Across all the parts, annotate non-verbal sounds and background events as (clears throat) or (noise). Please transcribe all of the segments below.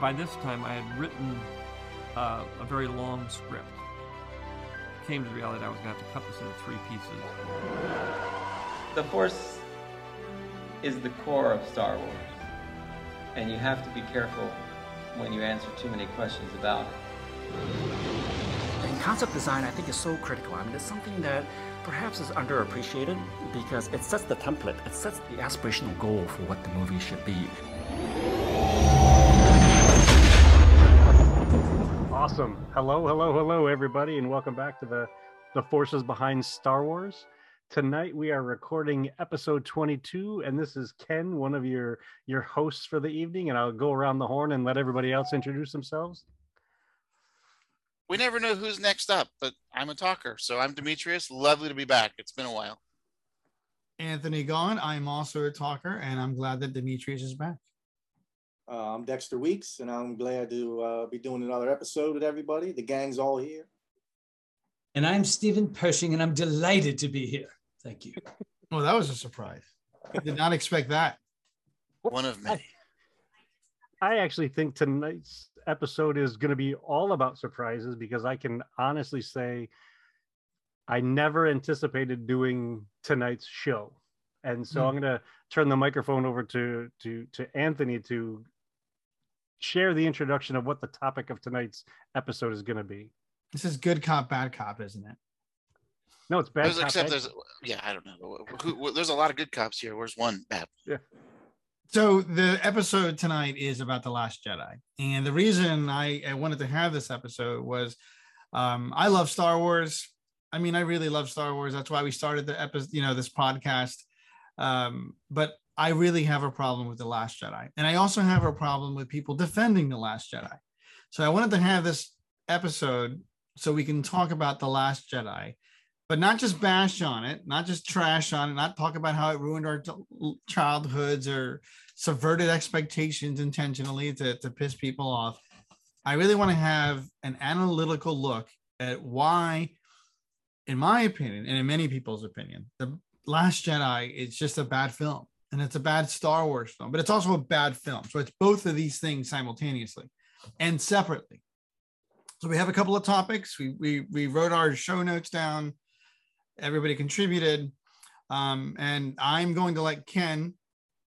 By this time, I had written uh, a very long script. Came to the reality that I was going to have to cut this into three pieces. The Force is the core of Star Wars, and you have to be careful when you answer too many questions about it. Concept design, I think, is so critical. I mean, it's something that perhaps is underappreciated because it sets the template, it sets the aspirational goal for what the movie should be. Awesome. Hello, hello, hello, everybody, and welcome back to the the forces behind Star Wars. Tonight we are recording episode 22, and this is Ken, one of your your hosts for the evening, and I'll go around the horn and let everybody else introduce themselves. We never know who's next up, but I'm a talker, so I'm Demetrius. Lovely to be back. It's been a while. Anthony Gone. I'm also a talker, and I'm glad that Demetrius is back. Uh, I'm Dexter Weeks, and I'm glad to uh, be doing another episode with everybody. The gang's all here. And I'm Stephen Pershing, and I'm delighted to be here. Thank you. (laughs) Well, that was a surprise. I did not expect that. One of many. I actually think tonight's episode is going to be all about surprises because I can honestly say I never anticipated doing tonight's show. And so Hmm. I'm going to turn the microphone over to to to Anthony to share the introduction of what the topic of tonight's episode is going to be. This is good cop, bad cop, isn't it? No, it's bad. There's- Cop, except Bad- there's, yeah, I don't know. Who, who, there's a lot of good cops here. Where's one bad? So the episode tonight is about the Last Jedi, and the reason I, I wanted to have this episode was um, I love Star Wars. I mean, I really love Star Wars. That's why we started the episode, you know, this podcast. Um, but I really have a problem with the Last Jedi, and I also have a problem with people defending the Last Jedi. So I wanted to have this episode so we can talk about the Last Jedi, but not just bash on it, not just trash on it, not talk about how it ruined our childhoods or subverted expectations intentionally to, to piss people off. I really want to have an analytical look at why, in my opinion, and in many people's opinion, The Last Jedi is just a bad film. And it's a bad Star Wars film, but it's also a bad film. So it's both of these things simultaneously and separately. So we have a couple of topics. We we we wrote our show notes down. Everybody contributed, um, and I'm going to let Ken.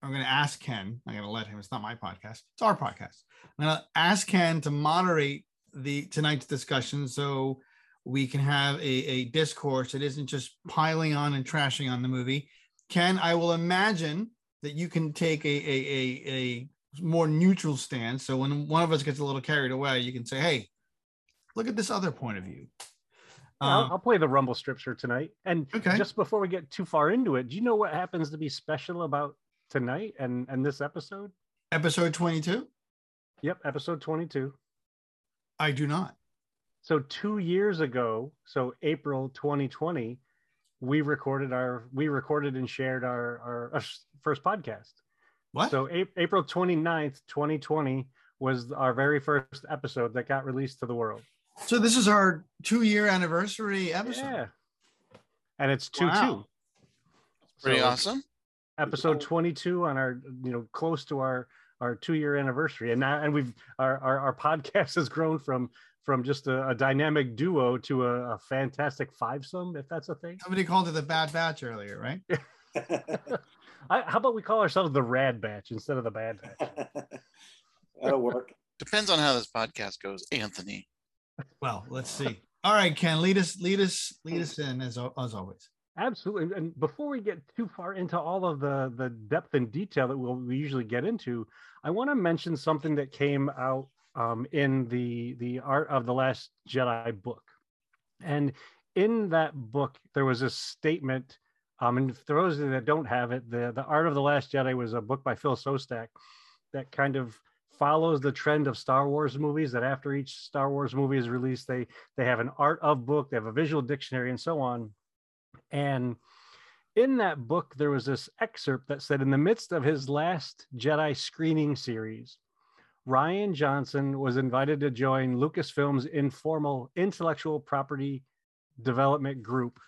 I'm going to ask Ken. I'm going to let him. It's not my podcast. It's our podcast. I'm going to ask Ken to moderate the tonight's discussion so we can have a, a discourse that isn't just piling on and trashing on the movie. Ken, I will imagine that you can take a a, a, a more neutral stance. So when one of us gets a little carried away, you can say, "Hey, look at this other point of view." I'll, Um, I'll play the Rumble Stripture tonight. And Okay. just before we get too far into it, do you know what happens to be special about tonight and and this episode? episode 22. Yep, episode 22. I do not. So two years ago, so April 2020, we recorded our we recorded and shared our our, our first podcast. What? So A- April 29th, 2020 was our very first episode that got released to the world. So this is our two-year anniversary episode. Yeah. And it's 2 Wow. 2. Pretty So- awesome. Episode 22 on our you know close to our our two year anniversary and now and we've our, our our (laughs) podcast has grown from from just a, a dynamic duo to a, a fantastic fivesome if that's a thing Somebody called it the Bad Batch earlier, right? (laughs) I, how about we call ourselves the rad batch instead of the bad batch (laughs) That'll work. Depends on how this podcast goes, Anthony. Well, let's see. All right, Ken, lead us, lead us, lead us in as as always. Absolutely and before we get too far into all of the the depth and detail that we'll, we usually get into i want to mention something that came out um, in the the art of the last jedi book. And in that book there was a statement um, and for those of you that don't have it the the art of the last jedi was a book by phil szostak that kind of follows the trend of star wars movies that after each star wars movie is released they they have an art of book they have a visual dictionary and so on and in that book, there was this excerpt that said, in the midst of his last Jedi screening series, Rian Johnson was invited to join Lucasfilm's informal intellectual property development group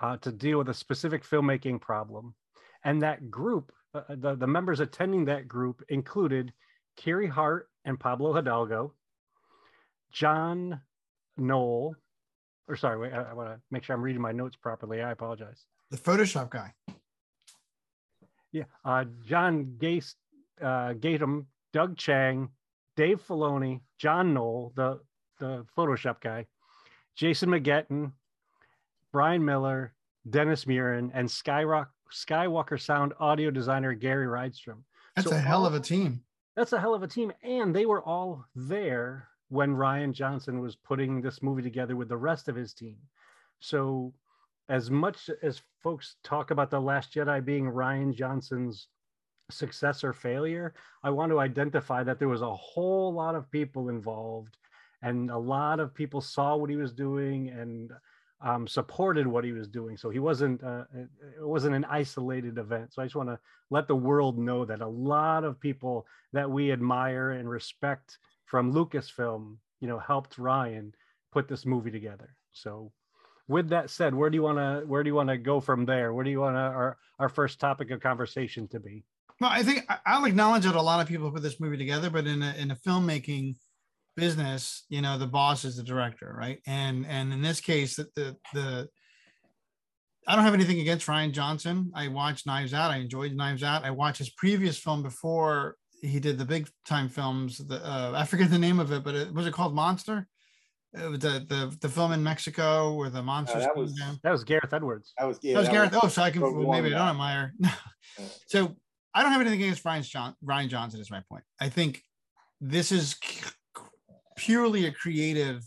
uh, to deal with a specific filmmaking problem. And that group, uh, the, the members attending that group included Kiri Hart and Pablo Hidalgo, John Knoll, or sorry, wait, I, I want to make sure I'm reading my notes properly. I apologize. The Photoshop guy. Yeah, uh, John Gase, uh, Gatum, Doug Chang, Dave Filoni, John Knoll, the the Photoshop guy, Jason McGatlin, Brian Miller, Dennis Muren, and Skyrock Skywalker Sound audio designer Gary Rydstrom. That's So a hell all- of a team. That's a hell of a team, and they were all there when Rian Johnson was putting this movie together with the rest of his team. So, as much as folks talk about the Last Jedi being Rian Johnson's success or failure, I want to identify that there was a whole lot of people involved, and a lot of people saw what he was doing and um, supported what he was doing. So he wasn't uh, it it wasn't an isolated event. So I just want to let the world know that a lot of people that we admire and respect from Lucasfilm, you know, helped Rian put this movie together. So with that said, where do you want to where do you want to go from there? Where do you want our our first topic of conversation to be? Well, I think I'll acknowledge that a lot of people put this movie together, but in a, in a filmmaking business, you know, the boss is the director, right? And and in this case, the the, the I don't have anything against Rian Johnson. I watched Knives Out. I enjoyed Knives Out. I watched his previous film before he did the big time films. The uh, I forget the name of it, but it was it called Monster. It was the the the film in Mexico where the monsters. that was- That was Gareth Edwards. That was yeah. That was that Gareth. was- oh, so I can Rogue maybe I guy. don't admire. (laughs) so I don't have anything against Rian John, Rian Johnson. Is my point. I think this is c- purely a creative.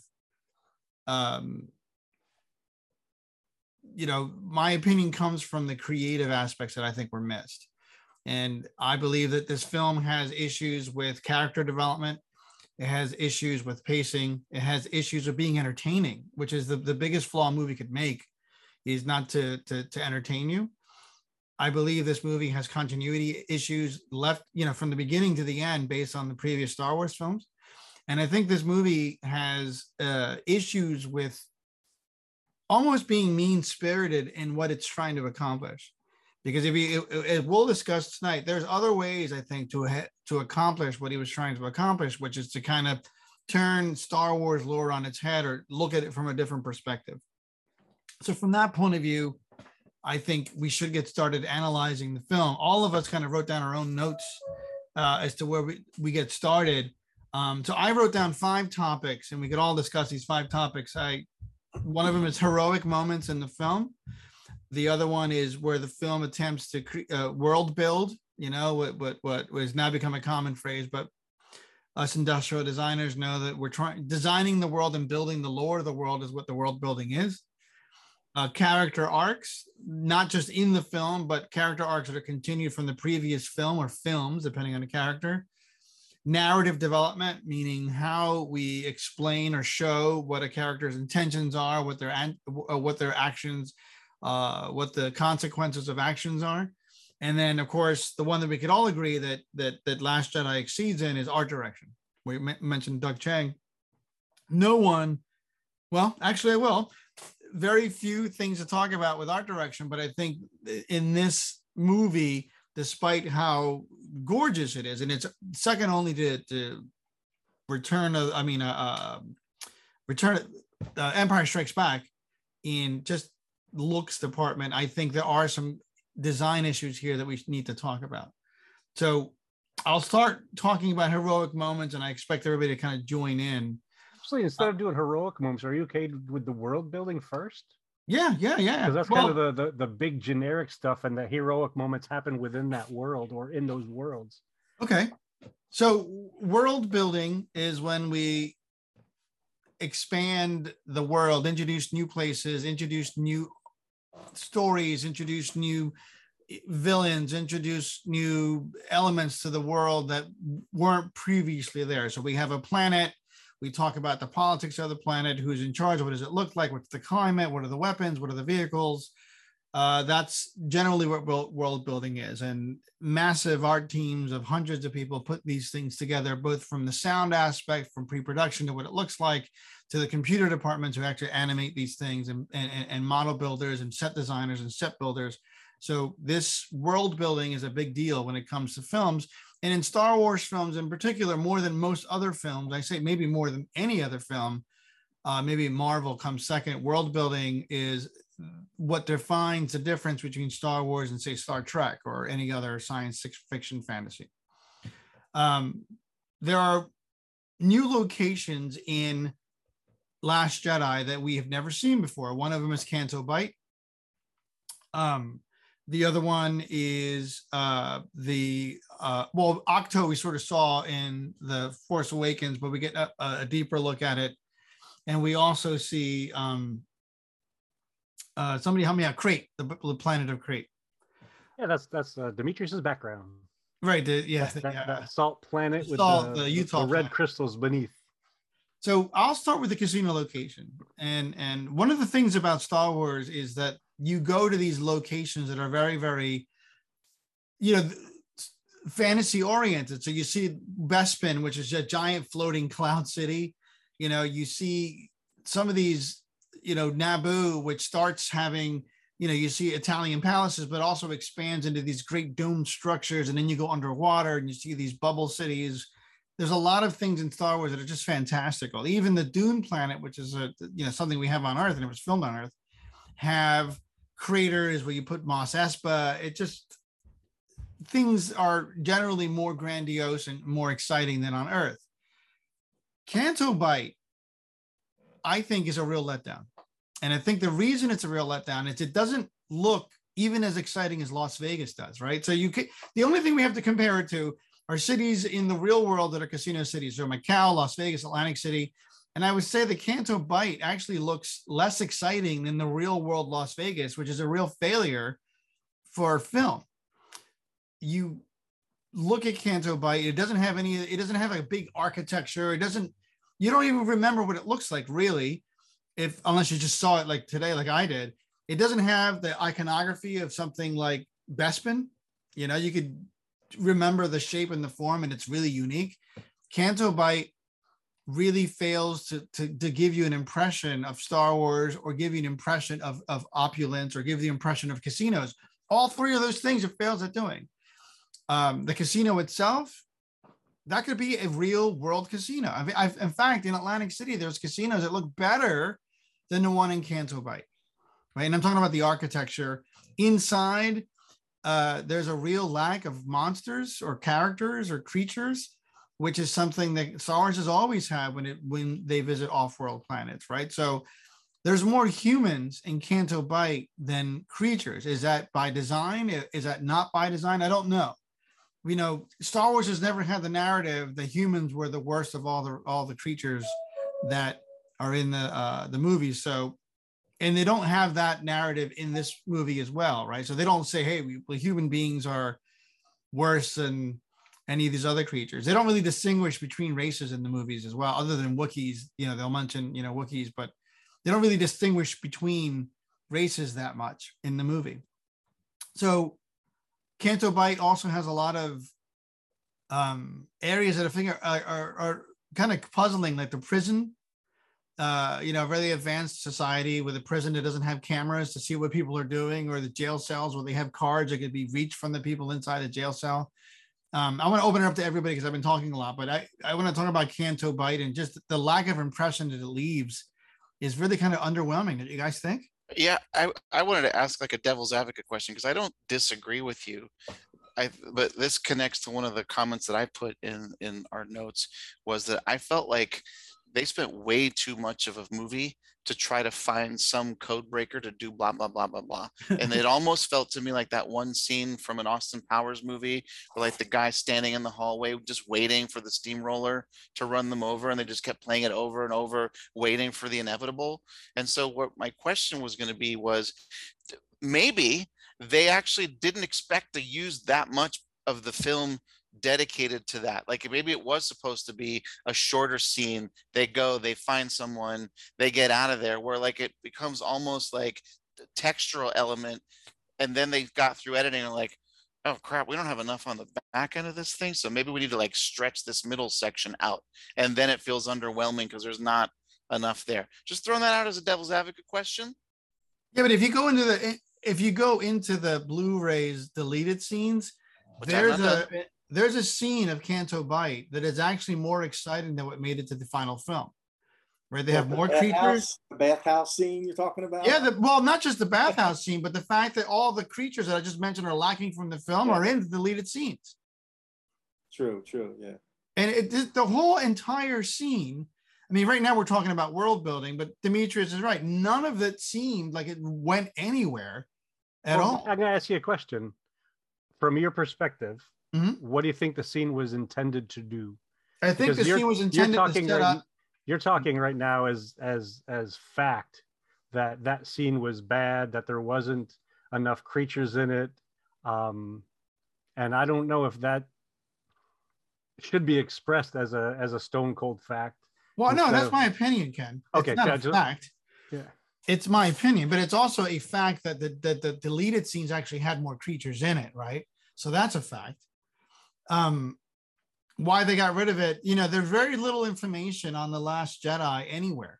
Um, you know, my opinion comes from the creative aspects that I think were missed, and I believe that this film has issues with character development. It has issues with pacing. It has issues with being entertaining, which is the, the biggest flaw a movie could make is not to, to to entertain you. I believe this movie has continuity issues left, you know, from the beginning to the end based on the previous Star Wars films. And I think this movie has uh, issues with almost being mean spirited in what it's trying to accomplish. Because if you, as we'll discuss tonight, there's other ways I think to to accomplish what he was trying to accomplish, which is to kind of turn Star Wars lore on its head or look at it from a different perspective. So from that point of view, I think we should get started analyzing the film. All of us kind of wrote down our own notes uh, as to where we, we get started. Um, so I wrote down five topics, and we could all discuss these five topics. I one of them is heroic moments in the film. The other one is where the film attempts to cre- uh, world build. You know what what what has now become a common phrase, but us industrial designers know that we're trying designing the world and building the lore of the world is what the world building is uh, character arcs, not just in the film, but character arcs that are continued from the previous film or films, depending on the character. Narrative development, meaning how we explain or show what a character's intentions are, what their uh, what their actions, uh, what the consequences of actions are, and then of course the one that we could all agree that that that Last Jedi exceeds in is art direction. We m- mentioned Doug Chang. No one, well, actually, I will very few things to talk about with art direction, but I think in this movie, despite how gorgeous it is, and it's second only to, to Return of, I mean, uh, uh, Return, uh, Empire Strikes Back, in just looks department, I think there are some design issues here that we need to talk about. So I'll start talking about heroic moments, and I expect everybody to kind of join in. Actually, instead uh, of doing heroic moments, are you okay with the world building first? Yeah, yeah, yeah. Because that's Well- kind of the, the the big generic stuff, and the heroic moments happen within that world or in those worlds. Okay. So world building is when we expand the world, introduce new places, introduce new stories, introduce new villains, introduce new elements to the world that weren't previously there. So we have a planet. We talk about the politics of the planet, who's in charge, what does it look like, what's the climate, what are the weapons, what are the vehicles, uh, that's generally what world, building is. And massive art teams of hundreds of people put these things together, both from the sound aspect, from pre production to what it looks like, to the computer departments who actually animate these things, and, and, and model builders and set designers and set builders. So this world building is a big deal when it comes to films. And in Star Wars films in particular, more than most other films, I say maybe more than any other film, uh, maybe Marvel comes second. World building is what defines the difference between Star Wars and say Star Trek or any other science fiction fantasy. Um, there are new locations in Last Jedi that we have never seen before. One of them is Canto Bight. Um, the other one is uh, the uh, well, Ahch-To we sort of saw in the Force Awakens, but we get a, a deeper look at it, and we also see um, uh, somebody help me out. Crait, the, the planet of Crait. Yeah, that's that's uh, Demetrius's background. Right. The, yeah, that, yeah. that salt planet with Salt, the, the Utah the red planet. crystals beneath. So I'll start with the casino location. And and one of the things about Star Wars is that you go to these locations that are very, very, you know, fantasy oriented. So you see Bespin, which is a giant floating cloud city. You know, you see some of these, you know, Naboo, which starts having, you know, you see Italian palaces, but also expands into these great dome structures. And then you go underwater and you see these bubble cities there's a lot of things in Star Wars that are just fantastical. Even the Dune planet, which is a you know something we have on Earth and it was filmed on Earth, have craters where you put Mos Espa. It just things are generally more grandiose and more exciting than on Earth. Canto Bight, I think, is a real letdown. And I think the reason it's a real letdown is it doesn't look even as exciting as Las Vegas does, right? So you can the only thing we have to compare it to are cities in the real world that are casino cities. So Macau, Las Vegas, Atlantic City. And I would say the Canto Bight actually looks less exciting than the real world Las Vegas, which is a real failure for film. You look at Canto Bight, it doesn't have any, it doesn't have a big architecture. It doesn't, you don't even remember what it looks like really, if unless you just saw it like today, like I did. It doesn't have the iconography of something like Bespin. You know, you could remember the shape and the form, and it's really unique. Canto Bight really fails to, to, to give you an impression of Star Wars or give you an impression of, of opulence or give the impression of casinos. All three of those things it fails at doing. Um, the casino itself, that could be a real world casino. I mean, I've, in fact, in Atlantic City, there's casinos that look better than the one in Canto Bight, right? And I'm talking about the architecture. Inside, uh, there's a real lack of monsters or characters or creatures, which is something that Star Wars has always had when it when they visit off-world planets, right? So there's more humans in Canto Bight than creatures. Is that by design? Is that not by design? I don't know. You know, Star Wars has never had the narrative that humans were the worst of all the all the creatures that are in the uh, the movies. So and they don't have that narrative in this movie as well, right? So they don't say, "Hey, we, human beings are worse than any of these other creatures." They don't really distinguish between races in the movies as well, other than Wookiees. You know, they'll mention you know Wookiees, but they don't really distinguish between races that much in the movie. So, Canto Bight also has a lot of um, areas that I think are, are, are kind of puzzling, like the prison uh, you know, a really advanced society with a prison that doesn't have cameras to see what people are doing, or the jail cells where they have cards that could be reached from the people inside the jail cell. Um, I want to open it up to everybody because I've been talking a lot, but I, I want to talk about Canto Bight and just the lack of impression that it leaves is really kind of underwhelming. Do you guys think? Yeah, I, I wanted to ask like a devil's advocate question because I don't disagree with you. I but this connects to one of the comments that I put in in our notes was that I felt like they spent way too much of a movie to try to find some code breaker to do blah blah blah blah blah. And it (laughs) almost felt to me like that one scene from an austin powers movie where like the guy standing in the hallway just waiting for the steamroller to run them over and they just kept playing it over and over waiting for the inevitable. And so what my question was going to be was maybe they actually didn't expect to use that much of the film dedicated to that. Like maybe it was supposed to be a shorter scene. They go, they find someone, they get out of there, where like it becomes almost like a textural element. And then they got through editing and like, oh crap, we don't have enough on the back end of this thing. So maybe we need to like stretch this middle section out. And then it feels underwhelming because there's not enough there. Just throwing that out as a devil's advocate question. Yeah, but if you go into the if you go into the Blu-rays deleted scenes, Which there's a there's a scene of Canto Bight that is actually more exciting than what made it to the final film. Right? They have The more bathhouse- creatures. The bathhouse scene you're talking about? Yeah, the, well, not just the bathhouse scene, but the fact that all the creatures that I just mentioned are lacking from the film are in the deleted scenes. True, true, yeah. And it the- the whole entire scene. I mean, right now we're talking about world building, but Demetrius is right. None of it seemed like it went anywhere at Well, all. I'm going to ask you a question. From your perspective, Mhm. what do you think the scene was intended to do? I think Because the scene was you're intended to set right- up. You're talking right now as as as fact that that scene was bad, that there wasn't enough creatures in it, um, and I don't know if that should be expressed as a as a stone cold fact. Well, no, that's of- my opinion, Ken. Okay, it's not a fact. Yeah. It's my opinion, but it's also a fact that the, that the deleted scenes actually had more creatures in it, right? So that's a fact. Um, why they got rid of it, you know, there's very little information on the Last Jedi anywhere,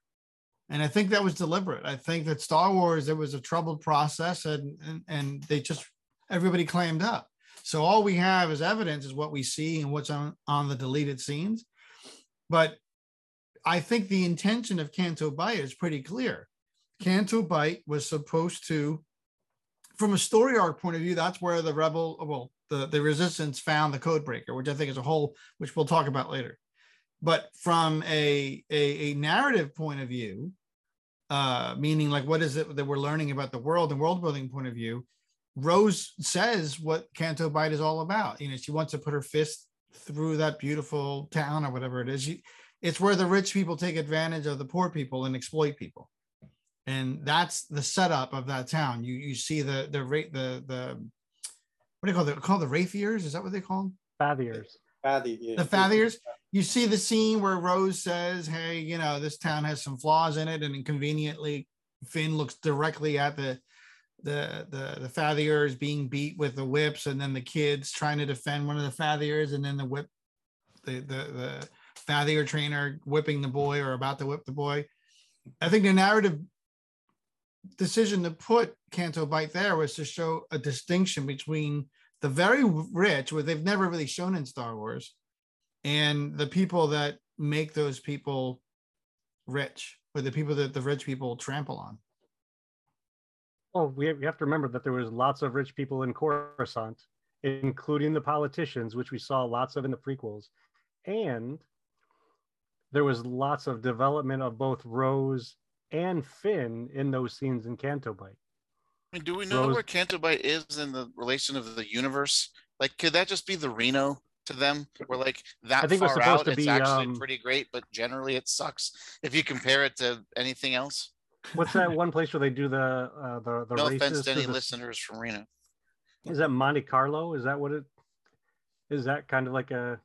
and I think that was deliberate. I think that Star Wars there was a troubled process, and and, and they just everybody clammed up. So all we have as evidence is what we see and what's on on the deleted scenes, but I think the intention of Canto Bight is pretty clear. Canto Bight was supposed to, from a story arc point of view, that's where the rebel, well, the, the resistance found the code breaker, which I think is a whole, which we'll talk about later. But from a, a, a narrative point of view, uh, meaning like what is it that we're learning about the world and world building point of view, Rose says what Canto Bight is all about. You know, she wants to put her fist through that beautiful town or whatever it is. She, it's where the rich people take advantage of the poor people and exploit people and that's the setup of that town you you see the the rate the the what do you call it Call the Rathiers? is that what they call them Fathiers. Fathy, yeah. the Fathiers you see the scene where rose says hey you know this town has some flaws in it and inconveniently finn looks directly at the the the the Fathiers being beat with the whips and then the kids trying to defend one of the Fathiers and then the whip the the the Fathier trainer whipping the boy or about to whip the boy i think the narrative decision to put Canto Bight there was to show a distinction between the very rich, what they've never really shown in Star Wars, and the people that make those people rich, or the people that the rich people trample on. Well, we have, we have to remember that there was lots of rich people in Coruscant, including the politicians, which we saw lots of in the prequels, and there was lots of development of both Rose and Finn in those scenes in Canto Bight. I mean, do we know Rose- where Canto Bight is in the relation of the universe? Like, could that just be the Reno to them? Where like that I think it far supposed out, to it's be, actually um, pretty great, but generally it sucks if you compare it to anything else. What's that (laughs) one place where they do the uh, the the no races offense to any the- listeners from Reno. Is that Monte Carlo? Is that what it? Is that kind of like a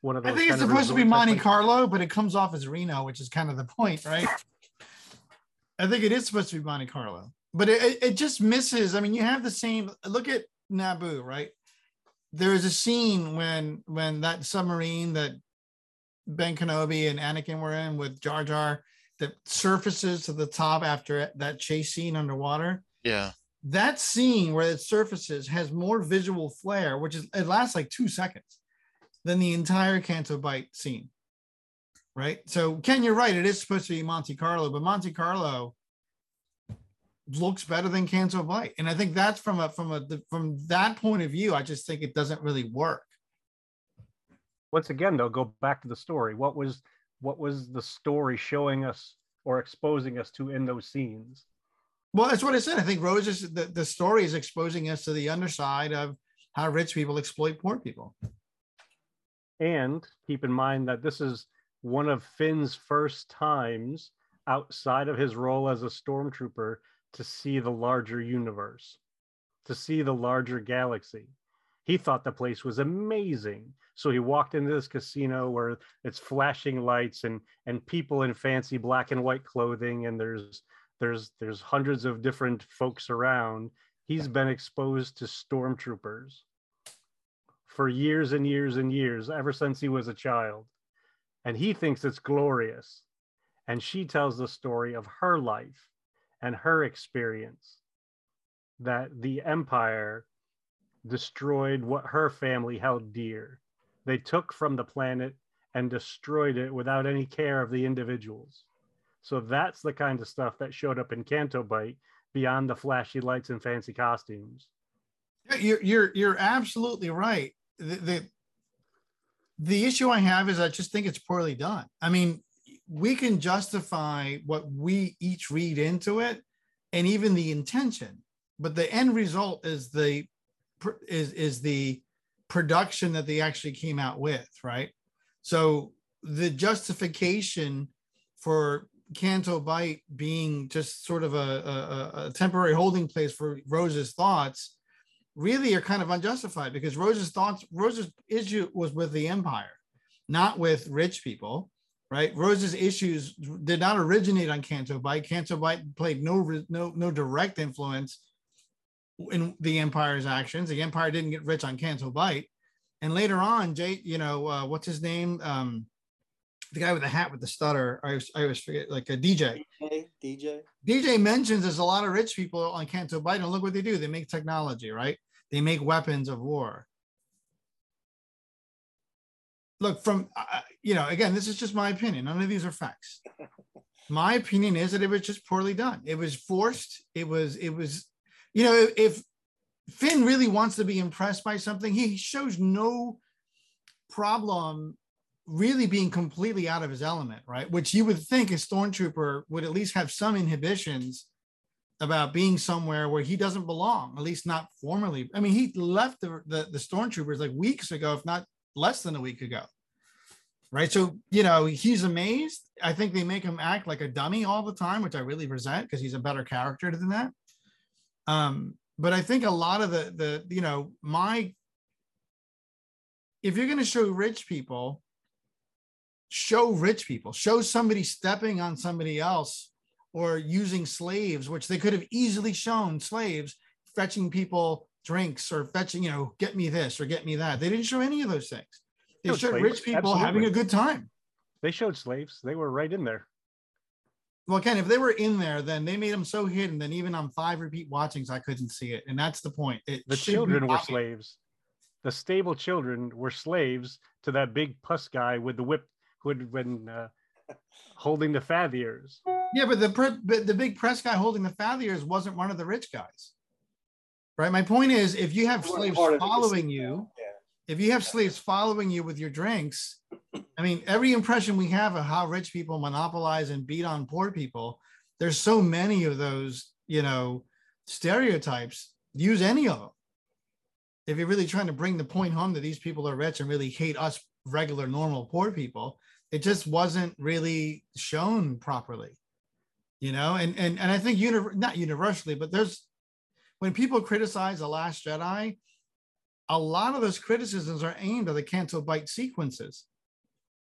one of those? I think it's supposed to be Monte? Carlo, but it comes off as Reno, which is kind of the point, right? I think it is supposed to be Monte Carlo, but it, it- just misses. I mean, you have the same. Look at Naboo, right? There is a scene when when that submarine that Ben Kenobi and Anakin were in with Jar Jar that surfaces to the top after that chase scene underwater. Yeah. That scene where it surfaces has more visual flair, which is it lasts like two seconds than the entire Canto Bight scene. Right. So Ken, you're right. It is supposed to be Monte Carlo, but Monte Carlo looks better than Canto Bight. And I think that's from a from a from that point of view, I just think it doesn't really work. Once again, though, go back to the story. What was what was the story showing us or exposing us to in those scenes? Well, that's what I said. I think Rose is the, the story is exposing us to the underside of how rich people exploit poor people. And keep in mind that this is one of Finn's first times outside of his role as a stormtrooper to see the larger universe, to see the larger galaxy. He thought the place was amazing. So he walked into this casino where it's flashing lights and and people in fancy black and white clothing and there's there's there's hundreds of different folks around. He's been exposed to stormtroopers for years and years and years, ever since he was a child. And he thinks it's glorious. And she tells the story of her life and her experience. that the Empire destroyed what her family held dear. They took from the planet and destroyed it without any care of the individuals. So that's the kind of stuff that showed up in Canto Bight beyond the flashy lights and fancy costumes. You're you're you're absolutely right. The, the the issue I have is I just think it's poorly done. I mean, we can justify what we each read into it, and even the intention, but the end result is the is is the production that they actually came out with, right? So the justification for Canto Bight being just sort of a, a, a temporary holding place for Rose's thoughts really are kind of unjustified because Rose's thoughts, Rose's issue was with the empire, not with rich people, right? Rose's issues did not originate on Canto Bight. Canto Bight played no no no direct influence in the empire's actions. The empire didn't get rich on Canto Bight, and later on, Jay, you know, uh, what's his name? Um, the guy with the hat with the stutter. I was I always forget, like a DJ. Hey, DJ. DJ mentions there's a lot of rich people on Canto Biden. look what they do. They make technology, right? They make weapons of war. Look, from uh, you know, again, this is just my opinion. None of these are facts. (laughs) My opinion is that it was just poorly done. It was forced. It was. It was. You know, if Finn really wants to be impressed by something, he shows no problem really being completely out of his element, right? Which you would think a stormtrooper would at least have some inhibitions about being somewhere where he doesn't belong, at least not formally. I mean, he left the, the, the stormtroopers like weeks ago, if not less than a week ago. Right. So, you know, he's amazed. I think they make him act like a dummy all the time, which I really resent because he's a better character than that. Um, but I think a lot of the the, you know, my if you're going to show rich people, show rich people, show somebody stepping on somebody else or using slaves, which they could have easily shown slaves fetching people drinks or fetching, you know, get me this or get me that. They didn't show any of those things. They Showed rich people having a good time. They showed slaves. They were right in there. Well, Ken, if they were in there, then they made them so hidden that even on five repeat watchings, I couldn't see it. And that's the point. It The children were slaves. The stable children were slaves to that big puss guy with the whip who had been uh, holding the fathiers. Yeah, but the pre- but the big press guy holding the fathiers wasn't one of the rich guys. Right. My point is, if you have slaves part of the following you, Yeah. if you have slaves following you with your drinks, I mean, every impression we have of how rich people monopolize and beat on poor people, there's so many of those, you know, stereotypes. Use any of them. If you're really trying to bring the point home that these people are rich and really hate us regular, normal, poor people, it just wasn't really shown properly. You know, and and and I think uni- not universally, but there's when people criticize the Last Jedi, a lot of those criticisms are aimed at the Canto Bight sequences,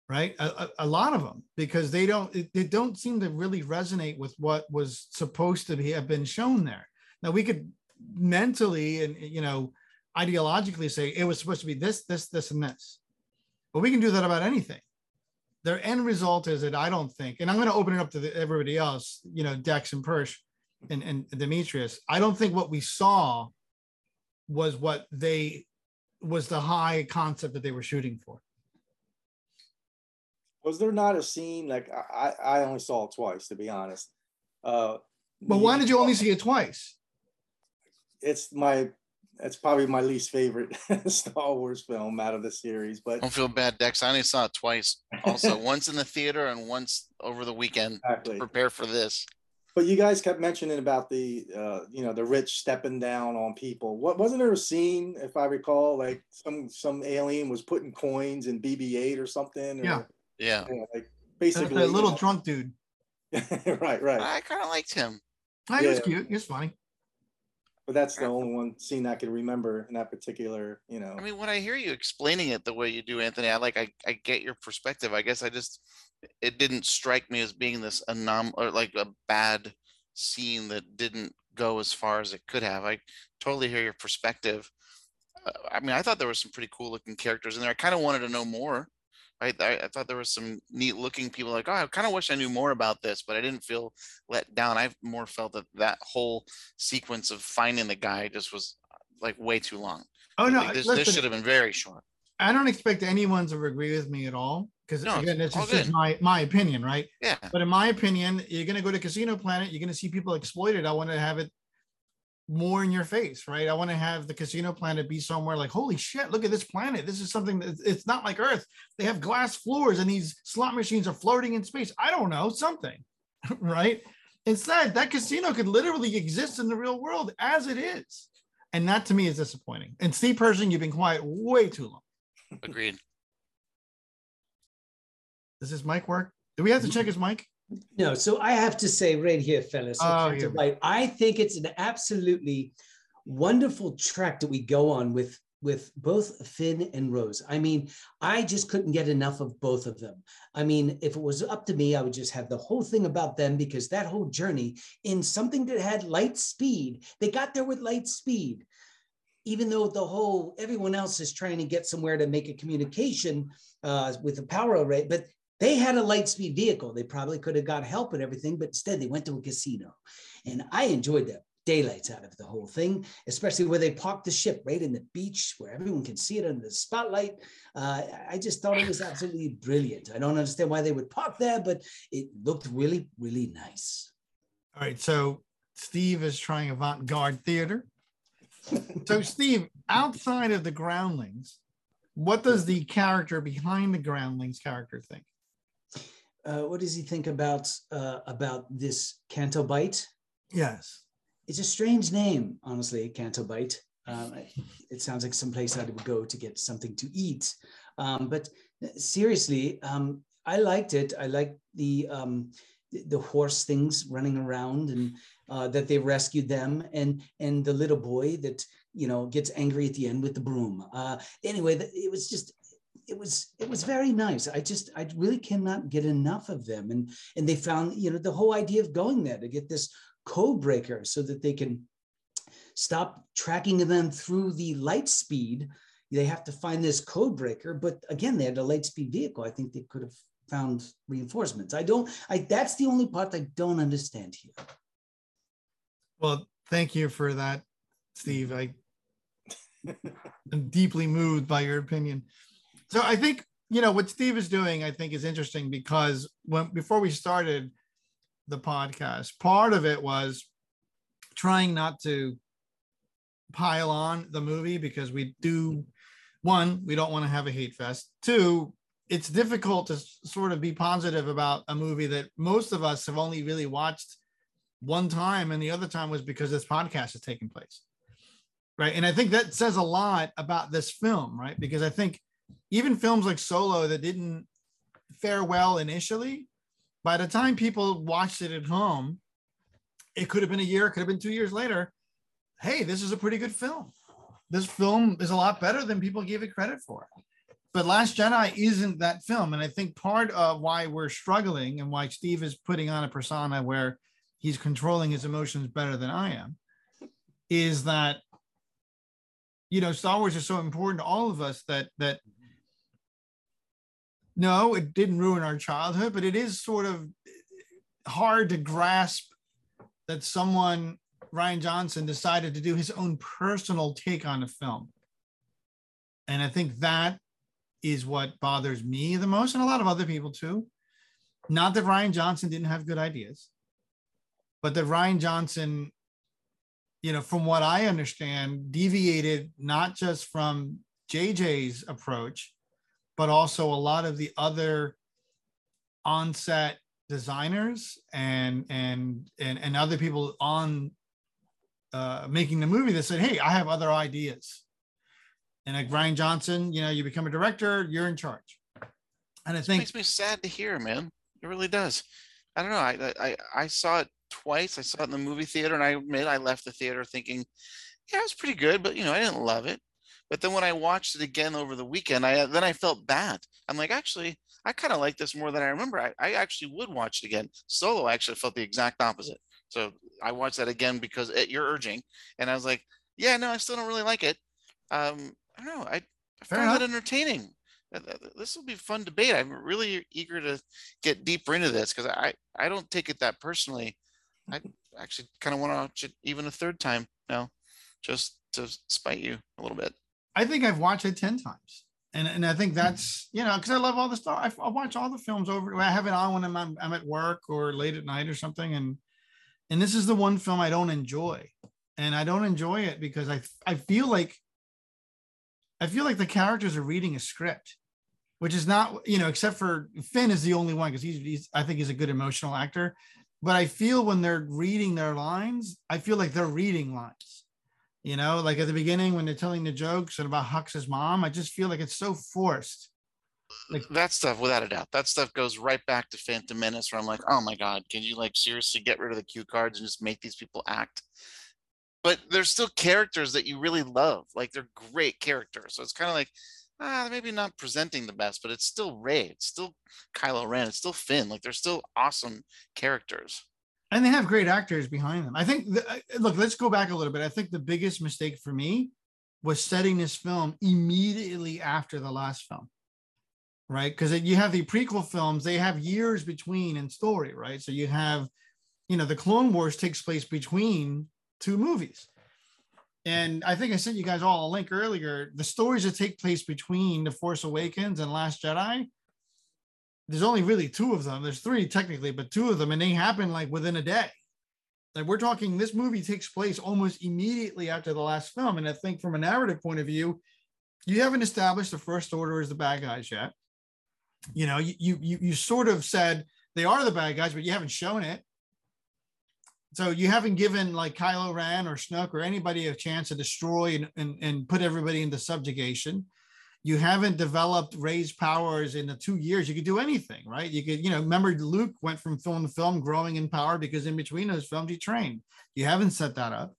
right? A, a, a lot of them because they don't it- they don't seem to really resonate with what was supposed to be have been shown there. Now we could mentally and you know ideologically say it was supposed to be this, this, this, and this, but we can do that about anything. Their end result is that I don't think, and I'm going to open it up to the, everybody else, you know, Dex and Persh and, and Demetrius. I don't think what we saw was what they was the high concept that they were shooting for. Was there not a scene like I, I I only saw it twice to be honest. Uh, But why did you only see it twice? It's my it's probably my least favorite (laughs) Star Wars film out of the series, but Don't feel bad, Dex. I only saw it twice. Also, (laughs) once in the theater and once over the weekend. exactly. Prepare for this. But you guys kept mentioning about the uh, you know the rich stepping down on people. What wasn't there a scene, if I recall, like some some alien was putting coins in BB-8 or something? Or, Yeah. Yeah. yeah, like basically the little you drunk dude. (laughs) right, right. I kind of liked him. Oh, he was cute. He was funny. But that's the only one scene I can remember in that particular, you know. I mean, when I hear you explaining it the way you do, Anthony, I like I, I get your perspective. I guess I just it didn't strike me as being this anom or like a bad scene that didn't go as far as it could have. I totally hear your perspective. Uh, I mean, I thought there were some pretty cool looking characters in there. I kind of wanted to know more. I, I, I thought there was some neat looking people like, oh, I kind of wish I knew more about this, but I didn't feel let down. I more felt that that whole sequence of finding the guy just was uh, like way too long. Oh no, Like, this, listen, this should have been very short. I don't expect anyone to agree with me at all because No, again, it's is just my my opinion, right? Yeah. But in my opinion, you're gonna go to Casino Planet, you're gonna see people exploited. I want to have it more in your face, right? I want to have the Casino Planet be somewhere like, holy shit, look at this planet. This is something that it's not like Earth. They have glass floors and these slot machines are floating in space. I don't know, something, (laughs) right? Instead, that casino could literally exist in the real world as it is. And that to me is disappointing. And Steve Pershing, you've been quiet way too long. Agreed. Does his mic work? Do we have to mm-hmm. check his mic? No, so I have to say right here, fellas, Oh, okay, here to we Bite, I think it's an absolutely wonderful track that we go on with with both Finn and Rose. I mean, I just couldn't get enough of both of them. I mean, if it was up to me, I would just have the whole thing about them because that whole journey in something that had light speed, they got there with light speed. Even though the whole everyone else is trying to get somewhere to make a communication uh, with a power array, but they had a light speed vehicle. They probably could have got help and everything, but instead they went to a casino. And I enjoyed the daylights out of the whole thing, especially where they parked the ship right in the beach where everyone can see it under the spotlight. Uh, I just thought it was (laughs) absolutely brilliant. I don't understand why they would park there, but it looked really, really nice. All right. So Steve is trying avant garde theater. so, (laughs) Steve, outside of the groundlings, what does the character behind the groundlings character think? Uh, what does he think about uh, about this Canto Bight? Yes. It's a strange name, honestly, Canto Bight. Um, it sounds like someplace I would go to get something to eat. Um, but seriously, um, I liked it. I liked the um, the- the horse things running around and uh, that they rescued them, and and the little boy that you know gets angry at the end with the broom. Uh, anyway, it was just it was it was very nice. I just I really cannot get enough of them, and and they found you know the whole idea of going there to get this code breaker so that they can stop tracking them through the light speed. They have to find this code breaker, but again, they had a light speed vehicle. I think they could have found reinforcements. I don't. I that's the only part I don't understand here. Well, thank you for that, Steve. I I'm deeply moved by your opinion. So I think you know what Steve is doing. I think is interesting because when before we started the podcast, part of it was trying not to pile on the movie because we do one we don't want to have a hate fest. Two it's difficult to sort of be positive about a movie that most of us have only really watched one time and the other time was because this podcast is taking place. Right? And i think that says a lot about this film right? Because i think even films like solo that didn't fare well initially by the time people watched it at home it could have been a year it could have been two years later hey this is a pretty good film. This film is a lot better than people gave it credit for. But last jedi isn't that film. And i think part of why we're struggling and why steve is putting on a persona where he's controlling his emotions better than I am, is that you know Star Wars is so important to all of us that that no, it didn't ruin our childhood, but it is sort of eh, hard to grasp that someone Rian Johnson decided to do his own personal take on a film. And I think that is what bothers me the most, and a lot of other people too. Not that Rian Johnson didn't have good ideas, but that Rian Johnson, you know, from what I understand, deviated not just from JJ's approach, but also a lot of the other on-set designers and and and, and other people on uh, making the movie that said, "Hey, I have other ideas." And like Rian Johnson, you know, you become a director, you're in charge. And I It think makes me sad to hear, man. It really does. I don't know. I I I saw it twice. I saw it in the movie theater, and I admit I left the theater thinking, yeah, it was pretty good, but you know, I didn't love it. But then when I watched it again over the weekend, I then I felt bad. I'm like, actually, I kind of like this more than I remember. I, I actually would watch it again. Solo, I actually felt the exact opposite. So I watched that again because at your urging, and I was like, yeah, no, I still don't really like it. Um, I don't know. I, I Fair found it enough. entertaining. uh, this will be fun debate. I'm really eager to get deeper into this because I I don't take it that personally. I (laughs) actually kind of want to watch it even a third time now, just to spite you a little bit. I think I've watched it ten times, and and I think that's you know because I love all the stuff. I, I watch all the films over. I have it on when I'm I'm at work or late at night or something, and and this is the one film I don't enjoy, and I don't enjoy it because I I feel like I feel like the characters are reading a script, which is not, you know, except for Finn is the only one because he's, he's, I think he's a good emotional actor. But I feel when they're reading their lines, I feel like they're reading lines. You know, like at the beginning when they're telling the jokes and about Hux's mom, I just feel like it's so forced. Like that stuff, without a doubt, that stuff goes right back to Phantom Menace, where I'm like, oh my god, can you like seriously get rid of the cue cards and just make these people act? but there's still characters that you really love. Like they're great characters. So it's kind of like, ah, maybe not presenting the best, but it's still Rey, It's still Kylo Ren. It's still Finn. Like they're still awesome characters. And they have great actors behind them. I think, the, look, let's go back a little bit. I think the biggest mistake for me was setting this film immediately after the last film right? Because you have the prequel films, they have years between in story, right? So you have, you know, the Clone Wars takes place between two movies. And I think I sent you guys all a link earlier. The stories that take place between The Force Awakens and Last Jedi, there's only really two of them. There's three technically, but two of them, and they happen like within a day. Like we're talking, this movie takes place almost immediately after the last film. And I think from a narrative point of view, you haven't established the First Order as the bad guys yet. You know, you you you sort of said they are the bad guys, but you haven't shown it. So you haven't given like Kylo Ren or Snoke or anybody a chance to destroy and, and, and put everybody into subjugation. You haven't developed Rey's powers in the two years. You could do anything, right? You could, you know, remember Luke went from film to film growing in power because in between those films he trained. You haven't set that up.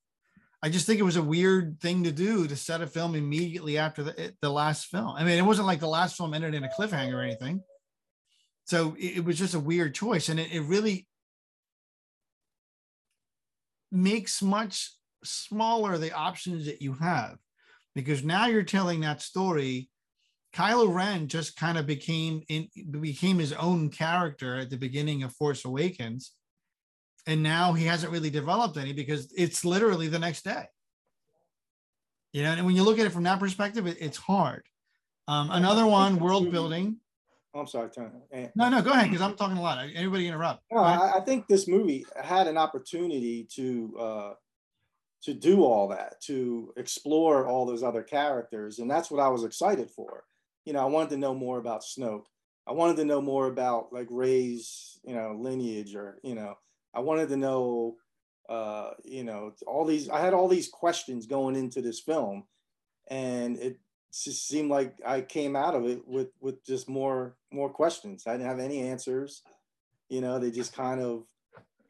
I just think it was a weird thing to do to set a film immediately after the, the last film. I mean, it wasn't like the last film ended in a cliffhanger or anything. So it, it was just a weird choice. And it, it really, makes much smaller the options that you have because now you're telling that story Kylo Ren just kind of became in became his own character at the beginning of Force Awakens and now he hasn't really developed any because it's literally the next day you know and when you look at it from that perspective it, it's hard um, another (laughs) one world building I'm sorry, Tony. No, no, go ahead because I'm talking a lot. Anybody interrupt? No, I, I, think this movie had an opportunity to uh, to do all that, to explore all those other characters, and that's what I was excited for. You know, I wanted to know more about Snoke. I wanted to know more about like Rey's, you know, lineage, or you know, I wanted to know, uh, you know, all these. I had all these questions going into this film, and it just seemed like I came out of it with with just more more questions. I didn't have any answers. You know, they just kind of,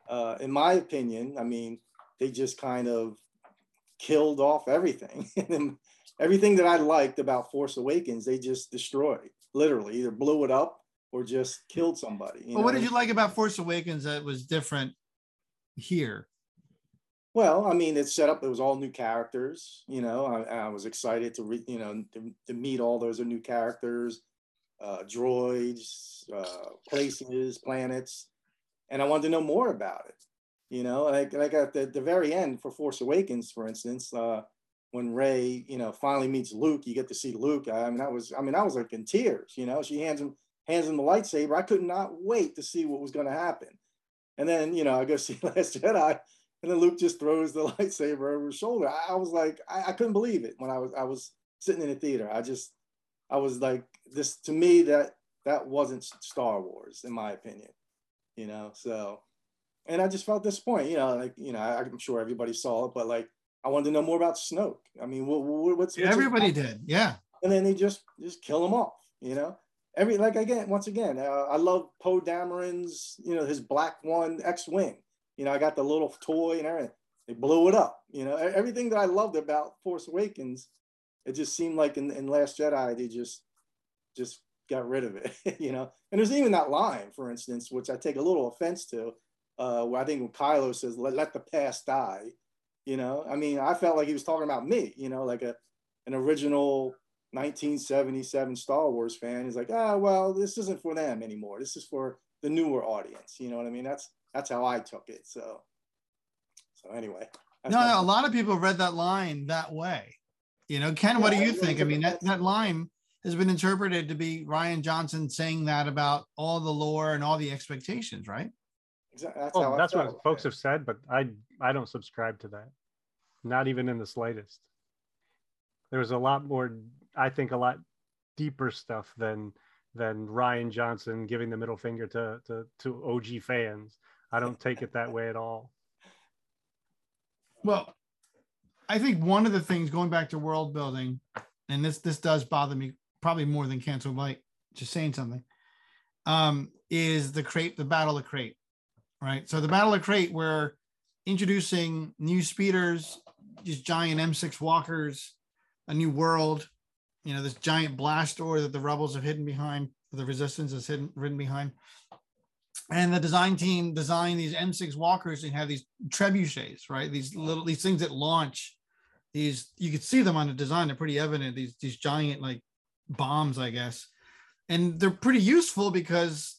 uh, in my opinion, I mean, they just kind of killed off everything. (laughs) everything that I liked about Force Awakens, they just destroyed. Literally, either blew it up or just killed somebody. well, know? what did you like about Force Awakens that was different here? Well, I mean, it's set up. It was all new characters. You know, I, I was excited to re, you know to, to, meet all those new characters, uh, droids, uh, places, planets, and I wanted to know more about it. You know, like like at the, the very end for Force Awakens, for instance, uh, when Rey, you know, finally meets Luke, you get to see Luke. I mean, that was I mean, I was like in tears. You know, she hands him hands him the lightsaber. I could not wait to see what was going to happen. And then you know, I go (laughs) see Last Jedi and then Luke just throws the (laughs) lightsaber over his shoulder. I, I was like, I, I, couldn't believe it when I was I was sitting in the theater. I just I was like, this to me that that wasn't Star Wars in my opinion, you know. So, and I just felt disappointed. You know, like you know, I, am sure everybody saw it, but like I wanted to know more about Snoke. I mean, what, what's, what's everybody did, yeah. And then they just just kill him off, you know. Every like again, once again, uh, I love Poe Dameron's, you know, his Black One X-wing you know, I got the little toy and everything. They blew it up. You know, everything that I loved about Force Awakens, it just seemed like in, in Last Jedi they just just got rid of it. (laughs) you know, and there's even that line, for instance, which I take a little offense to, uh, where I think when Kylo says, "Let, let the past die." You know, I mean, I felt like he was talking about me. You know, like a an original 1977 Star Wars fan is like, ah, well, this isn't for them anymore. This is for the newer audience. You know what I mean? That's that's how I took it. So, so anyway. No, no, a lot of people read that line that way. You know, Ken, what do you think? I mean, that, that line has been interpreted to be Rian Johnson saying that about all the lore and all the expectations, right? Exactly. That's, Well, how that's what felt. folks have said, but I I don't subscribe to that. Not even in the slightest. There was a lot more, I think, a lot deeper stuff than than Rian Johnson giving the middle finger to to, to OG fans. I don't take it that way at all. Well, I think one of the things going back to world building, and this this does bother me probably more than Canto Bight, just saying something, um, is the Crait, the battle of Crait, right? So the battle of Crait, we're introducing new speeders, these giant M6 walkers, a new world, you know, this giant blast door that the rebels have hidden behind, the resistance is hidden hidden behind. And the design team designed these M6 walkers and have these trebuchets, right? These little these things that launch. These you could see them on the design; they're pretty evident. These these giant like bombs, I guess, and they're pretty useful because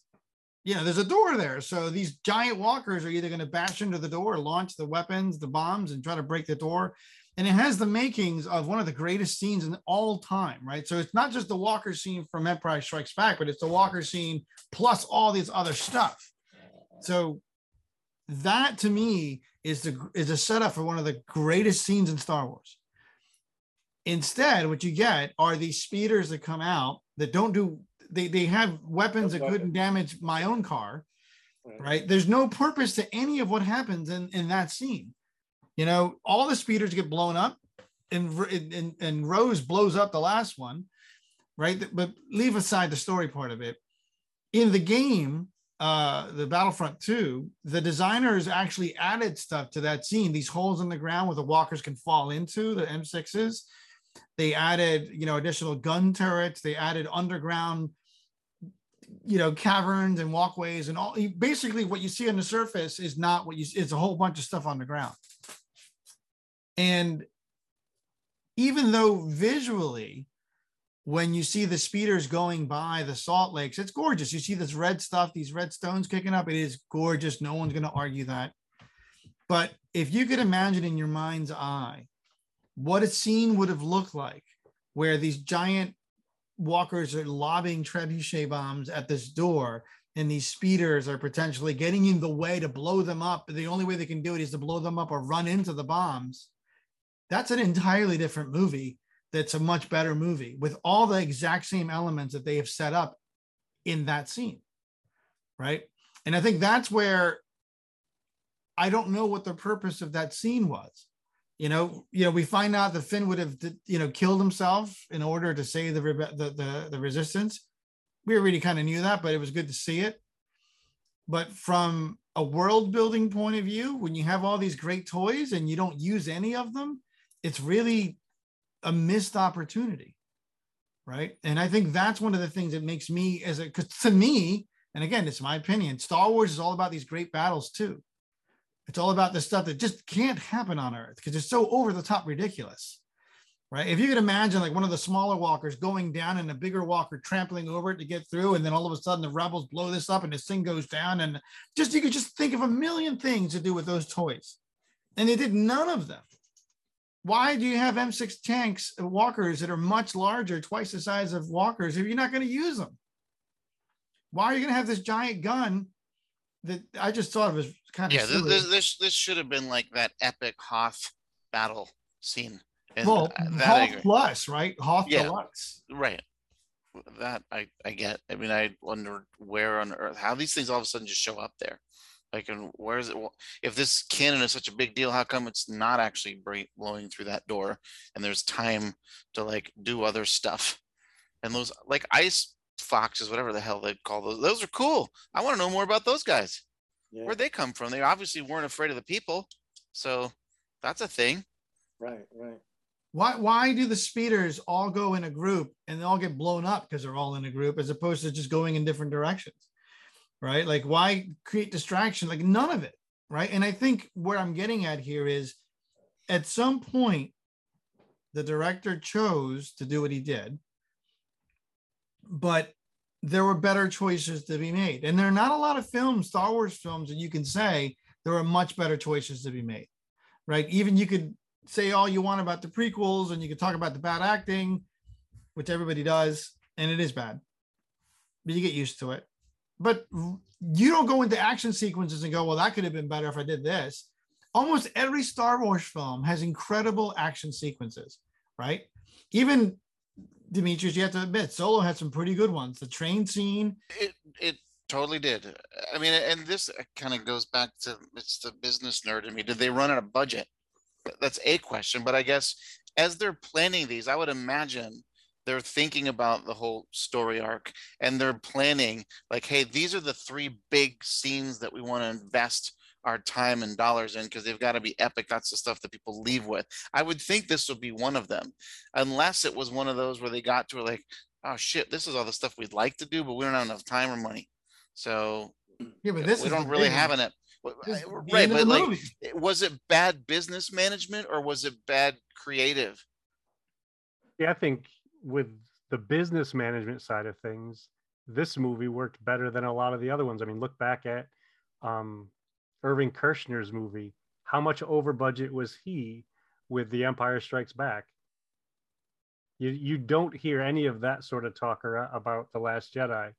know there's a door there. So these giant walkers are either going to bash into the door, launch the weapons, the bombs, and try to break the door. And it has the makings of one of the greatest scenes in all time, right? So it's not just the Walker scene from Empire Strikes Back, but it's the Walker scene plus all these other stuff. So that to me is the is a setup for one of the greatest scenes in Star Wars. Instead, what you get are these speeders that come out that don't do they they have weapons that couldn't damage my own car, right? There's no purpose to any of what happens in in that scene. You know, all the speeders get blown up, and and and Rose blows up the last one, right? But leave aside the story part of it. In the game, uh, the Battlefront 2, the designers actually added stuff to that scene. These holes in the ground where the walkers can fall into the M6s. They added, you know, additional gun turrets. They added underground, you know, caverns and walkways and all. Basically, what you see on the surface is not what you. It's a whole bunch of stuff on the ground. And even though visually when you see the speeders going by the salt lakes, it's gorgeous. You see this red stuff, these red stones kicking up. It is gorgeous. No one's going to argue that. But if you could imagine in your mind's eye what a scene would have looked like where these giant walkers are lobbing trebuchet bombs at this door and these speeders are potentially getting in the way to blow them up. The only way they can do it is to blow them up or run into the bombs. That's an entirely different movie that's a much better movie with all the exact same elements that they have set up in that scene. Right. And I think that's where I don't know what the purpose of that scene was. You know, you know, we find out that Finn would have, you know, killed himself in order to save the the the, the resistance. We already kind of knew that, but it was good to see it. But from a world building point of view, when you have all these great toys and you don't use any of them, it's really a missed opportunity right and i think that's one of the things that makes me as a because to me and again it's my opinion star wars is all about these great battles too it's all about the stuff that just can't happen on earth because it's so over the top ridiculous right? If you could imagine like one of the smaller walkers going down and a bigger walker trampling over it to get through and then all of a sudden the rebels blow this up and this thing goes down and just you could just think of a million things to do with those toys. And they did none of them. Why do you have M6 tanks, uh, walkers that are much larger, twice the size of walkers, if you're not going to use them? Why are you going to have this giant gun that I just thought it was kind of yeah, this, this this should have been like that epic Hoth battle scene. And well, Hoth. Plus, right? Hoth Yeah. Deluxe. right. That I I get. I mean, I wonder where on earth how these things all of a sudden just show up there. Like, and where is it? Well, If this cannon is such a big deal, how come it's not actually blowing through that door? And there's time to like do other stuff. And those like ice foxes, whatever the hell they call those, those are cool. I want to know more about those guys. Yeah, Where'd they come from? They obviously weren't afraid of the people, so that's a thing. right, right. Why why do the speeders all go in a group and they all get blown up because they're all in a group as opposed to just going in different directions? Right? Like why create distraction? Like none of it, right? And I think where I'm getting at here is at some point the director chose to do what he did, but there were better choices to be made. And there are not a lot of films, Star Wars films, that you can say there are much better choices to be made, right? Even you could say all you want about the prequels and you could talk about the bad acting, which everybody does, and it is bad, but you get used to it. But you don't go into action sequences and go, well, that could have been better if I did this. Almost every Star Wars film has incredible action sequences, right? Even Demetrius, you have to admit, Solo had some pretty good ones. The train scene. It it totally did. I mean, and this kind of goes back to it's the business nerd in me. Did they run out of budget? That's a question, but I guess as they're planning these, I would imagine they're thinking about the whole story arc and they're planning like, hey, these are the three big scenes that we want to invest our time and dollars in because they've got to be epic. That's the stuff that people leave with. I would think this would be one of them, unless it was one of those where they got to like, oh shit, this is all the stuff we'd like to do, but we don't have enough time or money. So yeah, but this we don't really have an right, but like, movie. was it bad business management or was it bad creative? Yeah, I think with the business management side of things, this movie worked better than a lot of the other ones. I mean, look back at um, Irvin Kershner's movie. How much over budget was he with The Empire Strikes Back? You you don't hear any of that sort of talk about The Last Jedi,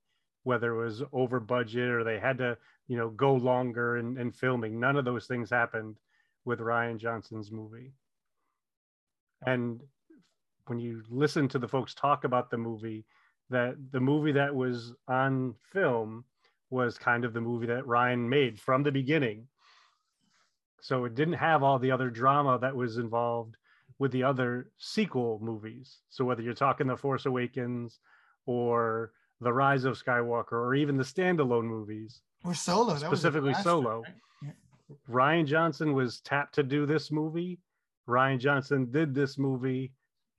whether it was over budget or they had to you know go longer in, in filming. None of those things happened with Rian Johnson's movie. And when you listen to the folks talk about the movie, that the movie that was on film was kind of the movie that Rian made from the beginning. So it didn't have all the other drama that was involved with the other sequel movies. So whether you're talking The Force Awakens or The Rise of Skywalker or even the standalone movies, or Solo, specifically Solo, right? yeah. Rian Johnson was tapped to do this movie. Rian Johnson did this movie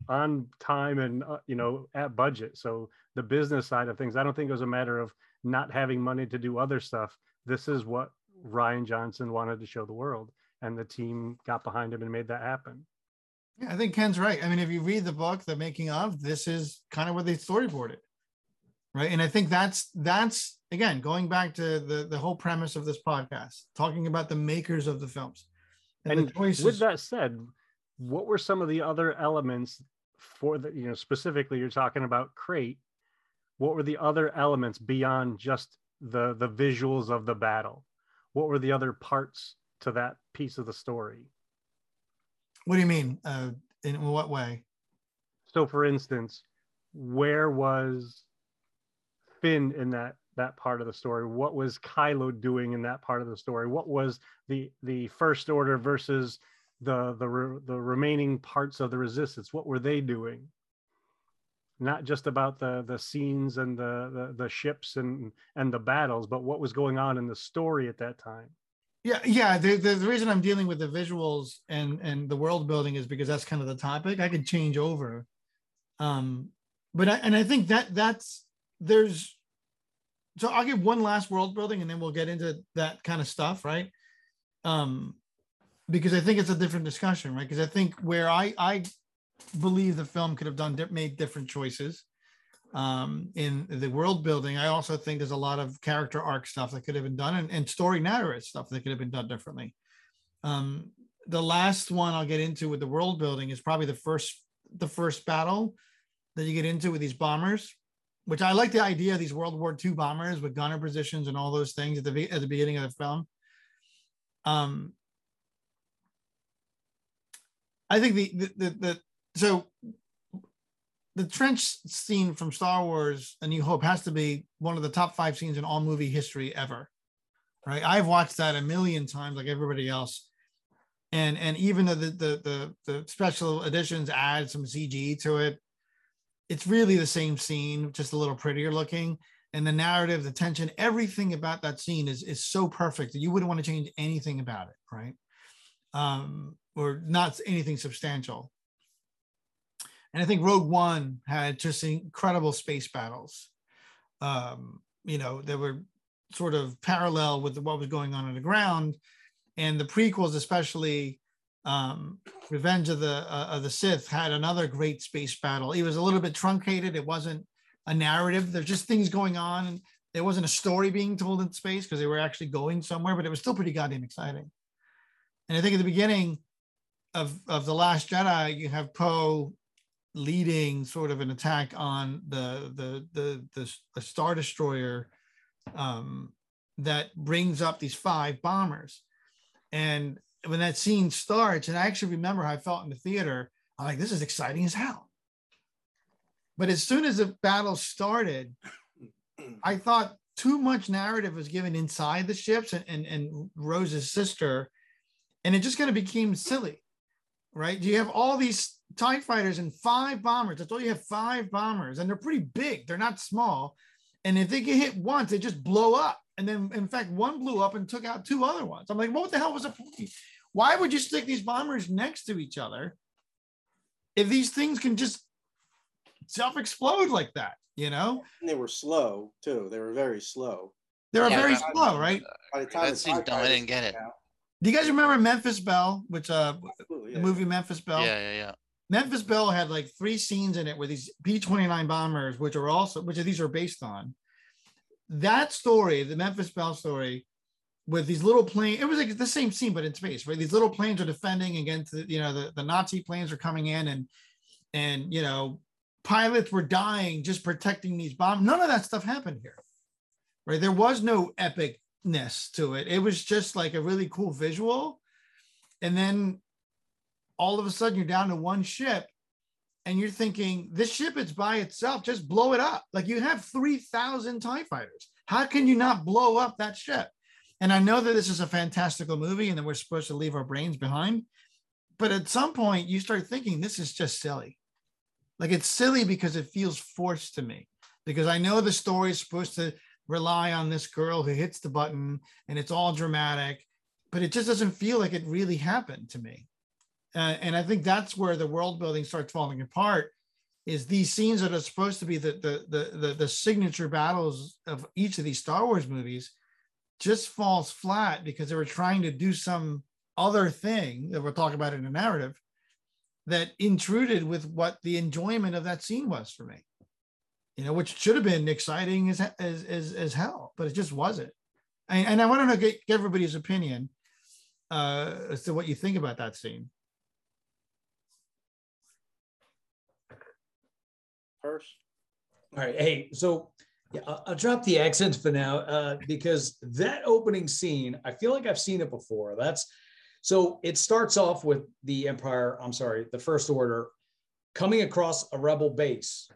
on time and uh, you know at budget. So the business side of things, I don't think it was a matter of not having money to do other stuff. This is what Rian Johnson wanted to show the world, and the team got behind him and made that happen. Yeah, I think Ken's right. I mean, if you read the book, the making of, this is kind of what they storyboarded, right? And I think that's that's again going back to the the whole premise of this podcast, talking about the makers of the films. And, and with that said, what were some of the other elements for the you know specifically you're talking about Crait what were the other elements beyond just the the visuals of the battle? What were the other parts to that piece of the story? What do you mean? Uh, in what way? So for instance where was finn in that that part of the story? What was kylo doing in that part of the story? What was the the first order versus the the the remaining parts of the resistance? What were they doing not just about the the scenes and the, the the, ships and and the battles, but what was going on in the story at that time. Yeah, yeah. The, the, the reason I'm dealing with the visuals and and the world building is because that's kind of the topic. I could change over, um, but I, and I think that that's there's. So I'll give one last world building, and then we'll get into that kind of stuff, right? Um, because I think it's a different discussion, right? Because I think where I I believe the film could have done made different choices um, in the world building. I also think there's a lot of character arc stuff that could have been done and, and story narrative stuff that could have been done differently. Um, the last one I'll get into with the world building is probably the first the first battle that you get into with these bombers, which I like the idea of these World War II bombers with gunner positions and all those things at the at the beginning of the film. Um, I think the the the, the so the trench scene from Star Wars A New Hope has to be one of the top five scenes in all movie history ever. Right. I've watched that a million times like everybody else. And and even though the the the, the special editions add some CG to it, it's really the same scene, just a little prettier looking. And the narrative, the tension, everything about that scene is is so perfect that you wouldn't want to change anything about it, right? Um, or not anything substantial. And I think Rogue One had just incredible space battles. Um, you know, they were sort of parallel with what was going on on the ground. And the prequels, especially, um, Revenge of the uh, of the Sith had another great space battle. It was a little bit truncated. It wasn't a narrative. There's just things going on, and there wasn't a story being told in space because they were actually going somewhere. But it was still pretty goddamn exciting. And I think at the beginning of of the Last Jedi, you have Poe leading sort of an attack on the the the the, the Star Destroyer um, that brings up these five bombers, and when that scene starts, and I actually remember how I felt in the theater, I'm like, this is exciting as hell. But as soon as the battle started, (clears throat) I thought too much narrative was given inside the ships and, and, and Rose's sister, and it just kind of became silly, right? Do you have all these TIE fighters and five bombers. That's all you have five bombers, and they're pretty big, they're not small. And if they get hit once, they just blow up. And then, in fact, one blew up and took out two other ones. I'm like, what the hell was the point? Why would you stick these bombers next to each other if these things can just self explode like that? You know? And they were slow too. They were very slow. They were Yeah, very that- slow, right? By the time That the seemed dumb. I didn't get it. came out- Do you guys remember Memphis Belle, which uh Absolutely, the movie Memphis Belle? Yeah, yeah, yeah. Memphis Belle had like three scenes in it with these P-29 bombers, which are also which these are based on. That story, the Memphis Belle story, with these little planes, it was like the same scene, but in space, right? These little planes are defending against you know, the, the Nazi planes are coming in and and you know, pilots were dying just protecting these bombs. None of that stuff happened here. Right. There was no epicness to it. It was just like a really cool visual. And then all of a sudden you're down to one ship and you're thinking this ship it's by itself just blow it up. Like you have 3000 tie fighters. How can you not blow up that ship? And i know that this is a fantastical movie and that we're supposed to leave our brains behind but at some point you start thinking this is just silly. Like it's silly because it feels forced to me because i know the story is supposed to rely on this girl who hits the button and it's all dramatic but it just doesn't feel like it really happened to me uh, and I think that's where the world building starts falling apart. Is these scenes that are supposed to be the the the the, the signature battles of each of these Star Wars movies just falls flat because they were trying to do some other thing that we'll talk about in the narrative that intruded with what the enjoyment of that scene was for me. You know, which should have been exciting as as as, as hell, but it just wasn't. And, and I want to know get, get everybody's opinion uh, as to what you think about that scene. First, All right. Hey, so yeah, I'll, drop the accents for now uh, because that opening scene, I feel like I've seen it before. That's so it starts off with the Empire, I'm sorry, the First Order coming across a rebel base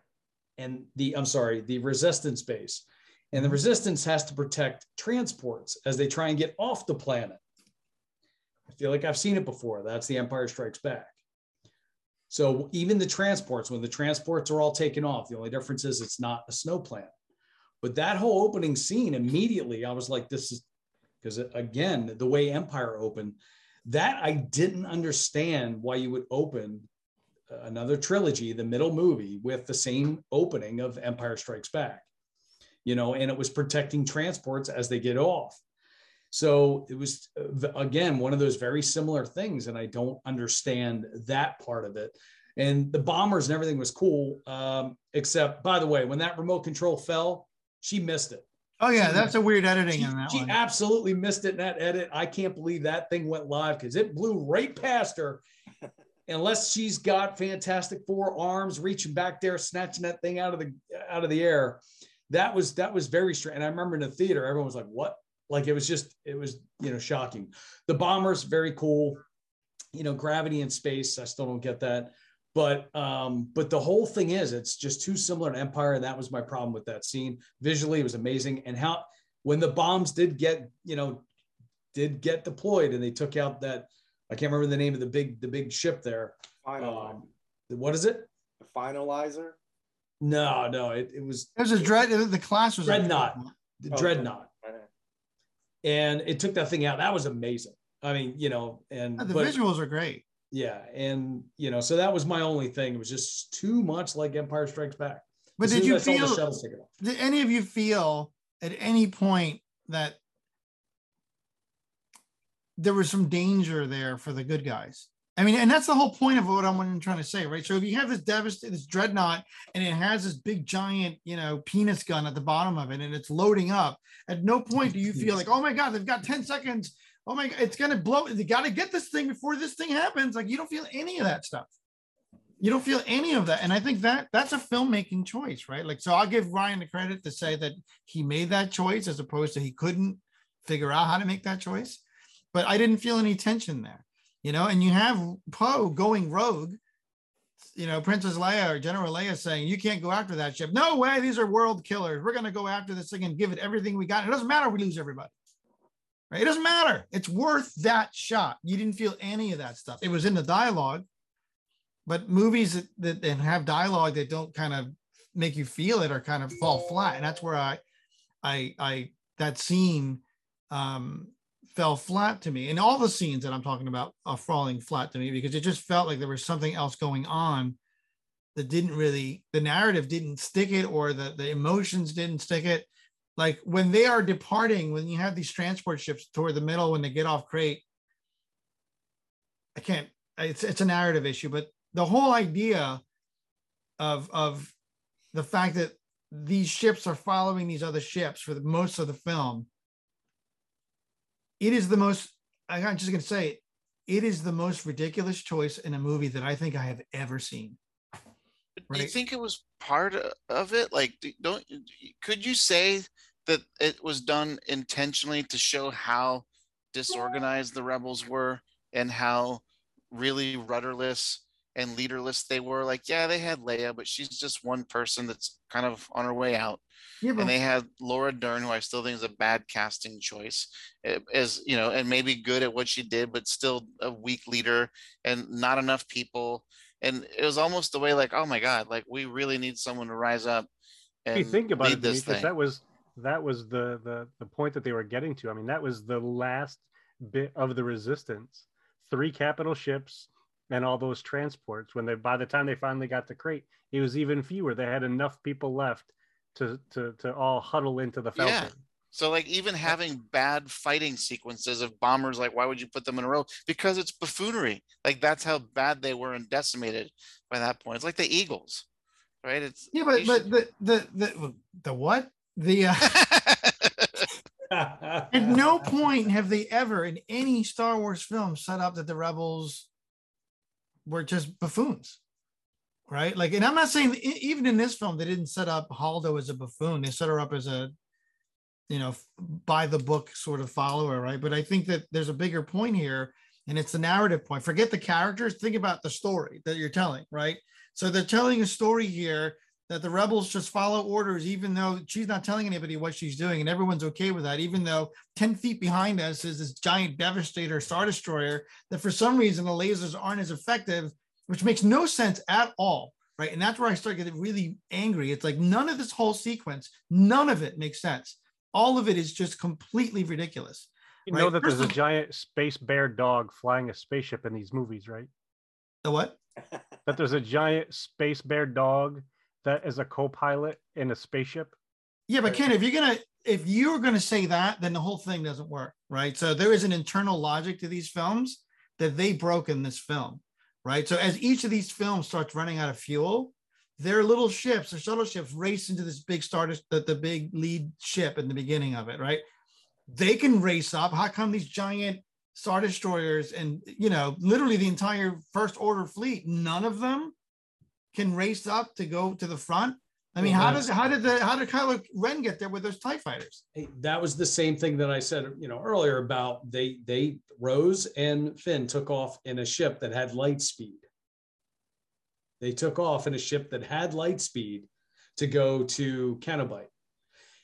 and the, I'm sorry, the resistance base. And the resistance has to protect transports as they try and get off the planet. I feel like I've seen it before. That's the Empire Strikes Back. So even the transports, when the transports are all taken off, the only difference is it's not a snow planet. But that whole opening scene, immediately I was like, this is because again, the way Empire opened, that I didn't understand why you would open another trilogy, the middle movie, with the same opening of Empire Strikes Back. You know, and it was protecting transports as they get off. So it was uh, again one of those very similar things, and I don't understand that part of it. And the bombers and everything was cool, um, except by the way, when that remote control fell, she missed it. Oh yeah, that's a weird editing She, on that she one. absolutely missed it in that edit. I can't believe that thing went live because it blew right past her. (laughs) Unless she's got fantastic four arms reaching back there, snatching that thing out of the out of the air. That was that was very strange. And I remember in the theater, everyone was like, "What?" Like it was just it was you know shocking. The bombers very cool. You know, gravity in space. I still don't get that. But um, but the whole thing is it's just too similar to Empire, and that was my problem with that scene. Visually, it was amazing, and how when the bombs did get you know did get deployed, and they took out that I can't remember the name of the big the big ship there. finalizer. Um, what is it? the finalizer. No, no, it, it was It was a dread. The class was a- Dreadnought. the Oh, Dreadnought, Right. And it took that thing out. That was amazing. I mean, you know, and The but- visuals are great. yeah, and you know, so that was my only thing. It was just too much like Empire Strikes Back. But As did you feel? shuttles take it off. Did any of you feel at any point that there was some danger there for the good guys? I mean, and that's the whole point of what I'm trying to say, right? So if you have this devastating, this dreadnought, and it has this big giant, you know, penis gun at the bottom of it, and it's loading up, at no point do you feel like, oh my god, they've got 10 seconds. Oh my god, it's gonna blow. They got to get this thing before this thing happens. Like you don't feel any of that stuff. You don't feel any of that, and I think that that's a filmmaking choice, right? Like, so I'll give Rian the credit to say that he made that choice as opposed to he couldn't figure out how to make that choice. But I didn't feel any tension there you know, and you have Poe going rogue, you know, Princess Leia or General Leia saying, you can't go after that ship. No way, these are world killers. We're going to go after this thing and give it everything we got. It doesn't matter we lose everybody. Right? It doesn't matter. It's worth that shot. You didn't feel any of that stuff. It was in the dialogue, but movies that, that, that have dialogue that don't kind of make you feel it or kind of fall flat. And that's where I, I, I, that scene um, fell flat to me. And all the scenes that I'm talking about are falling flat to me because it just felt like there was something else going on that didn't really, the narrative didn't stick it or the, the emotions didn't stick it. Like when they are departing, when you have these transport ships toward the middle, when they get off Crait, I can't, it's, it's a narrative issue, but the whole idea of, of the fact that these ships are following these other ships for the most of the film it is the most i'm just going to say it, it is the most ridiculous choice in a movie that i think i have ever seen right? do you think it was part of it like don't could you say that it was done intentionally to show how disorganized the rebels were and how really rudderless and leaderless they were like yeah they had leia but she's just one person that's kind of on her way out yeah, but- and they had Laura Dern, who I still think is a bad casting choice, eh, as you know, and maybe good at what she did, but still a weak leader and not enough people. And it was almost the way like, oh my God, like we really need someone to rise up. And you think about it, this thing. that was that was the the the point that they were getting to. I mean, that was the last bit of the resistance. Three capital ships and all those transports. When they by the time they finally got the Crait it was even fewer. They had enough people left to to to all huddle into the Falcon. Yeah. So like even having bad fighting sequences of bombers, like why would you put them in a row? Because it's buffoonery. Like that's how bad they were and decimated by that point. It's like the Eagles, right? It's yeah, but but should... the, the the the what the. Uh... (laughs) At no point have they ever in any Star Wars film set up that the rebels were just buffoons right? Like, and I'm not saying even in this film they didn't set up Holdo as a buffoon. They set her up as a, you know, by the book sort of follower, right? But I think that there's a bigger point here, and it's the narrative point. Forget the characters. Think about the story that you're telling, right? So they're telling a story here that the rebels just follow orders, even though she's not telling anybody what she's doing, and everyone's okay with that. Even though 10 feet behind us is this giant devastator star destroyer that for some reason the lasers aren't as effective which makes no sense at all. Right. And that's where I start getting really angry. It's like none of this whole sequence, none of it makes sense. All of it is just completely ridiculous. You right? know that there's a giant space bear dog flying a spaceship in these movies, right? The what? that there's a giant space bear dog that is a co-pilot in a spaceship. Yeah, but uh, Ken, if you're gonna if you're gonna say that, then the whole thing doesn't work, right? So there is an internal logic to these films that they broke in this film right? So as each of these films starts running out of fuel, their little ships, their shuttle ships, race into this big star, the, the big lead ship in the beginning of it, right? They can race up. How come these giant star destroyers and you know literally the entire first order fleet, none of them can race up to go to the front? I mean, how does how did the how did Kylo Ren get there with those Tie fighters? That was the same thing that I said, you know, earlier about they they Rose and Finn took off in a ship that had light speed. They took off in a ship that had light speed to go to Canto Bight,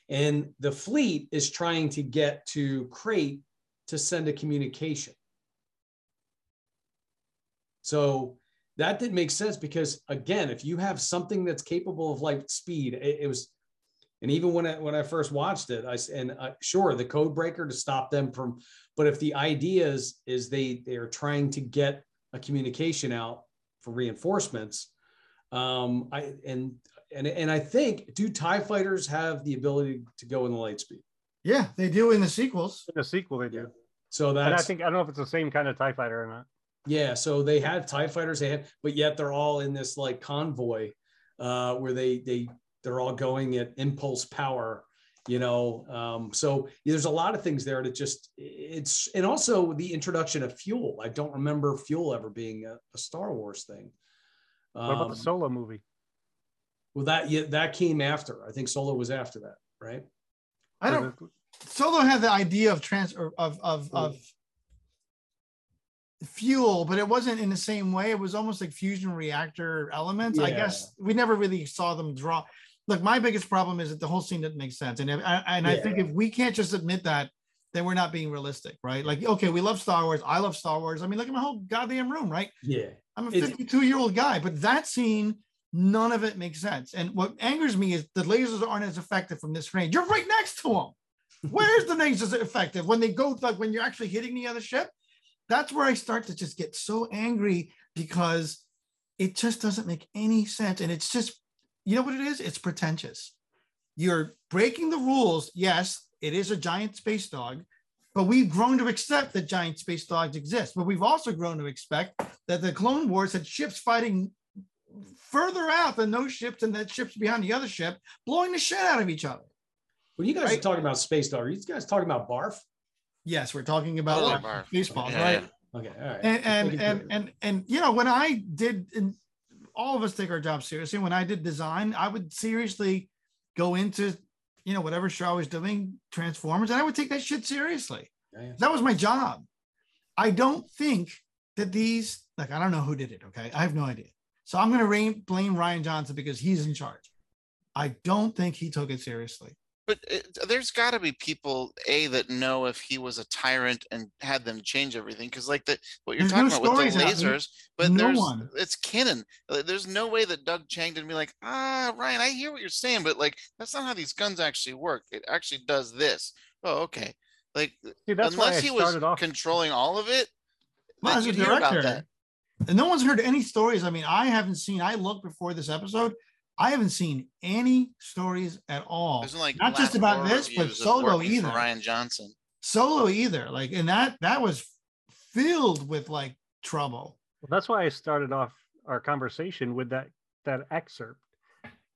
and the fleet is trying to get to Crait to send a communication. So that didn't make sense because again, if you have something that's capable of light speed, it, it was, and even when I when I first watched it, I and uh, sure the code breaker to stop them from, but if the idea is is they they are trying to get a communication out for reinforcements, um, I and and and I think do Tie fighters have the ability to go in the light speed? Yeah, they do in the sequels. In the sequel, they do. So that I think I don't know if it's the same kind of Tie fighter or not. Yeah, so they had TIE fighters, they had, but yet they're all in this like convoy uh where they they they're all going at impulse power, you know. Um, so there's a lot of things there that just it's and also the introduction of fuel. I don't remember fuel ever being a, a Star Wars thing. What about the Um, solo movie? Well, that yeah, that came after. I think Solo was after that, right? I don't. Solo had the idea of trans or of of of fuel, but it wasn't in the same way. It was almost like fusion reactor elements. I guess we never really saw them draw. Look, my biggest problem is that the whole scene doesn't make sense, and if, I- and I think if we can't just admit that, then we're not being realistic, right? Like, okay, we love Star Wars. I love Star Wars. I mean, look at my whole goddamn room, right? Yeah. I'm a 52 year old guy, but that scene, none of it makes sense. And what angers me is the lasers aren't as effective from this range. You're right next to them. Where's the lasers effective when they go like when you're actually hitting the other ship? That's where I start to just get so angry because it just doesn't make any sense. And it's just, you know what it is? It's pretentious. You're breaking the rules. Yes, it is a giant space dog, but we've grown to accept that giant space dogs exist. But we've also grown to expect that the Clone Wars had ships fighting further out than those ships and that ships behind the other ship, blowing the shit out of each other. When you guys Right. are talking about space dog, are you guys talking about barf? Yes, we're talking about Totally like, barf. Yeah, right? Okay, all right. And and Making and, and and you know when I did, and all of us take our job seriously. When I did design, I would seriously go into you know whatever show I was doing, Transformers, and I would take that shit seriously. Yeah, yeah. That was my job. I don't think that these like I don't know who did it. Okay, I have no idea. So I'm going to blame Rian Johnson because he's in charge. I don't think he took it seriously. But it, there's got to be people a that know if he was a tyrant and had them change everything because like the what you're There's no talking about with the lasers, but No there's one. it's canon. Uh, There's no way that Doug Chiang didn't be like, ah, Rian, I hear what you're saying, but like that's not how these guns actually work. It actually does this. Oh, okay. Like See, why I unless he was off. controlling all of it, Well, then as a you'd hear about director, that. and no one's heard any stories. I mean, I haven't seen. I looked before this episode. I haven't seen any stories at all. Like Not just about this, but Solo either. Rian Johnson. Solo either. Like, and that that was filled with like trouble. Well, that's why I started off our conversation with that that excerpt.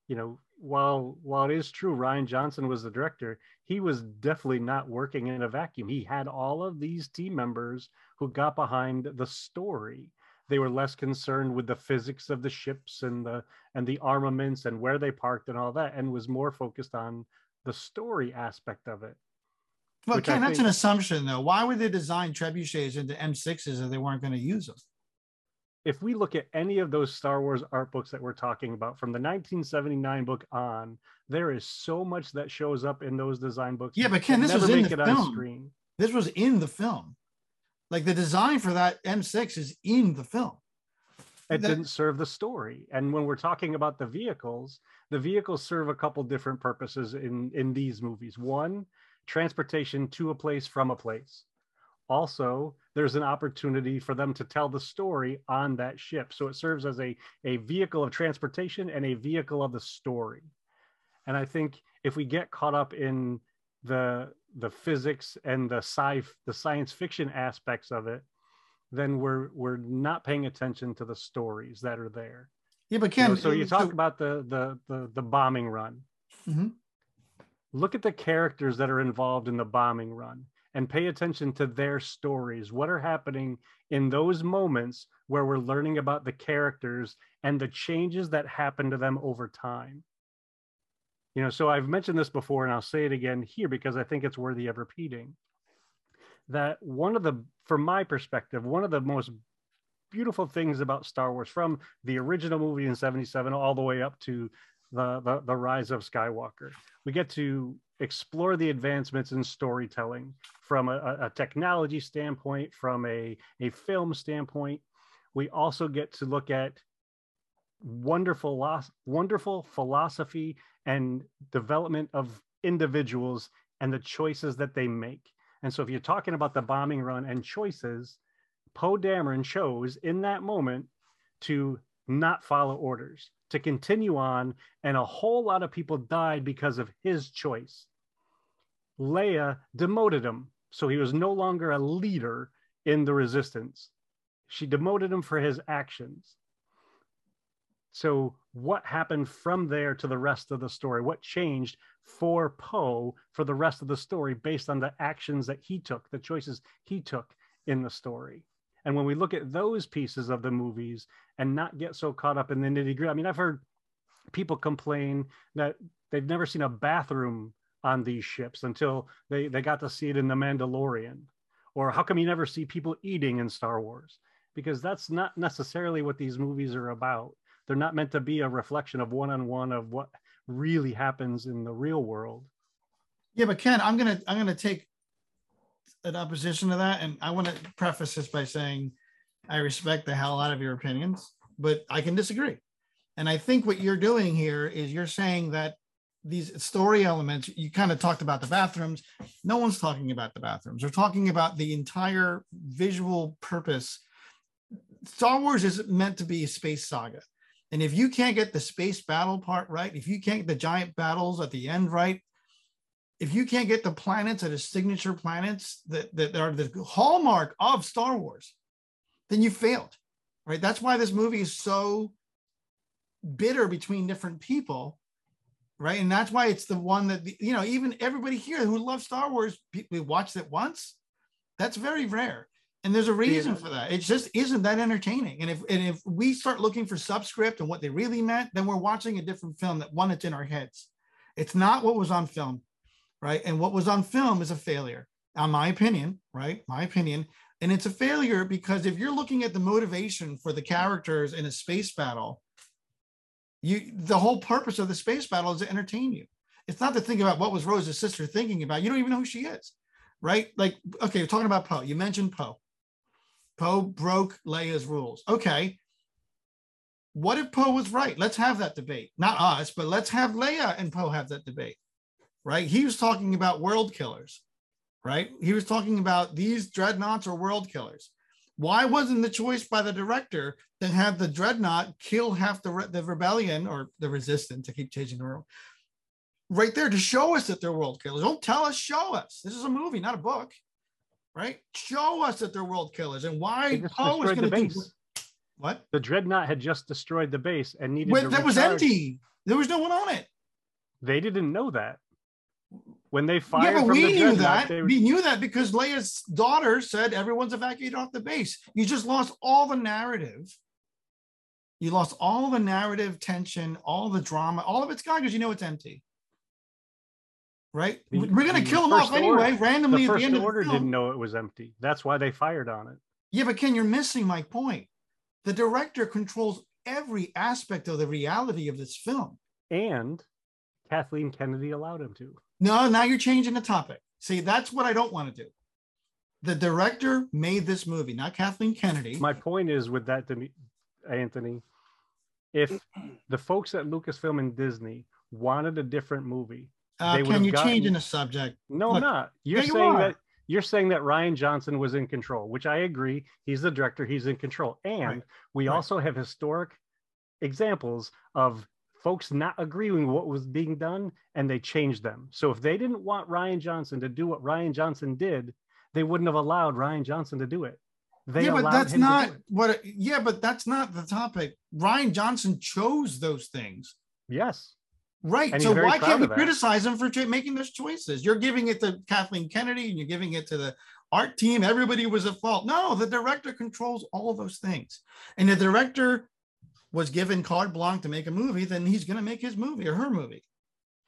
You know, while while it is true Rian Johnson was the director, he was definitely not working in a vacuum. He had all of these team members who got behind the story. They were less concerned with the physics of the ships and the and the armaments and where they parked and all that, and was more focused on the story aspect of it. Well, Ken, that's an assumption though. Why would they design trebuchets into M6s if they weren't going to use them? if we look at any of those Star Wars art books that we're talking about from the 1979 book on, there is so much that shows up in those design books. Yeah, but Ken, this was in the film. This was in the film. Like the design for that M6 is in the film. It That- didn't serve the story. And when we're talking about the vehicles, the vehicles serve a couple different purposes in in these movies. One, transportation to a place from a place. Also, there's an opportunity for them to tell the story on that ship. So it serves as a, a vehicle of transportation and a vehicle of the story. And I think if we get caught up in the the physics and the sci the science fiction aspects of it, then we're we're not paying attention to the stories that are there. Yeah, but You know, so you talk about the the the, the bombing run. Mhm. Look at the characters that are involved in the bombing run and pay attention to their stories. What are happening in those moments where we're learning about the characters and the changes that happen to them over time? You know, so I've mentioned this before and I'll say it again here because I think it's worthy of repeating. That one of the, from my perspective, one of the most beautiful things about Star Wars from the original movie in 77 all the way up to the, the, the rise of Skywalker. We get to explore the advancements in storytelling from a, a technology standpoint, from a, a film standpoint. We also get to look at wonderful, wonderful philosophy and development of individuals and the choices that they make. And so, if you're talking about the bombing run and choices, Poe Dameron chose in that moment to not follow orders, to continue on, and a whole lot of people died because of his choice. Leia demoted him, so he was no longer a leader in the resistance. she demoted him for his actions. So, what happened from there to the rest of the story? What changed for Poe for the rest of the story based on the actions that he took, the choices he took in the story? And when we look at those pieces of the movies and not get so caught up in the nitty gritty, I mean, I've heard people complain that they've never seen a bathroom on these ships until they, they got to see it in The Mandalorian. Or how come you never see people eating in Star Wars? Because that's not necessarily what these movies are about. They're not meant to be a reflection of one on one of what really happens in the real world. Yeah, but Ken, I'm gonna I'm gonna take an opposition to that, and I want to preface this by saying I respect the hell out of your opinions, but I can disagree. And I think what you're doing here is you're saying that these story elements, you kind of talked about the bathrooms. No one's talking about the bathrooms. We're talking about the entire visual purpose. Star Wars is meant to be a space saga. And if you can't get the space battle part right, if you can't get the giant battles at the end right, if you can't get the planets that are signature planets that, that are the hallmark of Star Wars, then you failed. Right. That's why this movie is so bitter between different people. Right. And that's why it's the one that, you know, even everybody here who loves Star Wars, we watched it once. That's very rare. And there's a reason for that. It just isn't that entertaining. And if and if we start looking for subscript and what they really meant, then we're watching a different film that one that's in our heads. It's not what was on film, right? And what was on film is a failure, on my opinion, right? My opinion. And it's a failure because if you're looking at the motivation for the characters in a space battle, you the whole purpose of the space battle is to entertain you. It's not to think about what was Rose's sister thinking about. You don't even know who she is, right? Like, okay, we're talking about Poe. You mentioned Poe Poe broke Leia's rules. Okay. What if Poe was right? Let's have that debate. Not us, but let's have Leia and Poe have that debate. Right? He was talking about world killers. Right? He was talking about these dreadnoughts are world killers. Why wasn't the choice by the director to have the dreadnought kill half the, re- the rebellion or the resistance to keep changing the world? Right there to show us that they're world killers. Don't tell us, show us. This is a movie, not a book right? Show us that they're world killers and why Poe is going to do what? The dreadnought had just destroyed the base and needed. Wait, that was empty. There was no one on it. They didn't know that when they fired. Yeah, but we knew that. Were... We knew that because Leia's daughter said everyone's evacuated off the base. You just lost all the narrative. You lost all the narrative tension, all the drama, all of it's gone because you know it's empty right? The, We're going to kill them off anyway, order, randomly. The first at the end order the didn't know it was empty. That's why they fired on it. Yeah, but Ken, you're missing my point. The director controls every aspect of the reality of this film. And Kathleen Kennedy allowed him to. No, now you're changing the topic. See, that's what I don't want to do. The director made this movie, not Kathleen Kennedy. My point is with that, Anthony, if the folks at Lucasfilm and Disney wanted a different movie, uh, can you gotten... changing the subject? No, Look, not. You're saying you that you're saying that Rian Johnson was in control, which I agree. He's the director. He's in control, and right. we right. also have historic examples of folks not agreeing with what was being done, and they changed them. So if they didn't want Rian Johnson to do what Rian Johnson did, they wouldn't have allowed Rian Johnson to do it. They yeah, but that's not what. It, yeah, but that's not the topic. Rian Johnson chose those things. Yes. Right. And so why can't we criticize him for making those choices? You're giving it to Kathleen Kennedy and you're giving it to the art team. Everybody was at fault. No, the director controls all of those things. And the director was given carte blanche to make a movie, then he's going to make his movie or her movie.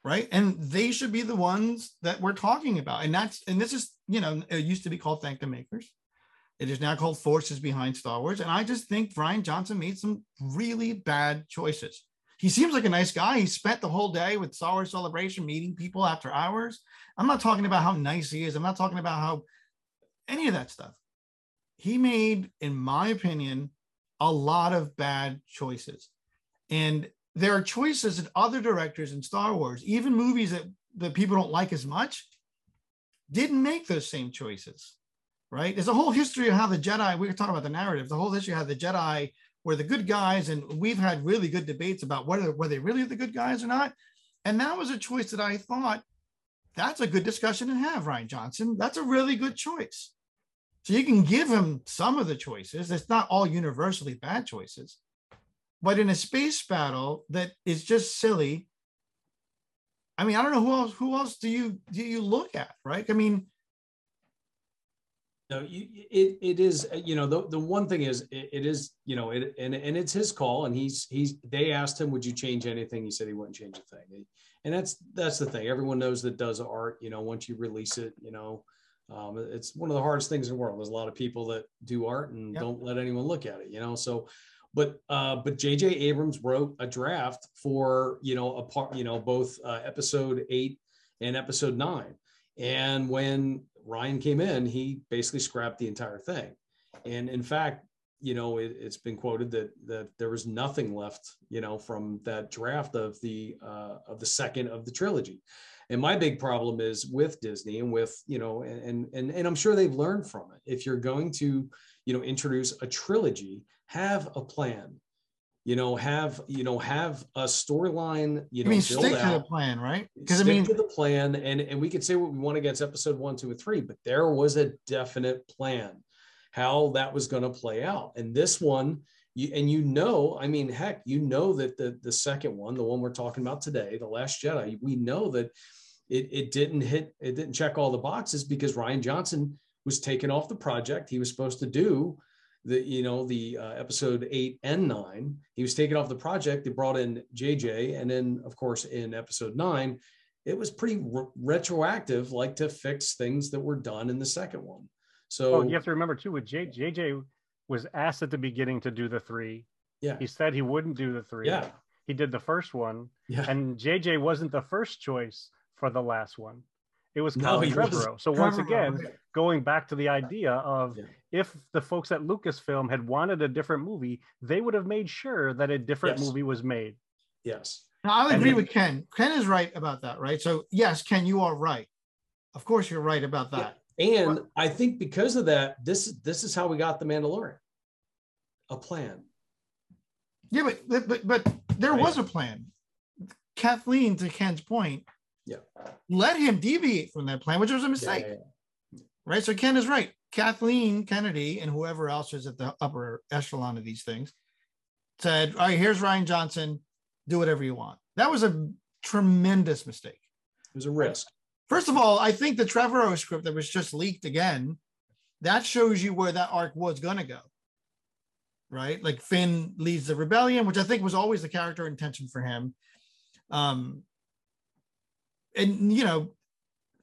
Right. And they should be the ones that we're talking about. And that's, and this is, you know, it used to be called Thank the Makers. It is now called Forces Behind Star Wars. And I just think Brian Johnson made some really bad choices he seems like a nice guy. He spent the whole day with Star Wars Celebration meeting people after hours. I'm not talking about how nice he is. I'm not talking about how any of that stuff. He made, in my opinion, a lot of bad choices. And there are choices that other directors in Star Wars, even movies that, that people don't like as much, didn't make those same choices. Right? There's a whole history of how the Jedi, we were talking about the narrative, the whole history of how the Jedi were the good guys, and we've had really good debates about whether were they really the good guys or not. And that was a choice that I thought that's a good discussion to have, Rian Johnson. That's a really good choice. So you can give him some of the choices. It's not all universally bad choices. But in a space battle that is just silly, I mean, I don't know who else who else do you do you look at, right? I mean, No, you, it it is you know the the one thing is it, it is you know it and and it's his call and he's he's they asked him would you change anything? He said he wouldn't change a thing. And that's that's the thing. Everyone knows that does art you know once you release it you know um, it's one of the hardest things in the world. There's a lot of people that do art and Yep. don't let anyone look at it you know so but uh but jj abrams wrote a draft for you know a part you know both uh, episode eight and episode nine. And when Rian came in, he basically scrapped the entire thing. And in fact, you know, it, has been quoted that that there was nothing left, you know, from that draft of the uh, of the second of the trilogy. And my big problem is with Disney and with you know, and and and I'm sure they've learned from it. If you're going to, you know, introduce a trilogy, have a plan. You know, have you know, have a storyline. You I know, mean, stick to the plan, right? Because I mean, to the plan and and we could say what we want against episode one two and three but there was a definite plan how that was going to play out and this one you and you know i mean heck you know that the the second one the one we're talking about today the last jedi we know that it, it didn't hit it didn't check all the boxes because rian johnson was taken off the project he was supposed to do the you know the uh, episode eight and nine he was taken off the project they brought in jj and then of course in episode nine it was pretty re- retroactive like to fix things that were done in the second one so Oh, you have to remember too with J, JJ was asked at the beginning to do the three. yeah He said he wouldn't do the three. yeah He did the first one, yeah and JJ wasn't the first choice for the last one. It was No, Colin he wasn't. Trevorrow. So once again, going back to the idea of Yeah. if the folks at Lucasfilm had wanted a different movie, they would have made sure that a different Yes. movie was made. yes Now, I'll agree then- with Ken. Ken is right about that, right? So yes, Ken, you are right. Of course, you're right about that. and i think because of that this this is how we got the mandalorian a plan Yeah, but but but, but there Right. was a plan. Kathleen, to Ken's point, Yeah. let him deviate from that plan, which was a mistake, yeah, yeah. right? So Ken is right. Kathleen Kennedy and whoever else is at the upper echelon of these things said, "All right, here's Rian Johnson. Do whatever you want." That was a tremendous mistake. it was a risk First of all, I think the Trevorrow script that was just leaked again, that shows you where that arc was going to go. Right? Like Finn leads the rebellion, which I think was always the character intention for him. Um, and, you know,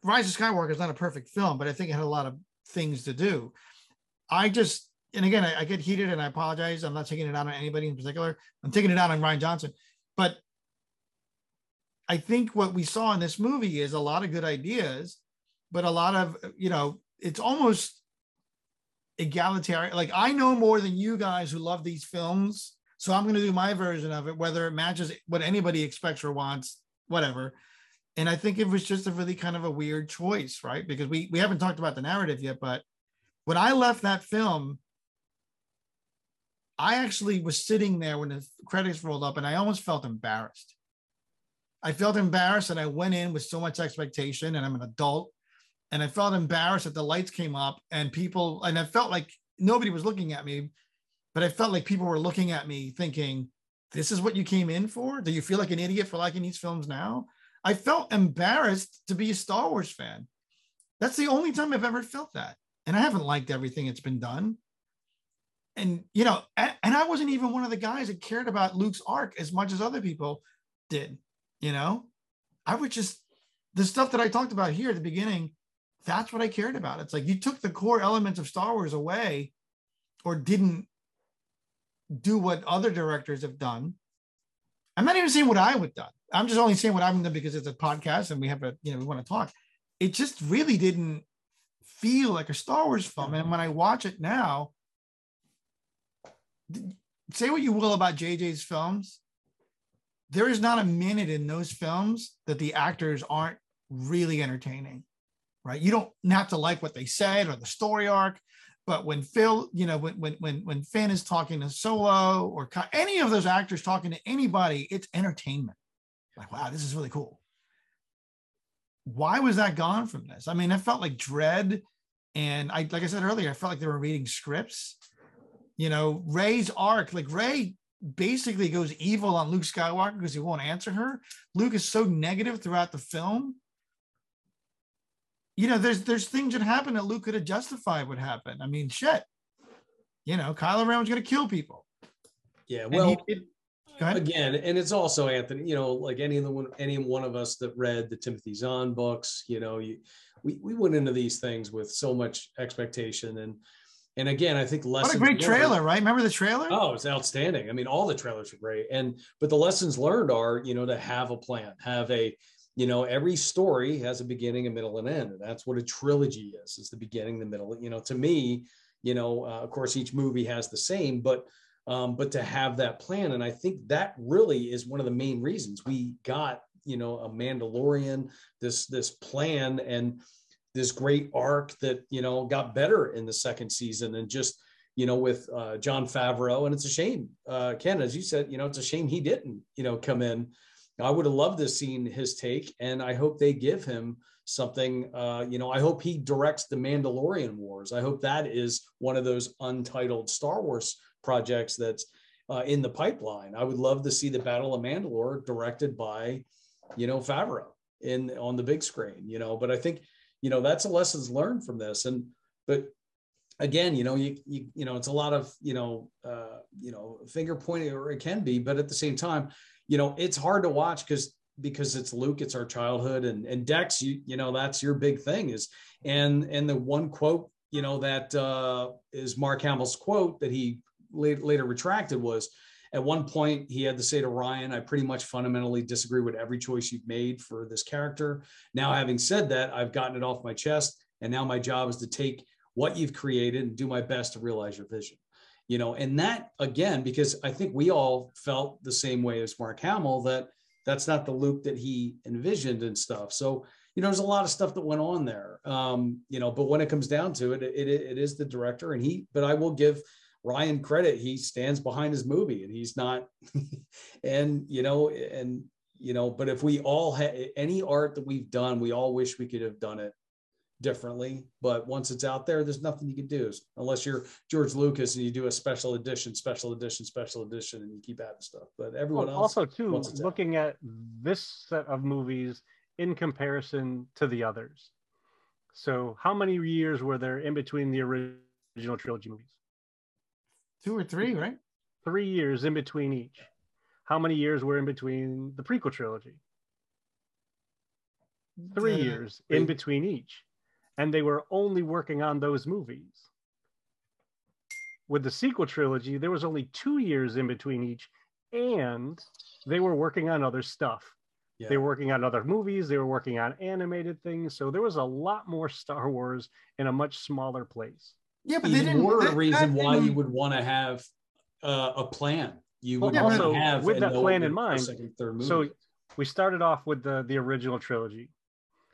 Rise of Skywalker is not a perfect film, but I think it had a lot of things to do. I just, and again, I, I get heated and I apologize. I'm not taking it out on anybody in particular. I'm taking it out on Rian Johnson. But I think what we saw in this movie is a lot of good ideas, but a lot of, you know, it's almost egalitarian. Like I know more than you guys who love these films. So I'm going to do my version of it, whether it matches what anybody expects or wants, whatever. And I think it was just a really kind of a weird choice, right? Because we we haven't talked about the narrative yet, but when I left that film, I actually was sitting there when the credits rolled up and I almost felt embarrassed. I felt embarrassed and I went in with so much expectation and I'm an adult and I felt embarrassed that the lights came up and people and I felt like nobody was looking at me but I felt like people were looking at me thinking this is what you came in for do you feel like an idiot for liking these films now I felt embarrassed to be a Star Wars fan. That's the only time I've ever felt that. And I haven't liked everything that's been done. And you know and, I wasn't even one of the guys that cared about Luke's arc as much as other people did you know? I would just the stuff that i talked about here at the beginning that's what i cared about. It's like you took the core elements of star wars away or didn't do what other directors have done. I'm not even saying what i would done i'm just only saying what i've done because it's a podcast and we have a you know we want to talk it just really didn't feel like a star wars film and when i watch it now say what you will about jj's films there is not a minute in those films that the actors aren't really entertaining, right? You don't have to like what they said or the story arc, but when Phil, you know, when when when when Finn is talking to Solo or any of those actors talking to anybody, it's entertainment. Like, wow, this is really cool. Why was that gone from this? I mean, it felt like Dread And I, like I said earlier, I felt like they were reading scripts. You know, Rey's arc, like Ray basically goes evil on Luke Skywalker because he won't answer her. Luke is so negative throughout the film. You know, there's there's things that happen that Luke could have justified what happened. I mean, shit. You know, Kylo Ren was going to kill people. Yeah, well, he did- Go ahead. Again, and it's also Anthony. You know, like any of the one, any one of us that read the Timothy Zahn books. You know, you we we went into these things with so much expectation, and and again, I think What lessons. a great learned- trailer, right? Remember the trailer? Oh, it's outstanding. I mean, all the trailers are great. And but the lessons learned are, you know, to have a plan, have a, you know, every story has a beginning, a middle, and end. And that's what a trilogy is. It's the beginning, the middle. You know, to me, you know, uh, of course, each movie has the same, but um, but to have that plan, and I think that really is one of the main reasons we got, you know, a Mandalorian, this this plan, and this great arc that you know got better in the second season, and just you know, with uh, Jon Favreau. And it's a shame, uh, Ken, as you said, you know, it's a shame he didn't, you know, come in. I would have loved to seen his take, and I hope they give him something. Uh, you know, I hope he directs the Mandalorian Wars. I hope that is one of those untitled Star Wars projects that's uh, in the pipeline. I would love to see the Battle of Mandalore directed by, you know, Favreau in on the big screen. You know, but I think, you know, that's a lessons learned from this. And but again, you know, you you you know, it's a lot of you know, uh, you know, finger pointing, or it can be, but at the same time, you know, it's hard to watch because because it's Luke, it's our childhood, and and Dex, you you know, that's your big thing is, and and the one quote, you know, that uh, is Mark Hamill's quote that he later, later retracted was. At one point, he had to say to Rian, I pretty much fundamentally disagree with every choice you've made for this character. Now, having said that, I've gotten it off my chest. And now my job is to take what you've created and do my best to realize your vision you know and that again because i think we all felt the same way as mark hamill that that's not the luke that he envisioned and stuff so you know there's a lot of stuff that went on there um you know but when it comes down to it it, it is the director and he but i will give rian credit he stands behind his movie and he's not (laughs) and you know and you know but if we all had any art that we've done we all wish we could have done it differently. But once it's out there, there's nothing you can do unless you're George Lucas and you do a special edition, special edition, special edition, and you keep adding stuff. But everyone Well, else, also too it's out. looking at this set of movies in comparison to the others. So how many years were there in between the original trilogy movies? Two or three, right? Three years in between each. How many years were in between the prequel trilogy? Three Uh, years in between each. And they were only working on those movies. With the sequel trilogy, there was only two years in between each, and they were working on other stuff. Yeah. They were working on other movies, they were working on animated things. So there was a lot more Star Wars in a much smaller place. Yeah, but they didn't. more that- reason why you would want to have uh, a plan. You would yeah, want but to have with that plan in mind, second, third movie. so we started off with the the original trilogy.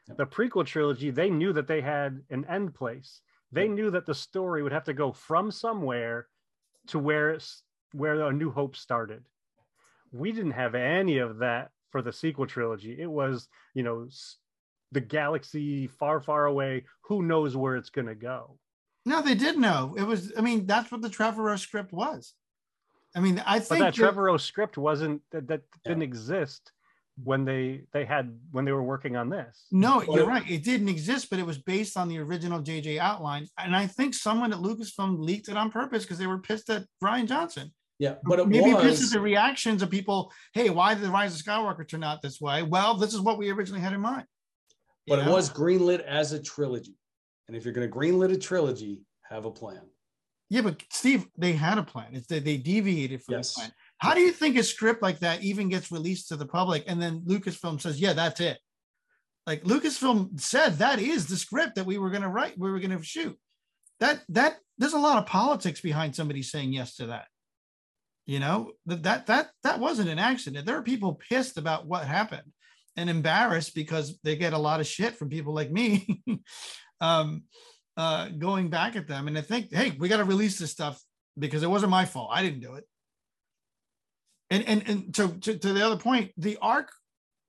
Yep. The prequel trilogy, they knew that they had an end place. They knew that the story would have to go from somewhere to where it's, where a New Hope started. We didn't have any of that for the sequel trilogy. It was, you know, the galaxy far, far away. Who knows where it's going to go? No, they did know. It was. I mean, that's what the Trevorrow script was. I mean, I But think that that- Trevorrow script wasn't that, that Yeah. didn't exist when they they had when they were working on this. No, Well, you're right. It didn't exist, but it was based on the original JJ outline. And I think someone at Lucasfilm leaked it on purpose because they were pissed at Brian Johnson. yeah, but it Maybe pissed was at the reactions of people. Hey, why did the Rise of Skywalker turn out this way? Well, this is what we originally had in mind. You but it know? was greenlit as a trilogy. And if you're going to greenlit a trilogy, have a plan. Yeah, but Steve, they had a plan. It's that they deviated from Yes. the plan. How do you think a script like that even gets released to the public and then Lucasfilm says, "Yeah, that's it"? Like Lucasfilm said, that is the script that we were going to write, we were going to shoot. That that there's a lot of politics behind somebody saying yes to that. You know that that that that wasn't an accident. There are people pissed about what happened and embarrassed because they get a lot of shit from people like me. (laughs) um, uh, going back at them and I think, hey, we got to release this stuff because it wasn't my fault. I didn't do it. And and and to, to to the other point, the arc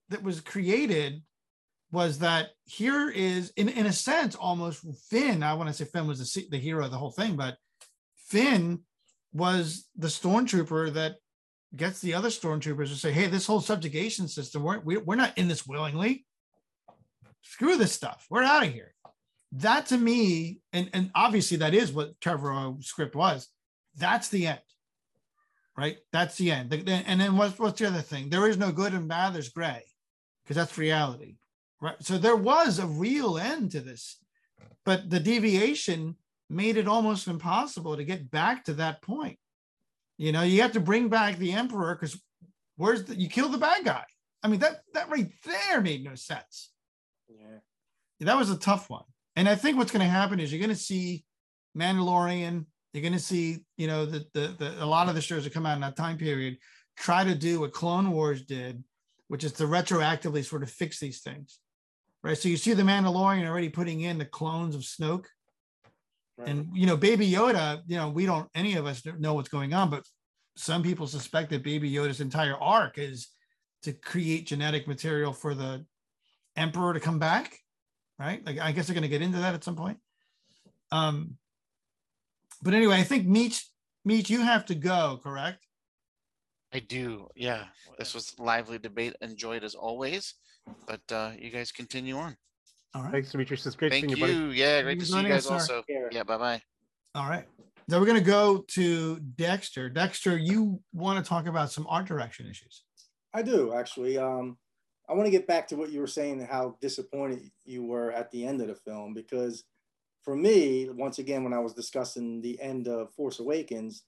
that was created was that here is in, in a sense almost Finn. I want to say Finn was the, the hero of the whole thing, but Finn was the stormtrooper that gets the other stormtroopers to say, "Hey, this whole subjugation system, we're we're not in this willingly. Screw this stuff. We're out of here." That to me, and and obviously that is what Trevorrow's script was. That's the end, right? That's the end. And then what's what's the other thing? There is no good and bad. There's gray, because that's reality, right? So there was a real end to this, but the deviation made it almost impossible to get back to that point. You know, you have to bring back the emperor because where's the you kill the bad guy? I mean, that that right there made no sense. Yeah. That was a tough one. And I think what's going to happen is you're going to see Mandalorian, you're going to see, you know, the, the the a lot of the shows that come out in that time period try to do what Clone Wars did, which is to retroactively sort of fix these things. Right. So you see the Mandalorian already putting in the clones of Snoke Right. And you know, Baby Yoda, you know, we don't any of us know what's going on, but some people suspect that Baby Yoda's entire arc is to create genetic material for the emperor to come back, right? Like I guess they're going to get into that at some point. Um, but anyway, I think Meech, Meech, you have to go, correct? I do. Yeah, this was lively debate. Enjoyed as always, but uh, you guys continue on. All right. Thanks, Demetrius. It's great Thank seeing you, you. buddy. Yeah, great to see you guys us, sir. also. Yeah, bye bye. All right. So we're going to go to Dexter. Dexter, you want to talk about some art direction issues? I do actually. Um, I want to get back to what you were saying, how disappointed you were at the end of the film, because for me, once again, when I was discussing the end of Force Awakens,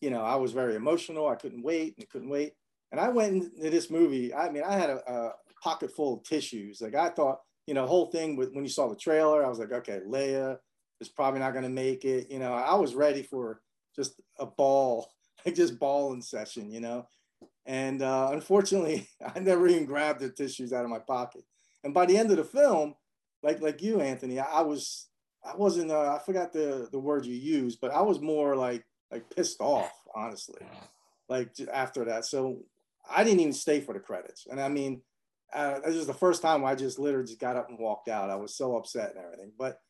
you know, I was very emotional. I couldn't wait and couldn't wait. And I went into this movie. I mean, I had a, a pocket full of tissues. Like I thought, you know, whole thing with when you saw the trailer, I was like, okay, Leia is probably not going to make it. You know, I was ready for just a ball, (laughs) like just balling session, you know. And uh, unfortunately, (laughs) I never even grabbed the tissues out of my pocket. And by the end of the film, like like you, Anthony, I, was I wasn't uh, I forgot the the word you used, but I was more like like pissed off, honestly. Like after that, so I didn't even stay for the credits. And I mean, uh, this is the first time I just literally just got up and walked out. I was so upset and everything. But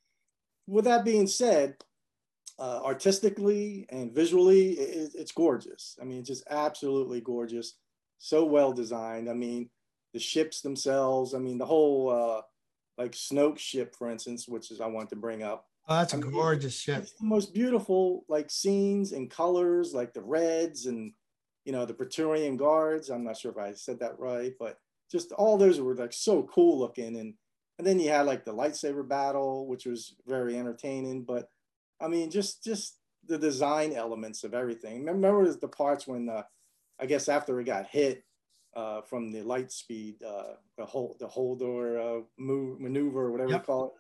with that being said, uh, artistically and visually, it, it's gorgeous. I mean, it's just absolutely gorgeous. So well designed. I mean, the ships themselves. I mean, the whole uh, like Snoke ship, for instance, which is I want to bring up. Oh, that's a I mean, gorgeous ship. The most beautiful like scenes and colors, like the reds and you know the Praetorian guards. I'm not sure if I said that right, but just all those were like so cool looking and and then you had like the lightsaber battle which was very entertaining but i mean just just the design elements of everything remember the parts when uh, i guess after it got hit uh, from the light speed uh, the whole the Holdo uh, move maneuver or whatever Yep. you call it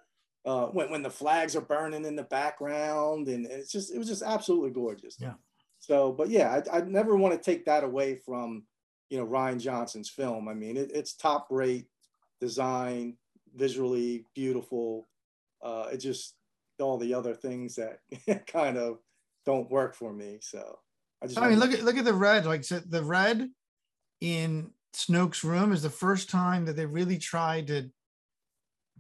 uh, when, when the flags are burning in the background and it's just it was just absolutely gorgeous Yeah. so but yeah i, I never want to take that away from you know Rian Johnson's film. I mean, it, it's top rate design, visually beautiful. Uh, it just all the other things that (laughs) kind of don't work for me. So I just I mean, look at look at the red. Like so the red in Snoke's room is the first time that they really tried to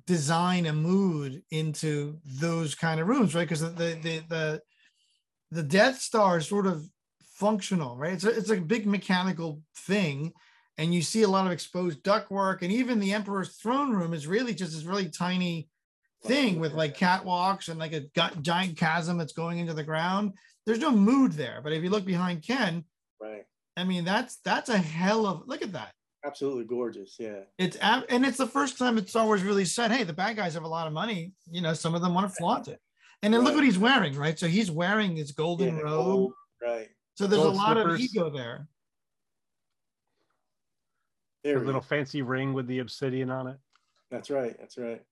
design a mood into those kind of rooms, right? Because the the the the, the Death Star is sort of functional, right? It's a, it's a big mechanical thing, and you see a lot of exposed ductwork, and even the Emperor's throne room is really just this really tiny thing with like catwalks and like a gu- giant chasm that's going into the ground. There's no mood there, but if you look behind Ken, right. I mean that's that's a hell of look at that. Absolutely gorgeous. Yeah. It's ab- and it's the first time that Star Wars really said, "Hey, the bad guys have a lot of money. You know, some of them want to flaunt it." And then look what he's wearing, right? So he's wearing his golden Yeah, robe. gold, Right. So there's a Gold lot of ego there. There A little fancy ring with the obsidian on it. That's right. That's right.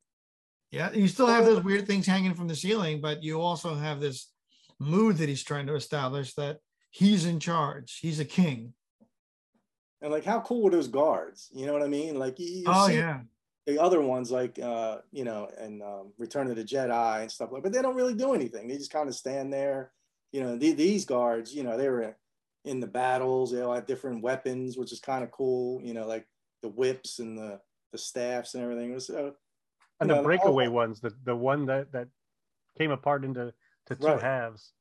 Yeah, you still have those weird things hanging from the ceiling, but you also have this mood that he's trying to establish that he's in charge. He's a king. And like, how cool were those guards? You know what I mean? Like, you, you Oh yeah, the other ones, like, uh, you know, and um, Return of the Jedi and stuff like. But they don't really do anything. They just kind of stand there. You know, the, these guards, you know, they were in the battles. They all had different weapons, which is kind of cool. You know, like the whips and the the the staffs and everything. It was uh, and you the breakaway all- ones, the the one that that came apart into to two Right. halves.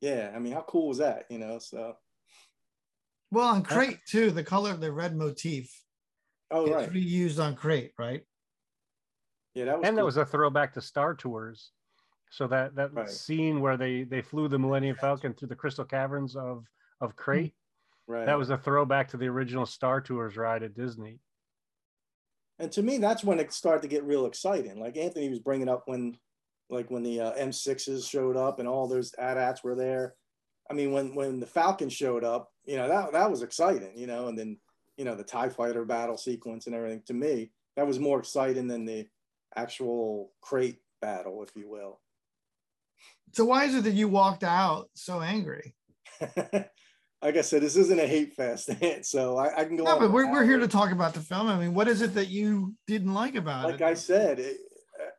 yeah. I mean, how cool was that? You know, so Well, on Crait too, the color of the red motif oh is right, reused on Crait, right? yeah, that was and that was a throwback to Star Tours. So that that Right. scene where they they flew the Millennium Falcon through the crystal caverns of of Crait, right. that was a throwback to the original Star Tours ride at Disney. And to me that's when it started to get real exciting. Like anthony was bringing up when like when the uh, m6s showed up and all those AT-ATs were there. I mean when when the falcon showed up you know that that was exciting you know and then you know the tie fighter battle sequence and everything to me that was more exciting than the actual Crait battle if you will. So why is it that you walked out so angry? (laughs) like i said this isn't a hate fest (laughs) so i, I can go No, on but we're, we're here to talk about the film. I mean, what is it that you didn't like about like it? Like I said, it,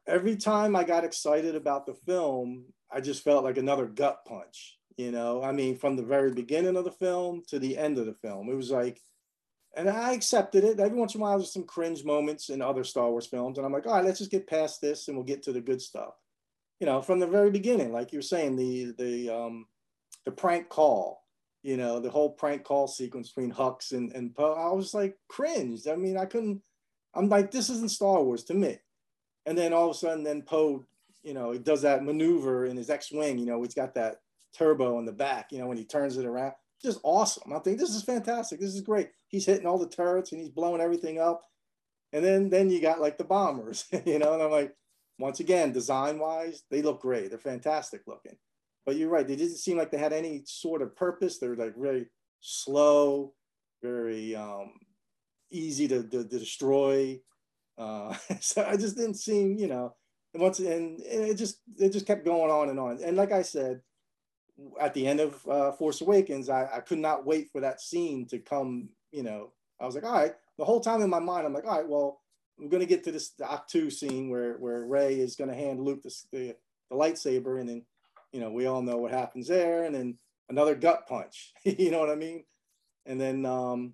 every time I got excited about the film, I just felt like another gut punch. You know, I mean, from the very beginning of the film to the end of the film, it was like, and I accepted it. Every once in a while, there's some cringe moments in other Star Wars films, and I'm like, all right, let's just get past this and we'll get to the good stuff. You know, from the very beginning, like you were saying, the the um, the prank call. You know, the whole prank call sequence between Hux and and Poe. I was like cringed. I mean, I couldn't. I'm like, this isn't Star Wars to me. And then all of a sudden, then Poe, you know, he does that maneuver in his X-wing. You know, he's got that turbo in the back. You know, when he turns it around, just awesome. I think this is fantastic. This is great. He's hitting all the turrets and he's blowing everything up. And then then you got like the bombers, (laughs) you know, and I'm like, once again, design wise, they look great. They're fantastic looking. But you're right. They didn't seem like they had any sort of purpose. They're like very slow, very um, easy to, to, to destroy. Uh, (laughs) so I just didn't seem, you know, and once and it just it just kept going on and on. And like I said, at the end of uh, Force Awakens, I, I could not wait for that scene to come. You know, I was like, all right. The whole time in my mind, I'm like, all right, well, I'm gonna get to this Two scene where where Rey is gonna hand Luke the, the the lightsaber, and then you know we all know what happens there, and then another gut punch. (laughs) you know what I mean? And then um,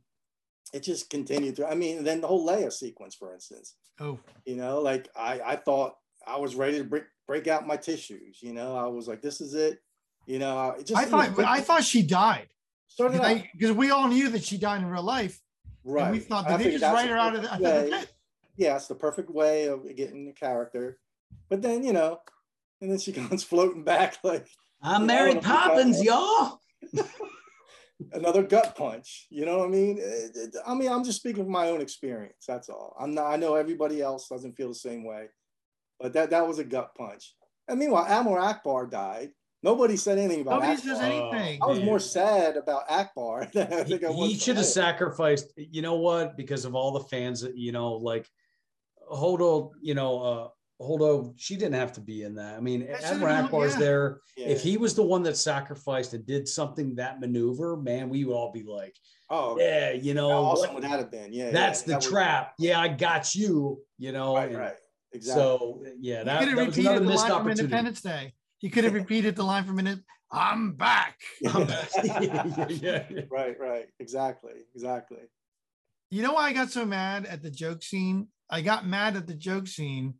it just continued through. I mean, then the whole Leia sequence, for instance. Oh, You know, like I I thought I was ready to break break out my tissues. You know, I was like, this is it. You know, it just I thought I thought she died so did I. because we all knew that she died in real life. Right. And we thought that they just write her out of the. I perfect thought, way. it. yeah, it's the perfect way of getting the character. But then, you know, and then she (laughs) comes floating back like I'm Mary I don't know if we got Poppins, y'all. (laughs) another gut punch. You know what I mean? It- it- I mean, I'm just speaking from my own experience. That's all. I'm not. I know everybody else doesn't feel the same way, but that that was a gut punch. And meanwhile, Admiral Ackbar died. Nobody said anything about Nobody Ackbar. says anything. I was more sad about Ackbar (laughs) than I think I was. he should have sacrificed you know what because of all the fans that you know like holdo you know uh holdo she didn't have to be in that i mean That should've admiral been- ackbar's yeah. there Yeah. if he was the one that sacrificed and did something that maneuver man we would all be like oh, yeah you know how what- awesome would that have been? Yeah, that's yeah, the that was- trap yeah i got you you know Right, and right, exactly. so yeah You that, could have that was repeated another the missed line from opportunity Independence Day. You could have (laughs) repeated the line from Independence. Day. I'm back. (laughs) yeah, yeah, yeah, yeah. right, right, exactly, exactly. You know why I got so mad at the joke scene? I got mad at the joke scene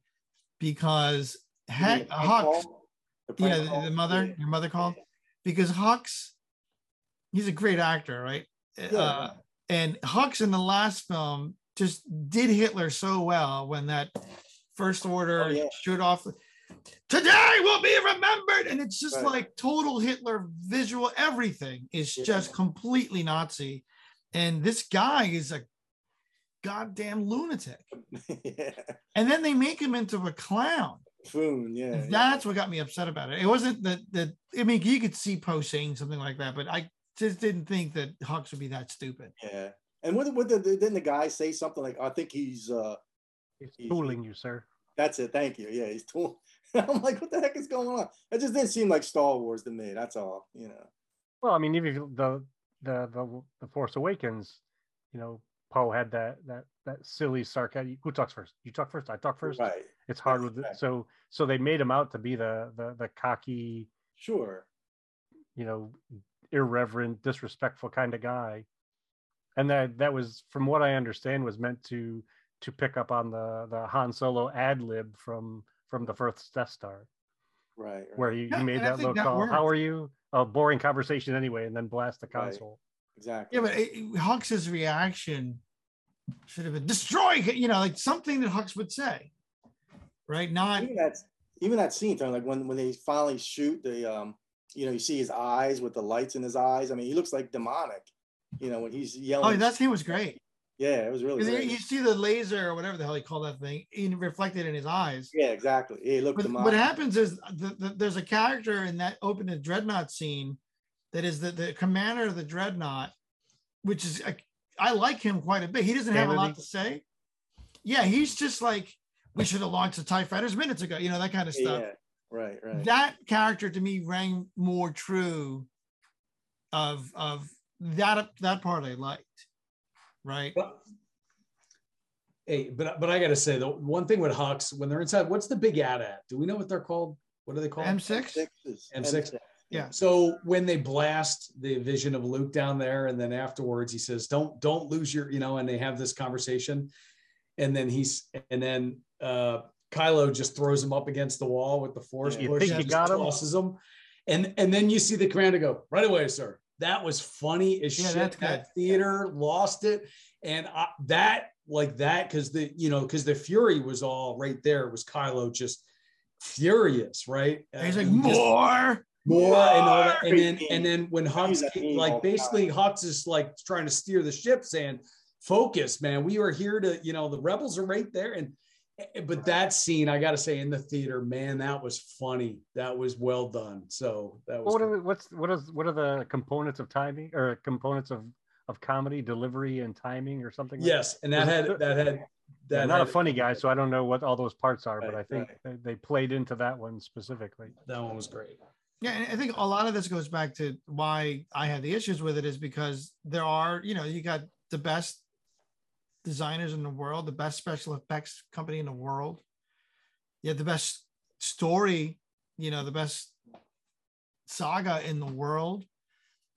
because You mean Heck, the prank Hux. The yeah, the, the mother, your mother called, because Hux, he's a great actor, right? Yeah. Uh, and Hux in the last film just did Hitler so well when that first order Oh, yeah. shoot off. Today will be remembered, and it's just Right. like total Hitler visual. Everything is Yeah. just completely Nazi, and this guy is a goddamn lunatic. yeah. (laughs) And then they make him into a clown. Foon, yeah. yeah. That's what got me upset about it. It wasn't that that I mean you could see Poe saying something like that, but I just didn't think that Hux would be that stupid. Yeah. And what, what the, didn't the guy say something like, I think he's, uh, He's Easy. fooling you, sir. that's it. Thank you. Yeah. He's tool. (laughs) I'm like, what the heck is going on? It just didn't seem like Star Wars to me. That's all, you know. Well, I mean, even if the the the the Force Awakens, you know, Poe had that that that silly sarcasm. Who talks first? You talk first. I talk first. Right. It's hard Right, with it. right. So so they made him out to be the the the cocky, Sure. you know, irreverent, disrespectful kind of guy. And that that was, from what I understand, was meant to to pick up on the the Han Solo ad lib from from the first Death Star, Right. right. where he, Yeah, he made and that little that call. How are you? A boring conversation anyway, and then blast the Right. Exactly. Yeah, but it, Hux's reaction should have been destroy. You know, like something that Hux would say, right? Not even that even that scene, Tony, like when when they finally shoot the um, you know, you see his eyes with the lights in his eyes. I mean, he looks like demonic. You know, when he's yelling. oh, that scene was great. yeah, it was really. Great. you see the laser or whatever the hell he called that thing in, reflected in his eyes. Yeah, exactly. He looked But demonic. what happens is the, the, there's a character in that opening dreadnought scene that is the, the commander of the dreadnought, which is a, I like him quite a bit. He doesn't have a lot to say. Yeah, he's just like we should have launched the Tie Fighters minutes ago. You know that kind of stuff. Yeah, right, right. That character to me rang more true of of that that part I liked. Right. But, hey, but but I gotta say the one thing with Hux when they're inside, what's the big ad at? Do we know what they're called? What are they called? M6. Six is- M6? Yeah. So when they blast the vision of Luke down there, and then afterwards he says, "Don't don't lose your," you know, and they have this conversation, and then he's and then uh Kylo just throws him up against the wall with the force You push, you got him? tosses him, and and then you see the commander go right away, sir. That was funny as Yeah, shit. That theater lost it, and I, that like that because the you know because the fury was all right there. It was Kylo just furious, right? He's Uh, like he just- more. more and all that. And then and then when Hux that meme all like the basically Hux is like trying to steer the ship, saying, "Focus, man. We are here to you know the rebels are right there." And eh, but that scene, I got to say, in the theater, man, that was funny. That was well done. So that was What are the, what's what is what are the components of timing or components of of comedy delivery and timing or something? like yes, and that had that had that I'm not a funny guy, so I don't know what all those parts are, but I think right. they, they played into that one specifically. That one was great. Yeah, and I think a lot of this goes back to why I had the issues with it is because there are, you know, you got the best designers in the world, the best special effects company in the world. You have the best story, you know, the best saga in the world.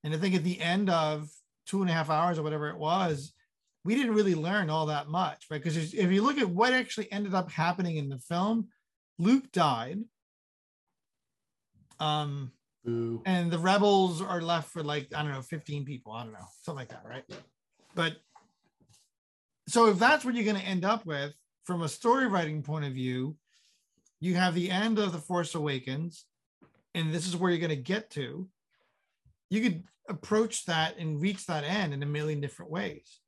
And I think at the end of two and a half hours or whatever it was, we didn't really learn all that much, right? Because if you look at what actually ended up happening in the film, Luke died. Um, Boo. and the rebels are left for like I don't know, 15 people. I don't know, something like that, right? But so if that's what you're going to end up with from a story writing point of view, you have the end of the Force Awakens, and this is where you're going to get to. You could approach that and reach that end in a million different ways.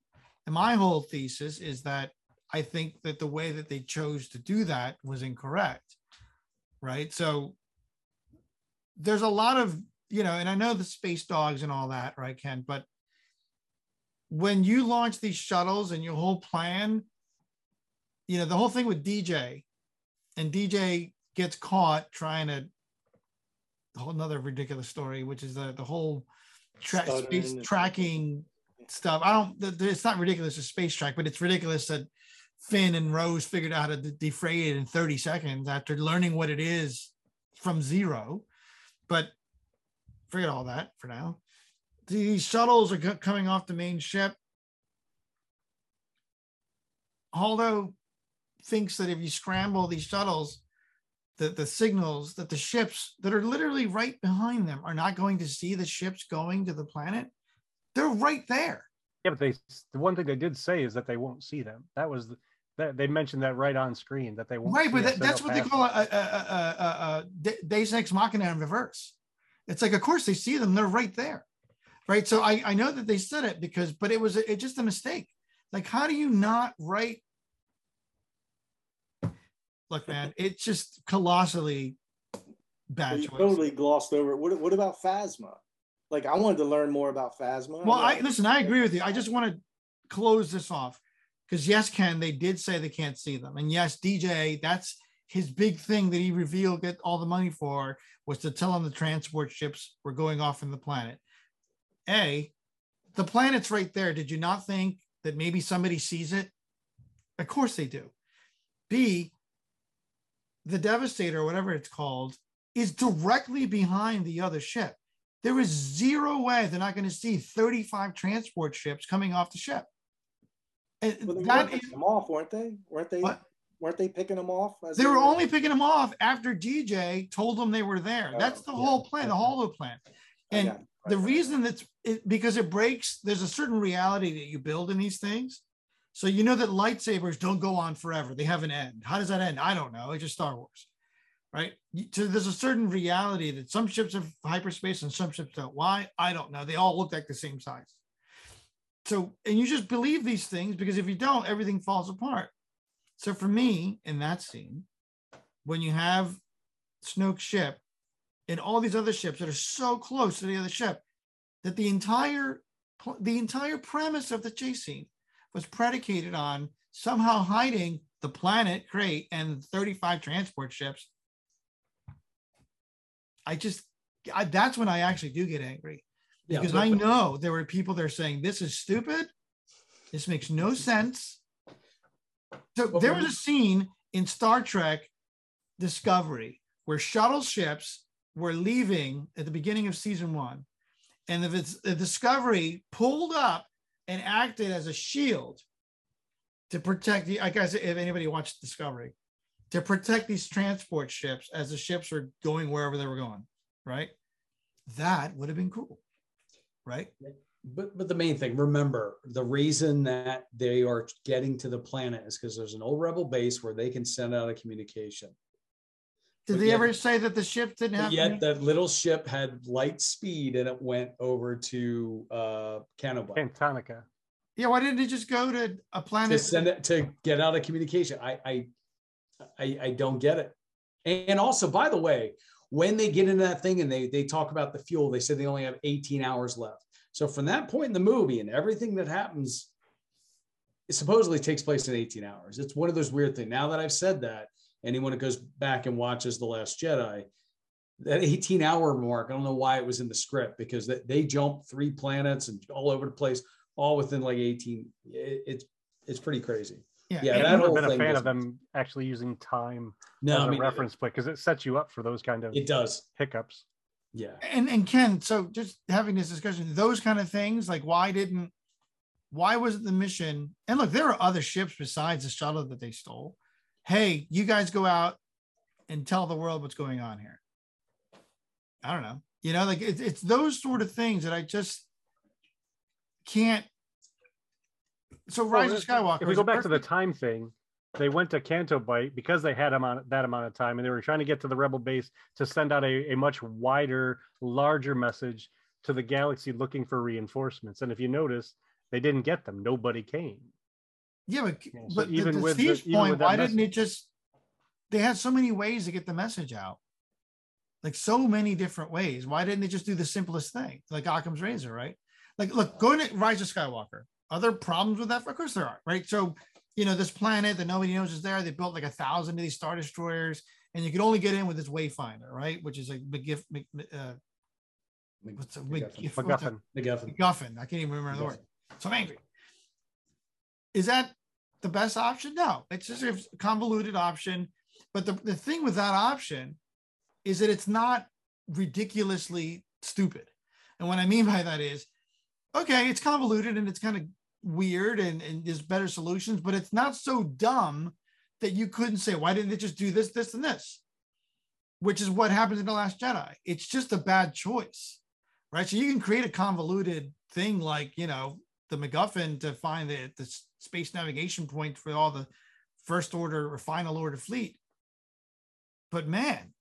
And my whole thesis is that I think that the way that they chose to do that was incorrect. Right. So there's a lot of, you know, and I know the space dogs and all that, right, Ken? But when you launch these shuttles and your whole plan, you know, the whole thing with DJ and DJ gets caught trying to a whole another ridiculous story, which is the the whole tra- space tracking stuff. I don't. th- th- It's not ridiculous to space track, but it's ridiculous that Finn and Rose figured out how to de- defray it in 30 seconds after learning what it is from zero. But forget all that for now. These shuttles are co- coming off the main ship. Holdo thinks that if you scramble these shuttles, the, the signals that the ships that are literally right behind them are not going to see the ships going to the planet. They're right there. Yeah, but they the one thing they did say is that they won't see them. That was the, they mentioned that right on screen that they won't. Right, but that, that that's what they call a, us. a, a, a, a, a Deus Ex Machina in reverse. It's like, of course they see them; they're right there, right? So I, I know that they said it because, but it was it just a mistake. Like, how do you not write? Look, man, it's just colossally Well, bad you choice. totally glossed over. it. What, what about Phasma? Like, I wanted to learn more about Phasma. Well, I listen. I agree with you. I just want to close this off because yes, Ken, they did say they can't see them, and yes, DJ, that's his big thing that he revealed get all the money for was to tell him the transport ships were going off from the planet. A, the planet's right there. Did you not think that maybe somebody sees it? Of course they do. B, the Devastator, or whatever it's called, is directly behind the other ship. There is zero way they're not going to see 35 transport ships coming off the ship. And Well, they were them off, weren't they? Weren't they? What? Weren't they picking them off? as they were only picking them off after DJ told them they were there. Oh, That's the yeah. whole plan, the. Hollow plan. And it. the right. reason that's it, because it breaks, there's a certain reality that you build in these things. So you know that lightsabers don't go on forever. They have an end. How does that end? I don't know. It's just Star Wars. Right. So there's a certain reality that some ships have hyperspace and some ships don't. Why? I don't know. They all look like the same size. So, and you just believe these things because if you don't, everything falls apart. So for me, in that scene, when you have Snoke's ship and all these other ships that are so close to the other ship, that the entire the entire premise of the chase scene was predicated on somehow hiding the planet Crait and 35 transport ships. I just I, that's when I actually do get angry because I know there were people that are saying this is stupid. This makes no sense. So there was a scene in Star Trek Discovery where shuttle ships were leaving at the beginning of season one, and if it's the Discovery pulled up and acted as a shield to protect the. I guess if anybody watched Discovery, to protect these transport ships as the ships were going wherever they were going, right? That would have been cool, right? But but the main thing, remember, the reason that they are getting to the planet is because there's an old rebel base where they can send out a communication. Did But they yet- ever say that the ship didn't have? yet any- that little ship had light speed and it went over to uh Canto Bight Cantonica. yeah, why didn't they just go to a planet to planet? send it to get out of communication. I I I, I don't get it. And also, by the way, when they get into that thing and they they talk about the fuel, they said they only have 18 hours left. So from that point in the movie and everything that happens, it supposedly takes place in 18 hours. It's one of those weird things. Now that I've said that, anyone that goes back and watches The Last Jedi, that 18 hour mark, I don't know why it was in the script because they, they jump three planets and all over the place, all within like 18. It, it's it's pretty crazy. Yeah, yeah, and- that I've never been a thing fan of them actually using time No, as I a mean, reference point because it sets you up for those kind of It does. hiccups. Yeah. and and Ken, so just having this discussion, those kind of things, like why didn't, why wasn't the mission? And look, there are other ships besides the shuttle that they stole. Hey, you guys go out and tell the world what's going on here. I don't know, you know, like it's it's those sort of things that I just can't. So Rise Well, of Skywalker. If we go back to the time thing, they went to Canto Bight because they had amount, that amount of time and they were trying to get to the rebel base to send out a, a much wider, larger message to the galaxy looking for reinforcements. And if you notice, they didn't get them. Nobody came. Yeah, but, Yeah, so but the- even to with the- Steve's even point, with why didn't it just? They had so many ways to get the message out, like so many different ways. Why didn't they just do the simplest thing, like Occam's razor, right? Like, look, going to Rise of Skywalker. Are there problems with that? Of course there are, right? So, you know, this planet that nobody knows is there. They built like a thousand of these star destroyers, and you could only get in with this wayfinder, right? Which is like McGiff, Mc, uh, what's a McGiff, what's a- MacGuffin. MacGuffin. MacGuffin. I can't even remember the word. So I'm angry. Is that the best option? No, it's just a convoluted option. But the, the thing with that option is that it's not ridiculously stupid. And what I mean by that is, okay, it's convoluted and it's kind of weird and, and there's better solutions, but it's not so dumb that you couldn't say, why didn't they just do this, this, and this? Which is what happens in The Last Jedi. It's just a bad choice, right? So you can create a convoluted thing like, you know, the MacGuffin to find the, the space navigation point for all the first order or final order fleet. But man,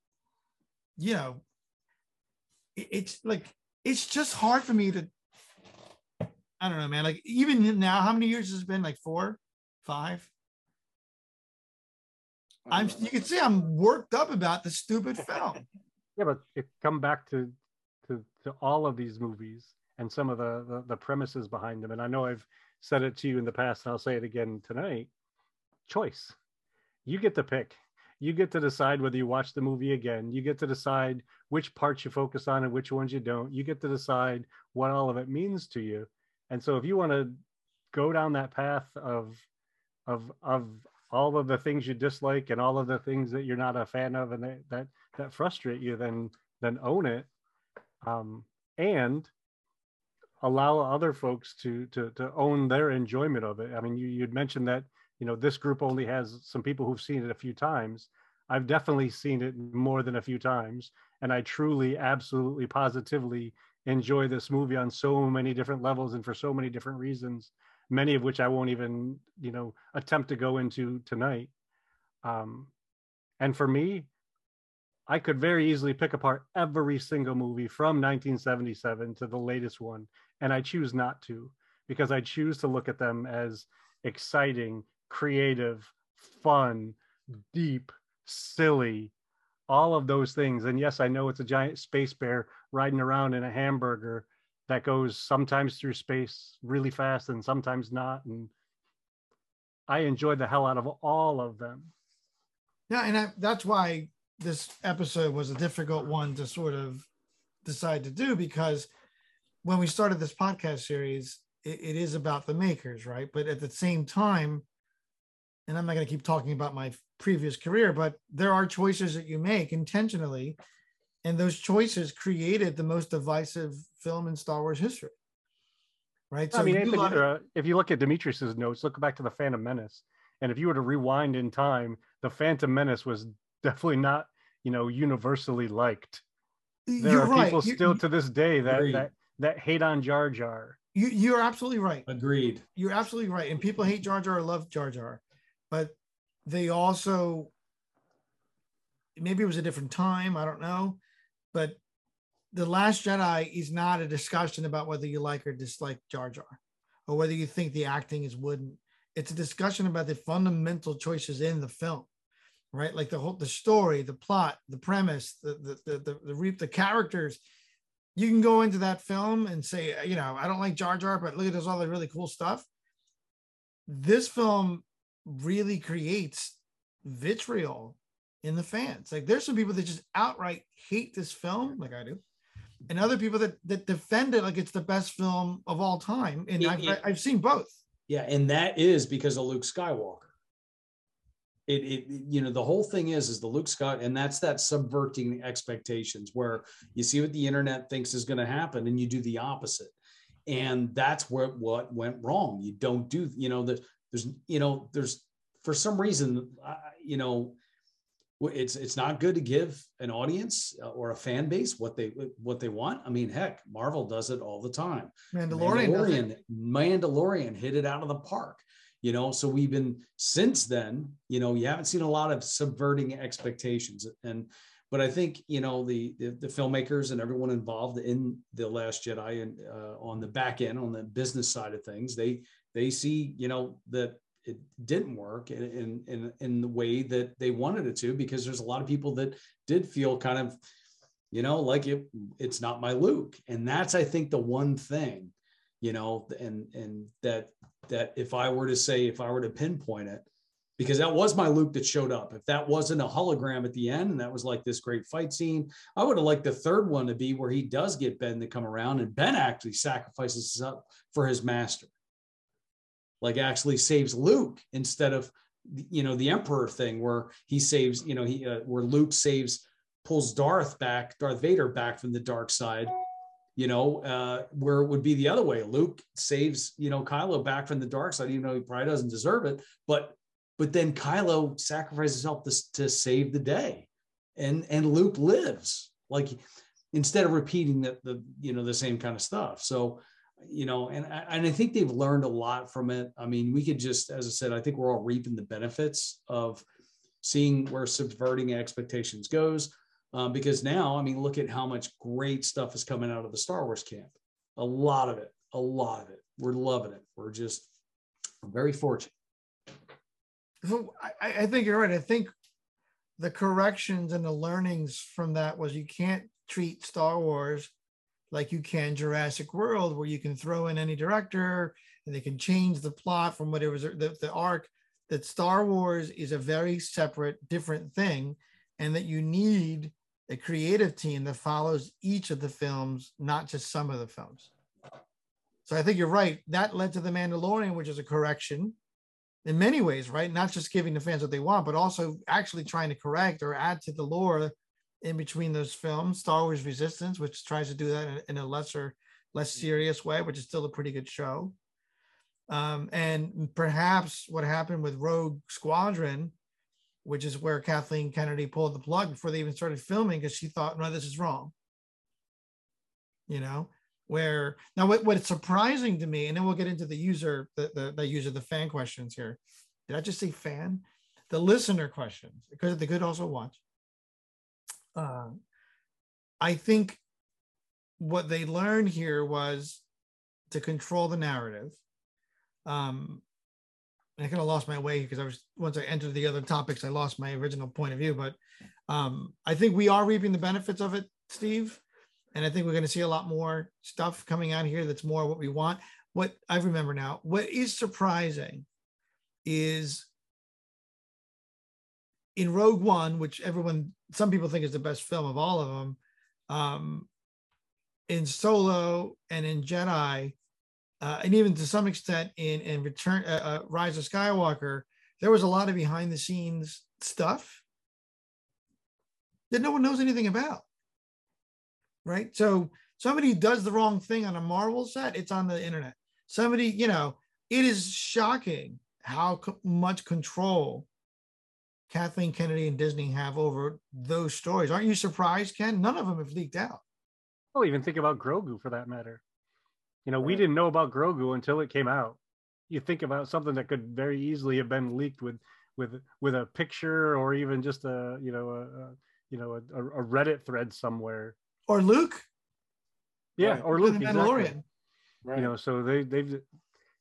you know, it- it's like, it's just hard for me to, I don't know, man. Like even now, how many years has it been? Like four, five? I'm, you can see I'm worked up about the stupid film. (laughs) Yeah, but it come back to to to all of these movies and some of the, the the premises behind them. And I know I've said it to you in the past, and I'll say it again tonight. Choice. You get to pick. You get to decide whether you watch the movie again. You get to decide which parts you focus on and which ones you don't. You get to decide what all of it means to you. And so if you want to go down that path of of of all of the things you dislike and all of the things that you're not a fan of and that that, that frustrate you then then own it um, and allow other folks to to to own their enjoyment of it. I mean, you you'd mentioned that you know this group only has some people who've seen it a few times. I've definitely seen it more than a few times, and I truly, absolutely, positively enjoy this movie on so many different levels and for so many different reasons. Many of which I won't even you know attempt to go into tonight. Um, and for me, I could very easily pick apart every single movie from 1977 to the latest one, and I choose not to because I choose to look at them as exciting, creative, fun, deep, silly, all of those things. And yes, I know it's a giant space bear riding around in a hamburger that goes sometimes through space really fast and sometimes not. And I enjoyed the hell out of all of them. Yeah, and I, that's why this episode was a difficult one to sort of decide to do because when we started this podcast series, it, it is about the makers, right? But at the same time, and I'm not going to keep talking about my previous career, but there are choices that you make intentionally, and those choices created the most divisive film in Star Wars history. Right. So I mean, Anthony, uh, if you look at Demetrius's notes, look back to the Phantom Menace, and if you were to rewind in time, the Phantom Menace was definitely not, you know, universally liked. There You're are right. people You- still you- to this day that Agreed. that that hate on Jar Jar. You, you're absolutely right. Agreed. You're absolutely right. And people hate Jar Jar or love Jar Jar, but they also maybe it was a different time. I don't know, but the Last Jedi is not a discussion about whether you like or dislike Jar Jar, or whether you think the acting is wooden. It's a discussion about the fundamental choices in the film, right? Like the whole the story, the plot, the premise, the the the the, the, the characters. You can go into that film and say, you know, I don't like Jar Jar, but look at this all the really cool stuff. This film really creates vitriol in the fans. Like there's some people that just outright hate this film, like I do, and other people that that defend it like it's the best film of all time. And It- I've it- I've seen both. Yeah, and that is because of Luke Skywalker. It, it you know the whole thing is is the Luke Scott and that's that subverting expectations where you see what the internet thinks is going to happen and you do the opposite and that's where what went wrong you don't do you know the, there's you know there's for some reason uh, you know it's it's not good to give an audience uh, or a fan base what they what they want i mean heck marvel does it all the time Mandalorian. Mandalorian, Mandalorian hit it out of the park. You know, so we've been since then. You know, you haven't seen a lot of subverting expectations, and but I think you know the the, the filmmakers and everyone involved in the Last Jedi and uh, on the back end, on the business side of things, they they see you know that it didn't work in in in, the way that they wanted it to because there's a lot of people that did feel kind of you know like it it's not my luke. And that's i think the one thing you know and and that that if i were to say if i were to pinpoint it because that was my luke that showed up. If that wasn't a hologram at the end and that was like this great fight scene i would have liked the third one to be where he does get ben to come around and ben actually sacrifices up for his master like actually saves luke instead of you know the emperor thing where he saves you know he uh, where luke saves pulls Darth back, Darth Vader back from the dark side, you know, uh, where it would be the other way. Luke saves, you know, Kylo back from the dark side, even though he probably doesn't deserve it. But but then Kylo sacrifices himself to, to save the day. And and Luke lives. Like instead of repeating the, the you know the same kind of stuff. So you know, and I- and I think they've learned a lot from it. I mean, we could just, as I said, I think we're all reaping the benefits of seeing where subverting expectations goes. Um, because now, I mean, look at how much great stuff is coming out of the Star Wars camp. A lot of it, a lot of it. We're loving it. We're just very fortunate. So I, I think you're right. I think the corrections and the learnings from that was you can't treat Star Wars like you can Jurassic World, where you can throw in any director and they can change the plot from whatever the, the arc. That Star Wars is a very separate, different thing, and that you need a creative team that follows each of the films, not just some of the films. So I think you're right. That led to The Mandalorian, which is a correction in many ways, right? Not just giving the fans what they want, but also actually trying to correct or add to the lore in between those films. Star Wars Resistance, which tries to do that in, in a lesser less serious way, which is still a pretty good show. Um, and perhaps what happened with Rogue Squadron, which is where Kathleen Kennedy pulled the plug before they even started filming because she thought, no, this is wrong. You know, where now what, what's surprising to me, and then we'll get into the user, the, the, the user, the fan questions here. Did I just say fan? The listener questions, because they could also watch. Uh, I think what they learned here was to control the narrative. Um, I kind of lost my way because I was once I entered the other topics, I lost my original point of view. But um, I think we are reaping the benefits of it, Steve. And I think we're going to see a lot more stuff coming out here that's more what we want. What I remember now, what is surprising is in Rogue One, which everyone, some people think is the best film of all of them. Um, in Solo and in Jedi, uh, and even to some extent in in Return uh, uh, Rise of Skywalker, there was a lot of behind the scenes stuff that no one knows anything about. Right, so somebody does the wrong thing on a Marvel set, it's on the internet. Somebody, you know, it is shocking how co- much control Kathleen Kennedy and Disney have over those stories. Aren't you surprised, Ken? None of them have leaked out. Well, even think about Grogu for that matter. You know, we didn't know about Grogu until it came out. You think about something that could very easily have been leaked with with with a picture or even just a you know a, a you know a, a Reddit thread somewhere. Or Luke, Yeah, Right. or Luke. Exactly. Mandalorian. Right. You know, so they they've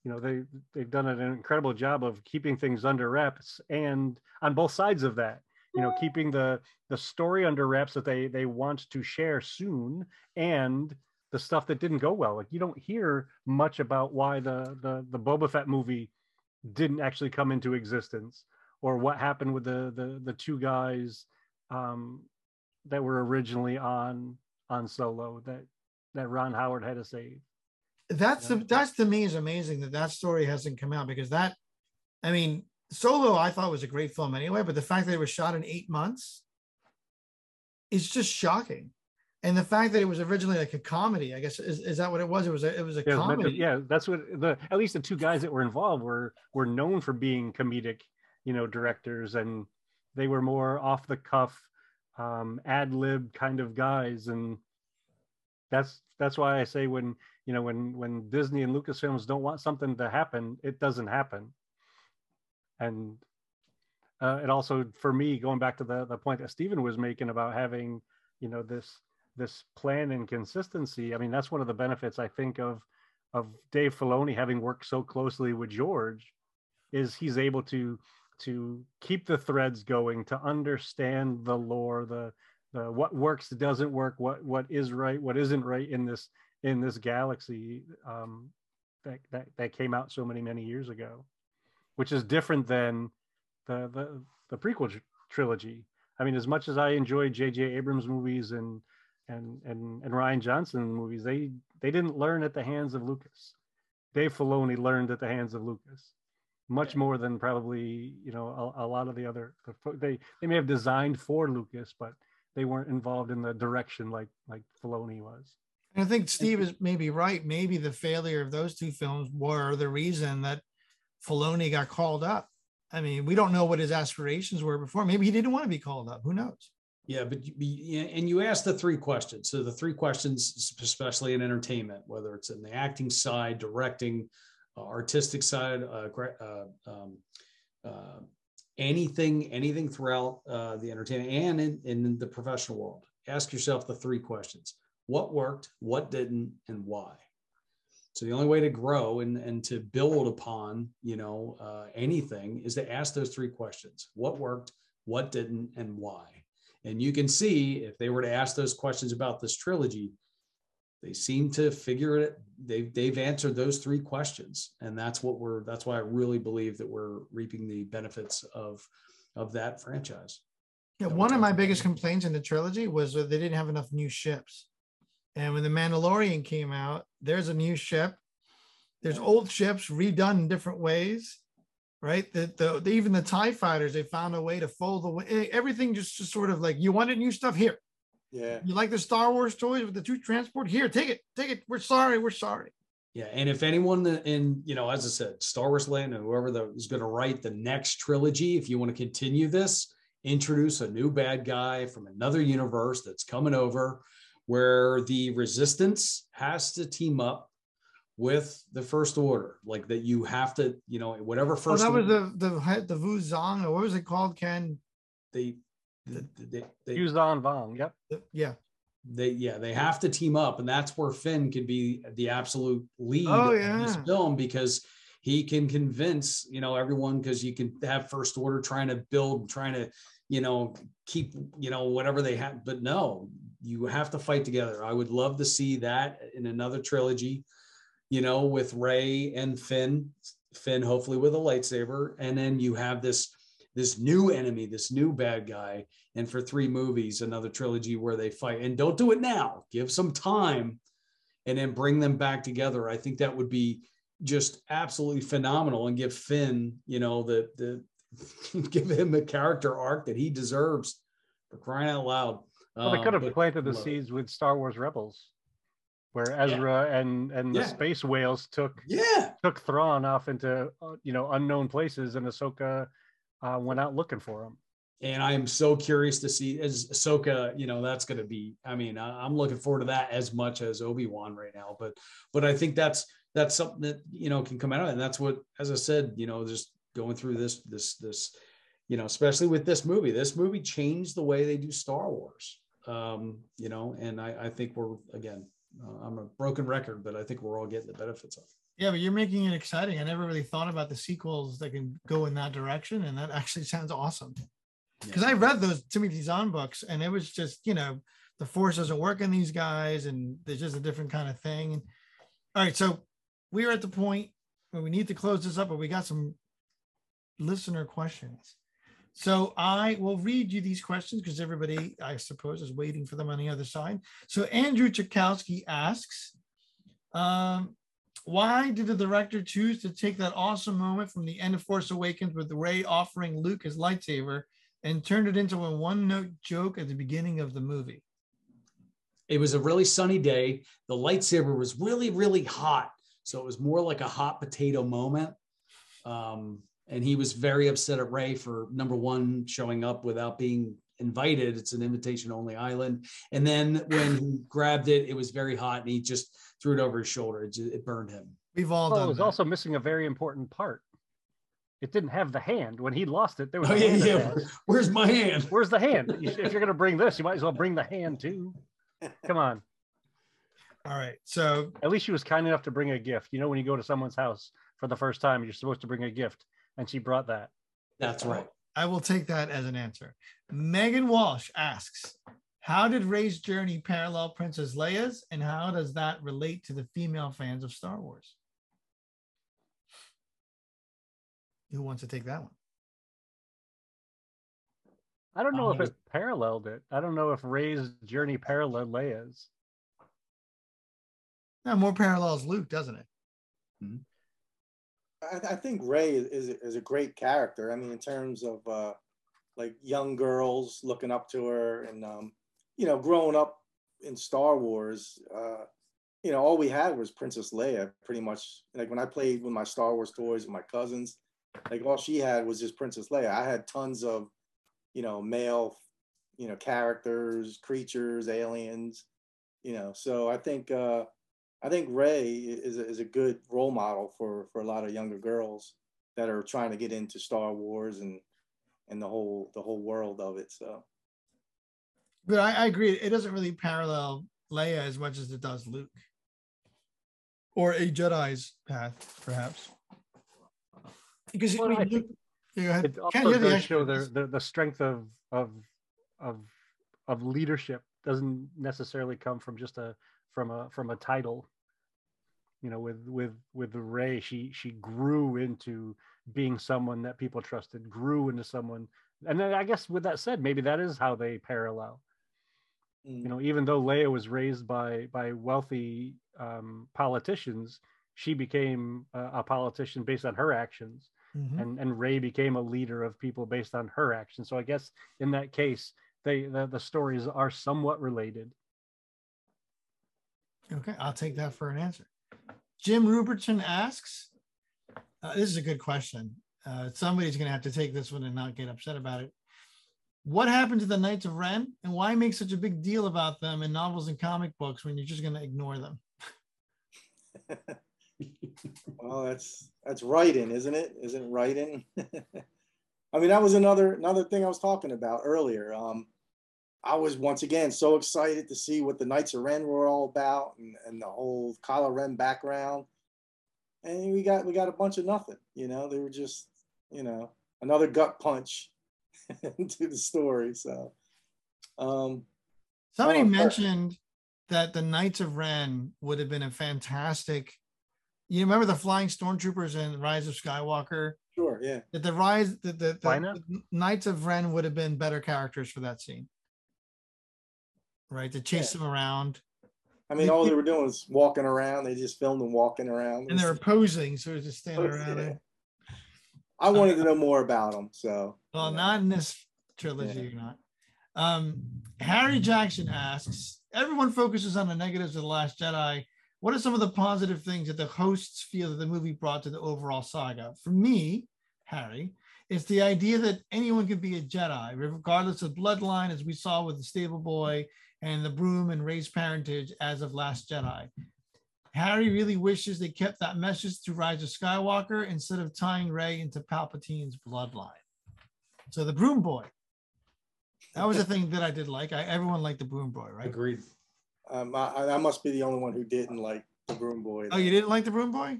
you know they they've done an incredible job of keeping things under wraps and on both sides of that you know keeping the the story under wraps that they they want to share soon and the stuff that didn't go well. Like you don't hear much about why the the the Boba Fett movie didn't actually come into existence or what happened with the the the two guys um that were originally on on solo that that Ron Howard had to save that's the that's to me is amazing that that story hasn't come out because that i mean solo i thought was a great film anyway but the fact that it was shot in eight months is just shocking. And the fact that it was originally like a comedy i guess is, is that what it was? It was a, it was a yeah, comedy. yeah, that's what the at least the two guys that were involved were were known for being comedic, you know, directors, and they were more off the cuff, um, ad lib kind of guys, and that's that's why I say when you know when when Disney and Lucasfilms don't want something to happen, it doesn't happen, and uh, it also for me going back to the the point that Stephen was making about having you know this this plan and consistency. I mean, that's one of the benefits I think of of Dave Filoni having worked so closely with George, is he's able to to keep the threads going, to understand the lore, the the what works, doesn't work, what what is right, what isn't right in this in this galaxy um, that, that that came out so many many years ago, which is different than the the the prequel tr- trilogy. I mean, as much as I enjoy J.J. Abrams movies and and and and Rian Johnson movies, they they didn't learn at the hands of Lucas. Dave Filoni learned at the hands of Lucas, much more than probably you know a, a lot of the other. They they may have designed for Lucas, but they weren't involved in the direction like like Filoni was. And I think Steve is maybe right. Maybe the failure of those two films were the reason that Filoni got called up. I mean, we don't know what his aspirations were before. Maybe he didn't want to be called up. Who knows? Yeah, but you, and you asked the three questions. So the three questions, especially in entertainment, whether it's in the acting side, directing, uh, artistic side, uh, uh, um, uh, anything, anything throughout uh, the entertainment and in, in the professional world, ask yourself the three questions: What worked, what didn't, and why. So the only way to grow and, and to build upon, you know, uh, anything is to ask those three questions: What worked, what didn't, and why. And you can see if they were to ask those questions about this trilogy, they seem to figure it. They've they've answered those three questions, and that's what we're. That's why I really believe that we're reaping the benefits of of that franchise. Yeah, that one of my biggest complaints in the trilogy was that they didn't have enough new ships. And when the Mandalorian came out, there's a new ship. There's old ships redone in different ways, right? The, the, the- even the Tie fighters, they found a way to fold away eh, everything. Just, just sort of like you wanted new stuff here. Yeah. You like the Star Wars toys with the two transport? Here, take it, take it. We're sorry, we're sorry. Yeah, and if anyone in you know, as I said, Star Wars Land and whoever the, is going to write the next trilogy, if you want to continue this, introduce a new bad guy from another universe that's coming over, where the Resistance has to team up with the First Order, like that. You have to, you know, whatever Oh, first. that was the the the Vu Zong, or what was it called, Ken? they, they, they, they, Yuuzhan Vong. Yep. The- yeah. they yeah they have to team up and that's where finn could be the absolute lead Oh, of this film because he can convince you know everyone because you can have first order trying to build trying to you know keep you know whatever they have but no you have to fight together i would love to see that in another trilogy you know with rey and finn finn hopefully with a lightsaber and then you have this this new enemy this new bad guy and for three movies, another trilogy where they fight. And don't do it now. Give some time and then bring them back together. I think that would be just absolutely phenomenal and give Finn, you know, the the (laughs) give him a character arc that he deserves for crying out loud. Well, they Um, could have but planted the seeds with Star Wars Rebels, where Ezra and and the Yeah. space whales took Yeah. took Thrawn off into uh, you know unknown places, and Ahsoka uh, went out looking for him. and I am so curious to see as Ahsoka, you know, that's going to be. I mean, I, I'm looking forward to that as much as Obi Wan right now. But, but I think that's that's something that you know can come out of it. And that's what, as I said, you know, just going through this this this, you know, especially with this movie. This movie changed the way they do Star Wars. Um, you know, and I, I think we're again, uh, I'm a broken record, but I think we're all getting the benefits of. it. Yeah, but you're making it exciting. I never really thought about the sequels that can go in that direction, and that actually (laughs) sounds awesome. Because I read those Timothy Zahn books, and it was just you know the force doesn't work in these guys, and there's just a different kind of thing. All right, so we are at the point where we need to close this up, but we got some listener questions. So I will read you these questions because everybody, I suppose, is waiting for them on the other side. So Andrew Chakowski asks, um, why did the director choose to take that awesome moment from the end of Force Awakens with Rey offering Luke his lightsaber and turned it into a one-note joke at the beginning of the movie? it was a really sunny day. The lightsaber was really, really hot. So it was more like a hot potato moment. Um, and he was very upset at Rey for number one, showing up without being invited. It's an invitation only island. And then when he grabbed it, it was very hot and he just threw it over his shoulder. It, ju- it burned him. We've all Well, it was that. also missing a very important part. It didn't have the hand. When he lost it, there was Oh, yeah, yeah. attached. (laughs) Where's my hand? Where's the hand? If you're going to bring this, you might as well bring the hand too. Come on. All right. So At least she was kind enough to bring a gift. You know, when you go to someone's house for the first time, you're supposed to bring a gift, and she brought that. That's right. I will take that as an answer. Megan Walsh asks, how did Rey's journey parallel Princess Leia's, and how does that relate to the female fans of Star Wars? Who wants to take that one? I don't know if Um, it paralleled it. I don't know if Rey's journey paralleled Leia's. No, more parallels Luke, doesn't it? I, I think Rey is, is a great character. I mean, in terms of uh, like young girls looking up to her, and um, you know, growing up in Star Wars, uh, you know, all we had was Princess Leia. Pretty much, like when I played with my Star Wars toys with my cousins, like all she had was just Princess Leia. I had tons of, you know, male, you know, characters, creatures, aliens, you know. So I think. Uh, I think Rey is a, is a good role model for for a lot of younger girls that are trying to get into Star Wars and and the whole the whole world of it. So But I, I agree. It doesn't really parallel Leia as much as it does Luke, or a Jedi's path, perhaps. Because Well, I mean, Luke, yeah. It Ken, also you're the does show the, the the strength of of of of leadership doesn't necessarily come from just a from a from a title. You know, with with with Rey, she she grew into being someone that people trusted, grew into someone, and then I guess with that said, maybe that is how they parallel. mm, You know, even though Leia was raised by by wealthy um, politicians, she became a, a politician based on her actions Mhm. and and Rey became a leader of people based on her actions. So I guess in that case, they the, the stories are somewhat related. Okay, I'll take that for an answer. Jim Ruberton asks, uh, this is a good question. Uh, somebody's going to have to take this one and not get upset about it. What happened to the Knights of Ren, and why make such a big deal about them in novels and comic books when you're just going to ignore them? (laughs) well, that's that's writing, isn't it? Isn't writing? (laughs) I mean, that was another another thing I was talking about earlier. Um, I was once again so excited to see what the Knights of Ren were all about and, and the whole Kylo Ren background. And we got we got a bunch of nothing, you know. They were just, you know, another gut punch (laughs) into the story. So um somebody mentioned that the Knights of Ren would have been a fantastic. You remember the flying stormtroopers in Rise of Skywalker? Sure, yeah. That the rise, the, the, the, the Knights of Ren would have been better characters for that scene, right? To chase yeah. them around. I mean, all they were doing was walking around. They just filmed them walking around, and they were posing, so they're just standing around. Yeah. I wanted to know more about them. So, well, not in this trilogy, yeah. not. Um, Harry Jackson asks, everyone focuses on the negatives of The Last Jedi. What are some of the positive things that the hosts feel that the movie brought to the overall saga? For me, Harry, it's the idea that anyone can be a Jedi, regardless of bloodline, as we saw with the stable boy and the broom and Rey's parentage as of Last Jedi. Harry really wishes they kept that message to Rise of Skywalker instead of tying Rey into Palpatine's bloodline. So the broom boy, that was the thing that I did like. I, everyone liked the Broom Boy, right? Agreed. Um, I, I must be the only one who didn't like the Broom Boy. Oh, you didn't like the Broom Boy?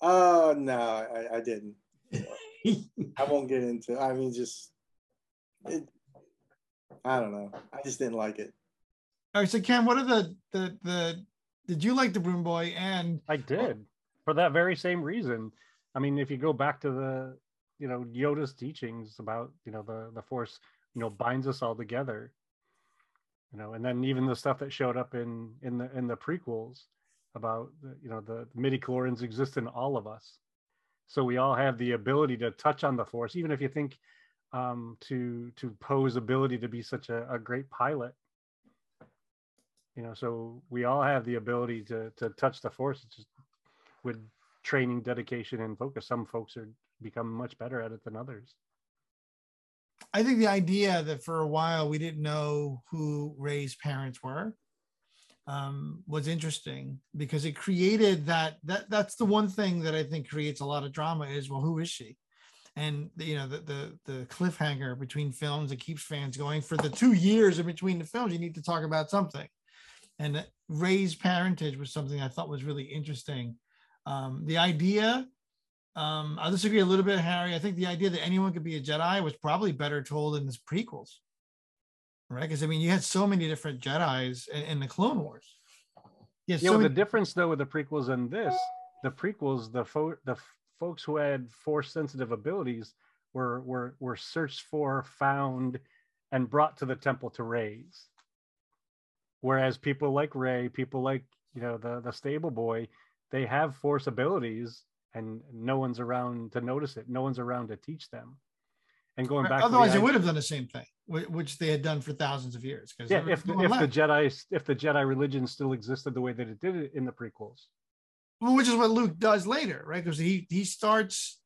Uh, no, I, I didn't. (laughs) I won't get into. I mean, just it. I don't know. I just didn't like it. All right, so Ken, what are the the the? Did you like the Broom Boy? And I did for that very same reason. I mean, if you go back to the, you know, Yoda's teachings about you know the the Force you know binds us all together you know and then even the stuff that showed up in in the in the prequels about you know the midi chlorians exist in all of us so we all have the ability to touch on the force even if you think um, to to Poe's ability to be such a, a great pilot you know so we all have the ability to to touch the force. It's just with training dedication and focus some folks are become much better at it than others. I think the idea that for a while we didn't know who rey's parents were um, was interesting because it created that that that's the one thing that I think creates a lot of drama is well who is she, and you know the the the cliffhanger between films that keeps fans going for the two years in between the films you need to talk about something, and Rey's parentage was something I thought was really interesting. Um, the idea um, I disagree a little bit, Harry. I think the idea that anyone could be a Jedi was probably better told in the prequels, right? Because I mean, you had so many different Jedi's in, in the Clone Wars. Yeah, so the difference though with the prequels and this, the prequels, the fo- the f- folks who had force sensitive abilities were were were searched for, found, and brought to the temple to raise. Whereas people like Rey, people like you know the the stable boy, they have force abilities and no one's around to notice it. No one's around to teach them. And going back, otherwise they would have done the same thing, which they had done for thousands of years. Because yeah, if, if the Jedi if the Jedi religion still existed the way that it did it in the prequels, well, which is what Luke does later, right? Because he he starts.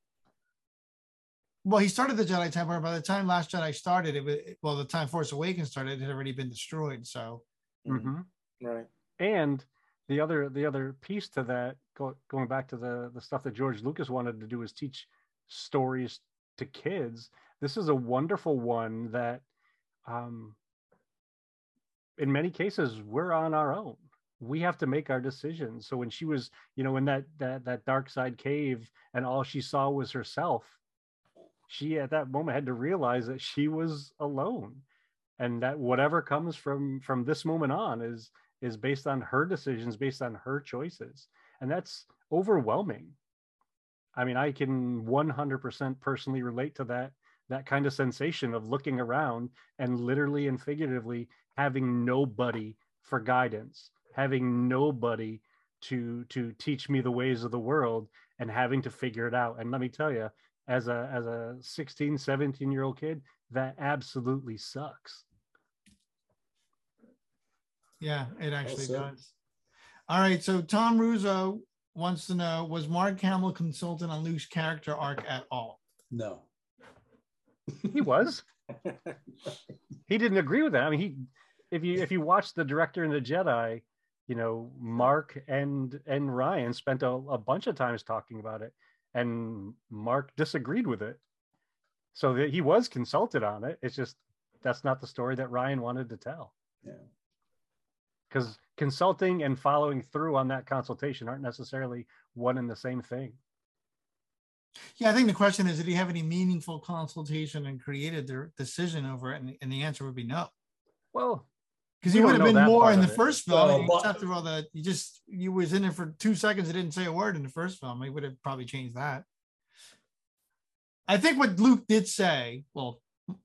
Well, he started the Jedi Temple. By the time Last Jedi started, it was well, the time Force Awakens started, it had already been destroyed. So, mm-hmm. right. And the other the other piece to that go, going back to the the stuff that george lucas wanted to do is teach stories to kids. This is a wonderful one that um in many cases we're on our own. We have to make our decisions. So when she was you know in that that that dark side cave and all she saw was herself she at that moment had to realize that she was alone and that whatever comes from from this moment on is is based on her decisions, based on her choices. And that's overwhelming. I mean, I can 100% personally relate to that that kind of sensation of looking around and literally and figuratively having nobody for guidance, having nobody to to teach me the ways of the world and having to figure it out. And let me tell you, as a as a 16, 17 year old kid, that absolutely sucks. Yeah, it actually said. does. All right. So Tom Russo wants to know Was Mark Hamill consultant on Luke's character arc at all? No. (laughs) He was. (laughs) he didn't agree with that. I mean, he if you if you watch the director and the Jedi, you know, Mark and and Rian spent a, a bunch of times talking about it, and Mark disagreed with it. So that he was consulted on it. It's just that's not the story that Rian wanted to tell. Yeah. Because consulting and following through on that consultation aren't necessarily one and the same thing. Yeah, I think the question is, did he have any meaningful consultation and created their decision over it? And, and the answer would be no. Well, Because he would have been more in the it. first film. Well, but- after all that, you just you was in it for two seconds. It didn't say a word in the first film. He would have probably changed that. I think what Luke did say, well,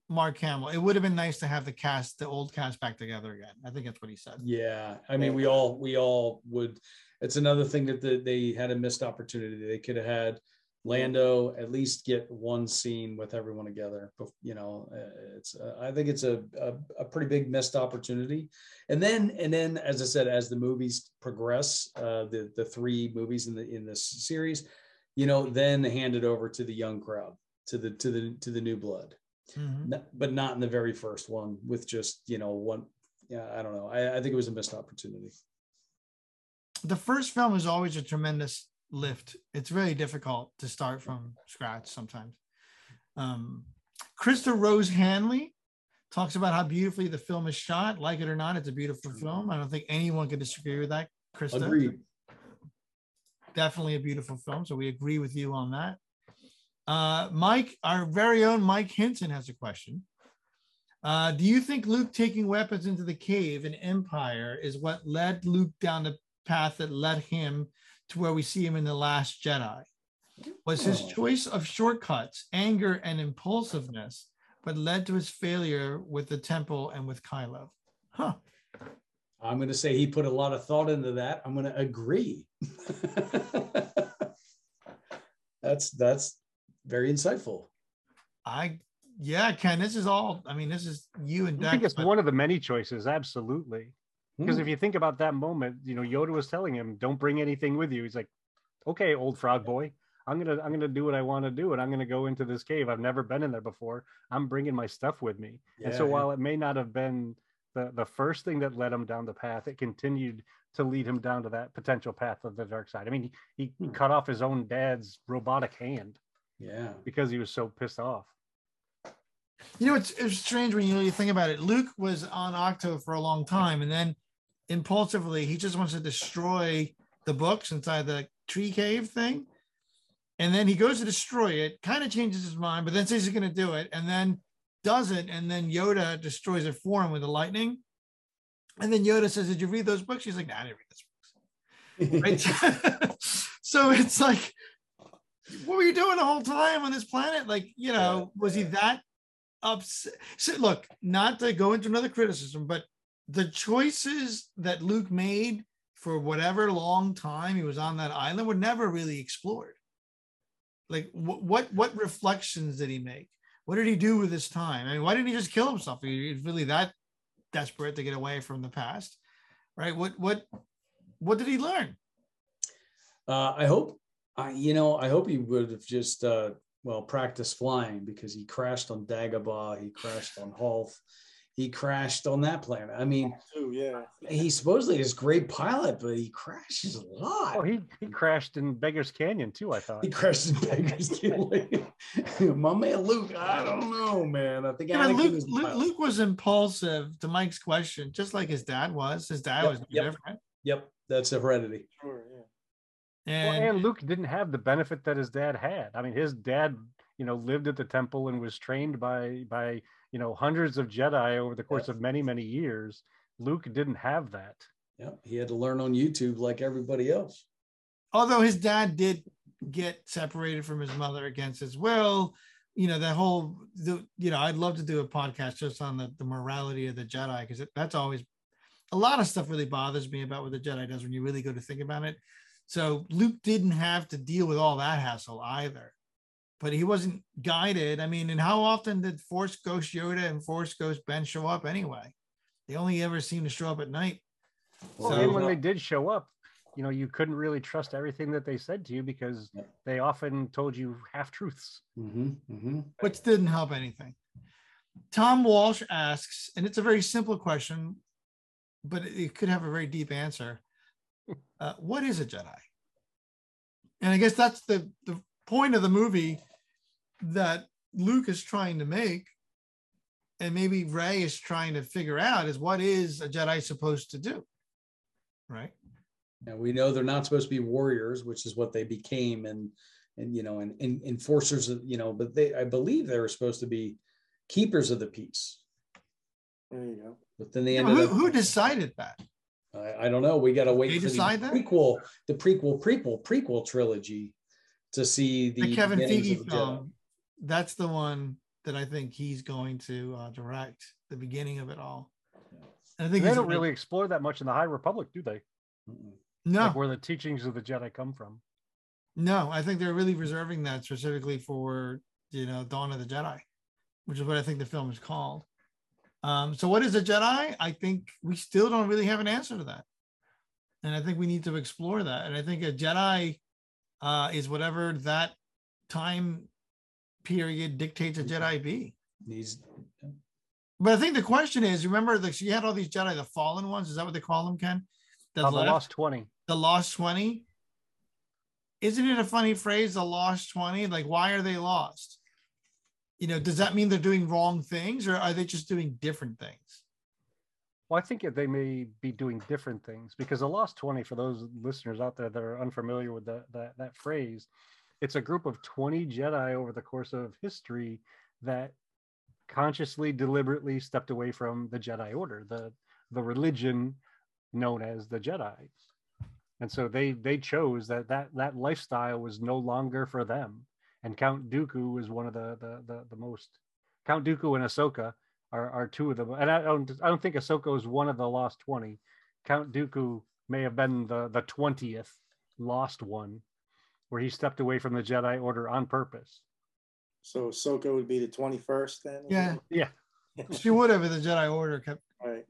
Mark Hamill, it would have been nice to have the cast, the old cast, back together again. I think that's what he said. Yeah, I mean, we all we all would. It's another thing that the, they had a missed opportunity. They could have had Lando at least get one scene with everyone together. You know, uh, it's uh, I think it's a, a a pretty big missed opportunity. And then and then, as I said, as the movies progress, uh, the the three movies in the in this series, you know, then hand it over to the young crowd, to the to the to the new blood. Mhm. N- but not in the very first one with just you know one yeah i don't know i, I think it was a missed opportunity The first film is always a tremendous lift. It's really difficult to start from scratch sometimes. Um, Krista Rose Hanley talks about how beautifully the film is shot. Like it or not, it's a beautiful film. I don't think anyone can disagree with that, Krista. agreed Definitely a beautiful film. So we agree with you on that. Uh, Mike, our very own Mike Hinton has a question. Uh, do you think Luke taking weapons into the cave in Empire is what led Luke down the path that led him to where we see him in The Last Jedi? Was his Oh. choice of shortcuts, anger, and impulsiveness what led to his failure with the temple and with Kylo? Huh. i'm going to say he put a lot of thought into that i'm going to agree (laughs) that's that's very insightful I, yeah, Ken, this is all, I mean, this is you and I think it's but- one of the many choices, absolutely. Because Hmm. if you think about that moment, you know, Yoda was telling him, "Don't bring anything with you." He's like, "Okay, old frog boy, I'm gonna I'm gonna do what I want to do, and I'm gonna go into this cave. I've never been in there before. I'm bringing my stuff with me." and so Yeah, yeah. while it may not have been the the first thing that led him down the path, it continued to lead him down to that potential path of the dark side. I mean, he, he Hmm. cut off his own dad's robotic hand yeah because he was so pissed off. You know, it's, it's strange when you really think about it. Luke was on Ahch-To for a long time, and then impulsively, he just wants to destroy the books inside the tree cave thing. And then he goes to destroy it, kind of changes his mind, but then says he's going to do it, and then does it. And then Yoda destroys it for him with the lightning. And then Yoda says, Did you read those books? He's like, Nah, I didn't read those books. (laughs) Right? (laughs) so it's like, what were you doing the whole time on this planet? Like, you know, was he that upset? So look, not to go into another criticism, but the choices that Luke made for whatever long time he was on that island were never really explored. Like, what what what reflections did he make? What did he do with his time? I mean, why didn't he just kill himself? He- He's really that desperate to get away from the past, right? What what what did he learn? Uh, I hope, I you know, I hope he would have just uh, well practiced flying because he crashed on Dagobah, he crashed on Hoth, he crashed on that planet. I mean, Too, yeah. he supposedly is a great pilot, but he crashes a lot. Oh, he he crashed in Beggar's Canyon too. I thought. he crashed in Beggar's Canyon. (laughs) My man Luke, I don't know, man. I think Yeah, Luke, is the Luke. Luke was impulsive to Mike's question, just like his dad was. His dad Yep, was no yep. different. Yep, that's heredity. Sure, yeah. Well, And, and Luke didn't have the benefit that his dad had. I mean, his dad, you know, lived at the temple and was trained by by you know hundreds of Jedi over the course Yes. of many many years. Luke didn't have that. Yeah, he had to learn on YouTube like everybody else. although his dad did get separated from his mother against his will, you know, that whole, the, you know, I'd love to do a podcast just on the, the morality of the Jedi because that's always a lot of stuff really bothers me about what the Jedi does when you really go to think about it. So Luke didn't have to deal with all that hassle either, but he wasn't guided. I mean, and how often did Force Ghost Yoda and Force Ghost Ben show up anyway? They only ever seem to show up at night. Well, So- and when they did show up, you know, you couldn't really trust everything that they said to you because they often told you half truths. Mm-hmm, mm-hmm. which didn't help anything. Tom Walsh asks, and it's a very simple question, but it, it could have a very deep answer. Uh, what is a Jedi? And I guess that's the the point of the movie that Luke is trying to make, and maybe Rey is trying to figure out is what is a Jedi supposed to do, right? And we know they're not supposed to be warriors, which is what they became, and and you know, and, and enforcers of you know, but they I believe they were supposed to be keepers of the peace. There you go. But then they Now, ended who, up. who decided that? I, I don't know. We got to wait They for the decide that? prequel, the prequel, prequel, prequel trilogy to see the, The Kevin Feige of the Jedi. film. That's the one that I think he's going to uh, direct the beginning of it all. And I think They don't a- really explore that much in the High Republic, do they? Mm-mm. no, Like where the teachings of the Jedi come from. no. I think they're really reserving that specifically for you know Dawn of the Jedi, which is what I think the film is called. Um, so what is a Jedi? I think we still don't really have an answer to that, and I think we need to explore that. And I think a Jedi uh, is whatever that time period dictates a Jedi be. These But I think the question is, remember, like you had all these Jedi, the fallen ones. Is that what they call them, Ken? That Oh, the left? Lost 20. the lost 20 isn't it a funny phrase the lost 20 like why are they lost you know does that mean they're doing wrong things or are they just doing different things Well, I think they may be doing different things because the Lost 20, for those listeners out there that are unfamiliar with that, that, that phrase, it's a group of 20 Jedi over the course of history that consciously, deliberately stepped away from the Jedi Order, the, the religion known as the Jedi. And so they they chose that that that lifestyle was no longer for them. And Count Dooku is one of the the the, the most Count Dooku and Ahsoka are, are two of them. And I don't I don't think Ahsoka is one of the lost 20. Count Dooku may have been the the 20th lost one where he stepped away from the Jedi Order on purpose. So Ahsoka would be the 21st then? yeah Yeah. she would have if the jedi order kept Right.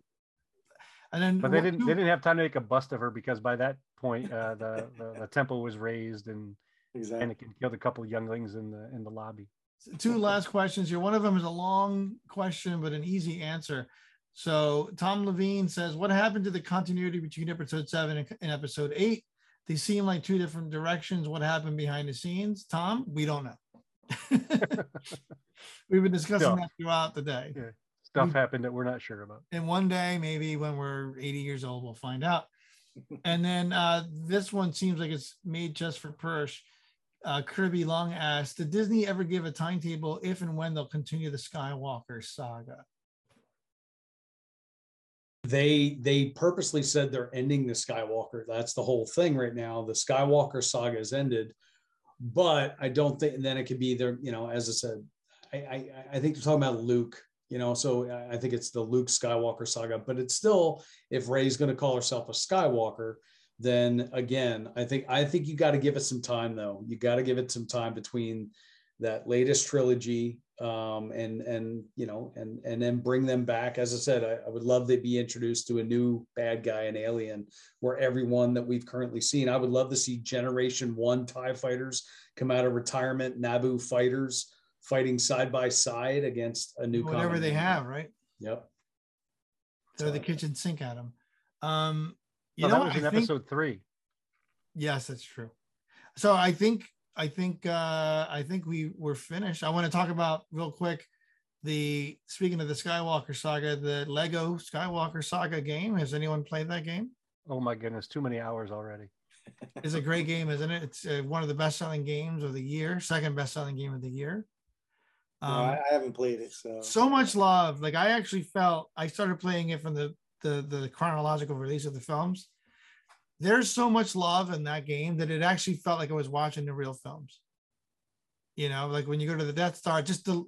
and then But they didn't they didn't have time to make a bust of her because by that point uh, the, the the temple was razed and Exactly. Anakin killed a couple younglings in the in the lobby. two last questions here one of them is a long question but an easy answer so tom levine says what happened to the continuity between episode 7 and- episode 8 they seem like two different directions what happened behind the scenes tom we don't know (laughs) we've been discussing Yeah. that throughout the day Yeah. Stuff We- happened that we're not sure about. and one day maybe when we're 80 years old we'll find out (laughs) and then uh, this one seems like it's made just for Persh. Uh, Kirby Long asked, "Did Disney ever give a timetable if and when they'll continue the Skywalker saga?" they they purposely said they're ending the Skywalker. That's the whole thing right now. The Skywalker saga is ended, but I don't think. Then it could be there. You know, as I said, I I, I think they're talking about Luke. You know, so I think it's the Luke Skywalker saga. But it's still, if Rey's going to call herself a Skywalker, then again, I think I think you got to give it some time though. You got to give it some time between that latest trilogy um, and and you know and and then bring them back. As I said, I, I would love to be introduced to a new bad guy, an alien, where everyone that we've currently seen. I would love to see Generation One Tie fighters come out of retirement, Naboo fighters fighting side by side against a new Whatever they have, right? Yep. Throw the kitchen sink at them. Um, you So know, that was in I think- episode three. Yes, that's true. So I think I think uh I think we were finished. I want to talk about real quick the speaking of the Skywalker saga, the Lego Skywalker saga game. Has anyone played that game? Oh my goodness, too many hours already. (laughs) It's a great game, isn't it? It's uh, one of the best-selling games of the year, second best-selling game of the year. No, Um, I, I haven't played it, so so much love. Like I actually felt I started playing it from the the the chronological release of the films. There's so much love in that game that it actually felt like I was watching the real films. You know, like when you go to the Death Star, just the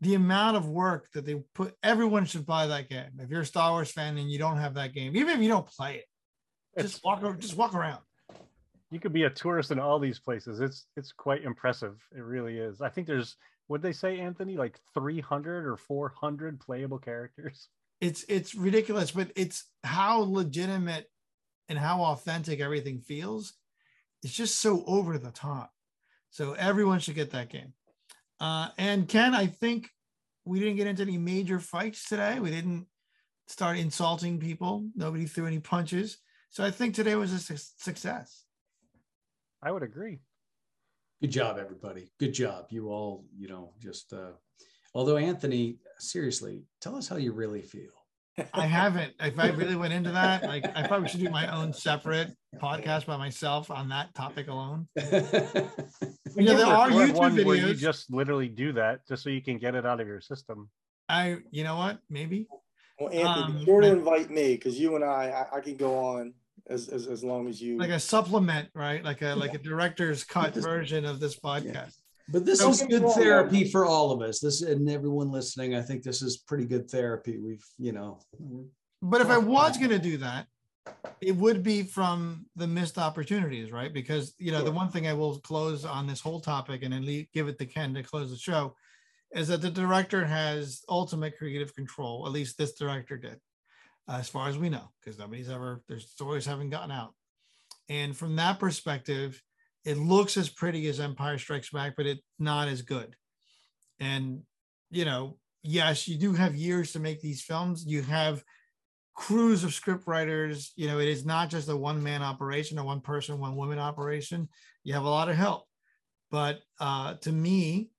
the amount of work that they put. Everyone should buy that game. If you're a Star Wars fan and you don't have that game, even if you don't play it, It's, just walk over, just walk around. you could be a tourist in all these places. It's it's quite impressive. It really is. I think there's what they say, Anthony, like 300 or 400 playable characters. (laughs) it's it's ridiculous, but it's how legitimate and how authentic everything feels. It's just so over the top. So everyone should get that game. Uh, and Ken, I think we didn't get into any major fights today. We didn't start insulting people. Nobody threw any punches. So I think today was a su- success. I would agree. Good job, everybody. Good job. You all, you know, just uh although Anthony, seriously, tell us how you really feel. I haven't. If I really went into that, like I probably should do my own separate podcast by myself on that topic alone. (laughs) You know, there are YouTube one where you videos. just literally do that just so you can get it out of your system. I, you know what? Maybe. Well, Anthony, Um, be sure to invite me because you and I, I, I can go on as, as as long as you. like a supplement, right? Like a like a director's cut version of this podcast. But this Don't is good therapy for all of us. This and everyone listening. I think this is pretty good therapy. We've, you know, But if I was going to do that, it would be from the missed opportunities, right? Because you know the one thing I will close on this whole topic and then leave, give it to Ken to close the show is that the director has ultimate creative control. At least this director did, as far as we know, because nobody's ever their stories haven't gotten out. And from that perspective, it looks as pretty as Empire Strikes Back, but it's not as good. And you know, yes, you do have years to make these films. You have crews of script writers. You know, it is not just a one man operation, a one person, one woman operation. You have a lot of help. But uh, to me,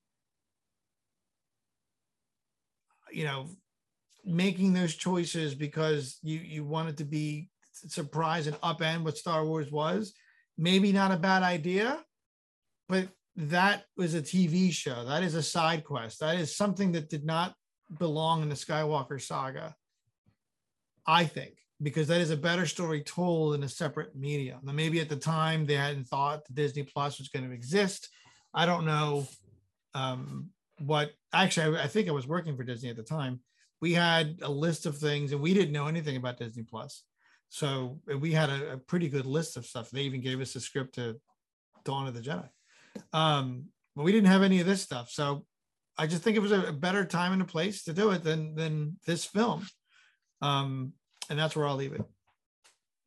you know, making those choices because you you wanted to be surprised and upend what Star Wars was, maybe not a bad idea, but that was a TV show. That is a side quest. That is something that did not belong in the Skywalker saga. I think because that is a better story told in a separate medium. Now, maybe at the time they hadn't thought that Disney Plus was going to exist. I don't know um, what. Actually, I, I think I was working for Disney at the time. We had a list of things, and we didn't know anything about Disney Plus. So we had a, a pretty good list of stuff. They even gave us a script to Dawn of the Jedi. Um, but we didn't have any of this stuff. So I just think it was a, a better time and a place to do it than than this film. Um, and that's where I'll leave it.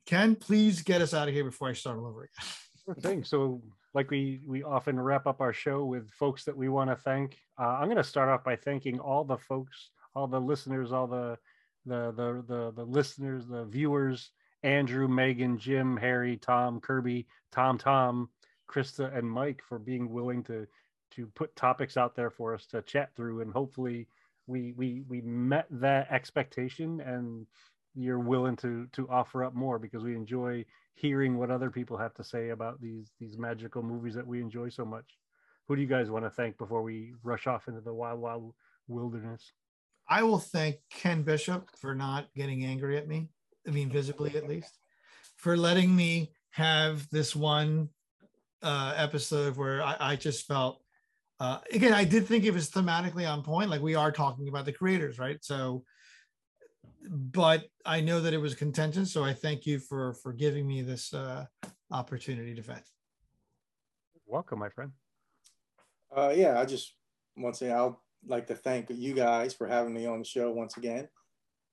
Ken, please get us out of here before I start all over again. (laughs) Sure thing. So, like we we often wrap up our show with folks that we want to thank. Uh, I'm going to start off by thanking all the folks, all the listeners, all the the the the, the listeners, the viewers, Andrew, Megan, Jim, Harry, Tom, Kirby, Tom, Tom, Krista, and Mike for being willing to to put topics out there for us to chat through, and hopefully we we we met that expectation and you're willing to to offer up more because we enjoy hearing what other people have to say about these these magical movies that we enjoy so much. Who do you guys want to thank before we rush off into the wild wild wilderness? I will thank Ken Bishop for not getting angry at me. I mean, visibly at least, for letting me have this one uh, episode where I, I just felt. Uh, again, I did think it was thematically on point. Like we are talking about the creators, right? So, but I know that it was contentious. So I thank you for for giving me this uh, opportunity to vent. Welcome, my friend. Uh, yeah, I just once again, I'll like to thank you guys for having me on the show once again.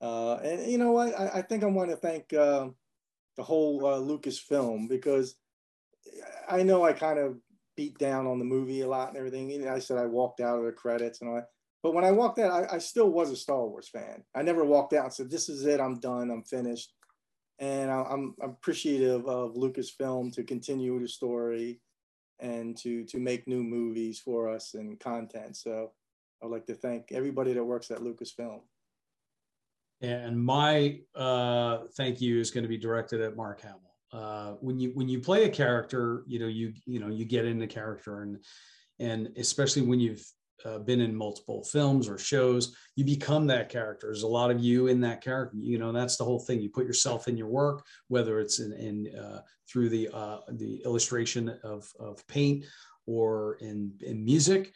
Uh, and you know what? I, I think I want to thank uh, the whole uh, Lucasfilm because I know I kind of beat down on the movie a lot and everything. I said I walked out of the credits and all that. But when I walked out, I, I still was a Star Wars fan. I never walked out and said, "This is it. I'm done. I'm finished." And I, I'm appreciative of Lucasfilm to continue the story and to to make new movies for us and content. So I'd like to thank everybody that works at Lucasfilm. And my uh, thank you is going to be directed at Mark Hamill. Uh, when you when you play a character, you know you you know you get into character, and and especially when you've uh, been in multiple films or shows, you become that character. There's a lot of you in that character. You know that's the whole thing. You put yourself in your work, whether it's in, in uh, through the uh, the illustration of of paint or in in music.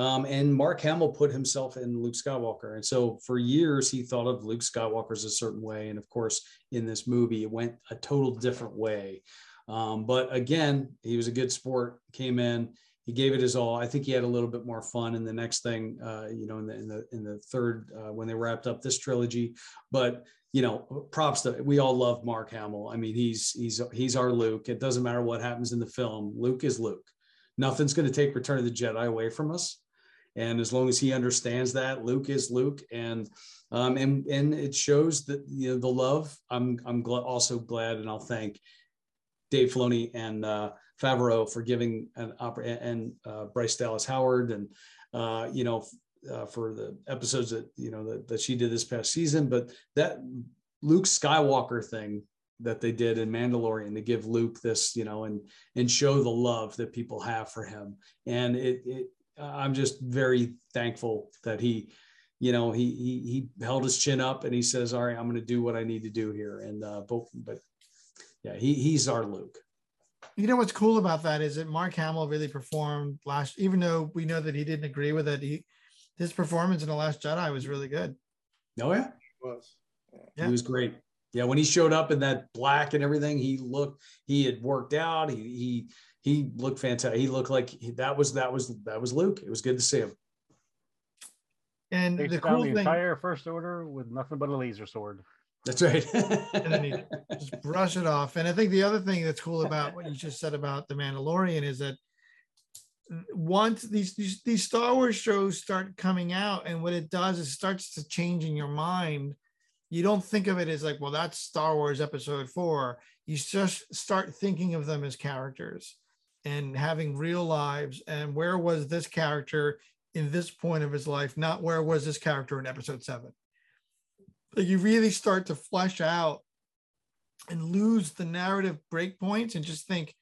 Um, and Mark Hamill put himself in Luke Skywalker. And so for years, he thought of Luke Skywalker as a certain way. And of course, in this movie, it went a total different way. Um, but again, he was a good sport, came in, he gave it his all. I think he had a little bit more fun in the next thing, uh, you know, in the in the in the third uh, when they wrapped up this trilogy. But you know, props to we all love Mark Hamill. I mean, he's he's he's our Luke. It doesn't matter what happens in the film. Luke is Luke. Nothing's going to take Return of the Jedi away from us. And as long as he understands that, Luke is Luke, and um, and and it shows that you know the love. I'm I'm gl- also glad, and I'll thank Dave Filoni and uh, Favreau for giving an opera and uh, Bryce Dallas Howard and uh, you know uh, for the episodes that you know that, that she did this past season. But that Luke Skywalker thing that they did in Mandalorian to give Luke this, you know, and and show the love that people have for him. And it, it I'm just very thankful that he, you know, he he he held his chin up and he says, "All right, I'm going to do what I need to do here." And uh, but but yeah, he he's our Luke. You know what's cool about that is that Mark Hamill really performed last, even though we know that he didn't agree with it. He his performance in the Last Jedi was really good. Oh yeah, was. Yeah. he was great. Yeah, when he showed up in that black and everything, he looked he had worked out. He he he looked fantastic. He looked like he, that was that was that was Luke. It was good to see him. And Takes the down cool the thing, entire first order with nothing but a laser sword. That's right. (laughs) and then he just brush it off. And I think the other thing that's cool about what you just said about the Mandalorian is that once these, these these Star Wars shows start coming out, and what it does is it starts to change in your mind. You don't think of it as like, well, that's Star Wars Episode Four. You just start thinking of them as characters and having real lives. And where was this character in this point of his life? Not where was this character in Episode Seven. Like you really start to flesh out and lose the narrative breakpoints and just think,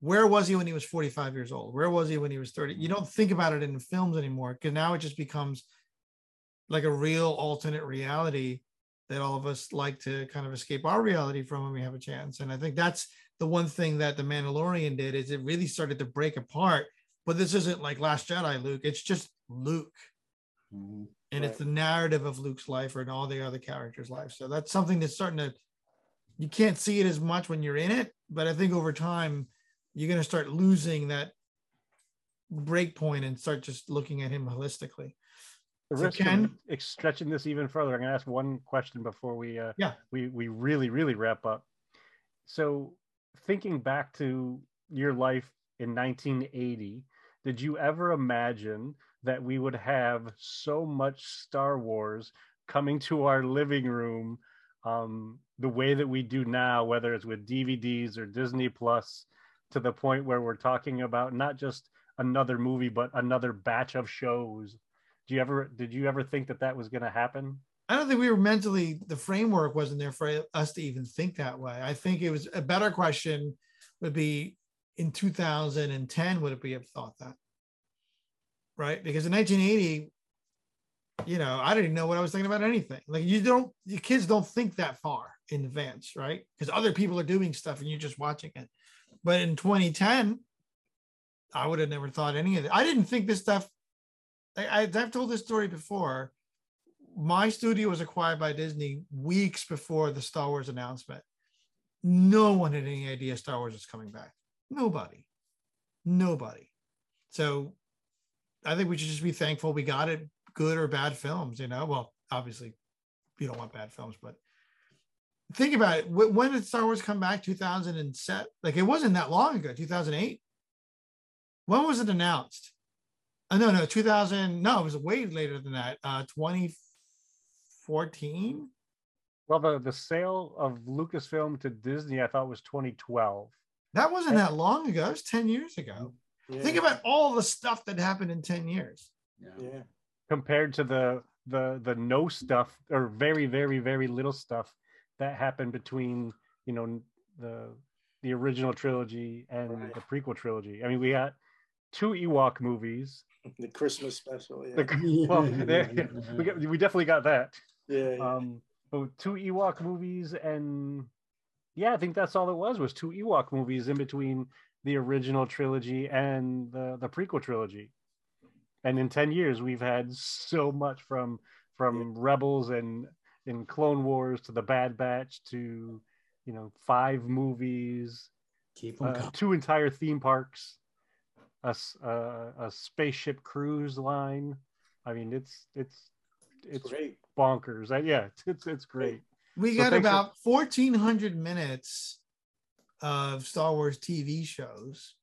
where was he when he was 45 years old? Where was he when he was 30? You don't think about it in films anymore because now it just becomes like a real alternate reality that all of us like to kind of escape our reality from when we have a chance. And I think that's the one thing that the Mandalorian did is it really started to break apart. But this isn't like Last Jedi Luke. It's just Luke. Mhm. And it's the narrative of Luke's life and all the other characters' lives. So that's something that's starting to you can't see it as much when you're in it, but I think over time you're going to start losing that break point and start just looking at him holistically. The So risk Ken? stretching this even further, I'm going to ask one question before we uh, Yeah. we we really really wrap up. So, thinking back to your life in 1980, did you ever imagine that we would have so much Star Wars coming to our living room um, the way that we do now, whether it's with DVDs or Disney Plus, to the point where we're talking about not just another movie but another batch of shows? Do you ever did you ever think that that was going to happen? I don't think we were mentally, the framework wasn't there for us to even think that way. I think it was a better question would be in 2010, would it be have thought that? Right? Because in 1980, you know, I didn't know what I was thinking about anything. Like you don't, your kids don't think that far in advance, right? Because other people are doing stuff and you're just watching it. But in 2010, I would have never thought any of it. I didn't think this stuff. I, I've told this story before. My studio was acquired by Disney weeks before the Star Wars announcement. No one had any idea Star Wars was coming back. Nobody. Nobody. So I think we should just be thankful we got it, good or bad films, you know. Well, obviously, you don't want bad films, but think about it. When did Star Wars come back? 2007. Like it wasn't that long ago, 2008. When was it announced? Oh, no, no, 2000. No, it was way later than that. Uh, 2014. Well, the the sale of Lucasfilm to Disney, I thought was 2012. That wasn't that long ago. It was 10 years ago. Yeah. Think about all the stuff that happened in 10 years. Yeah. compared to the the the no stuff or very very very little stuff that happened between you know the the original trilogy and Right. the prequel trilogy. I mean, we got two Ewok movies. (laughs) The Christmas special. Yeah. The- well, (laughs) they- we got, we definitely got that. Yeah, yeah. Um, but two Ewok movies and yeah, I think that's all it was was two Ewok movies in between the original trilogy and the the prequel trilogy. And in 10 years we've had so much from from Rebels and in Clone Wars to the Bad Batch to you know five movies, Keep them uh, two entire theme parks. a a spaceship cruise line. I mean, it's it's It's it's great. bonkers. I, yeah, it's, it's it's great. We So got thanks for- about 1,400 minutes of Star Wars TV shows.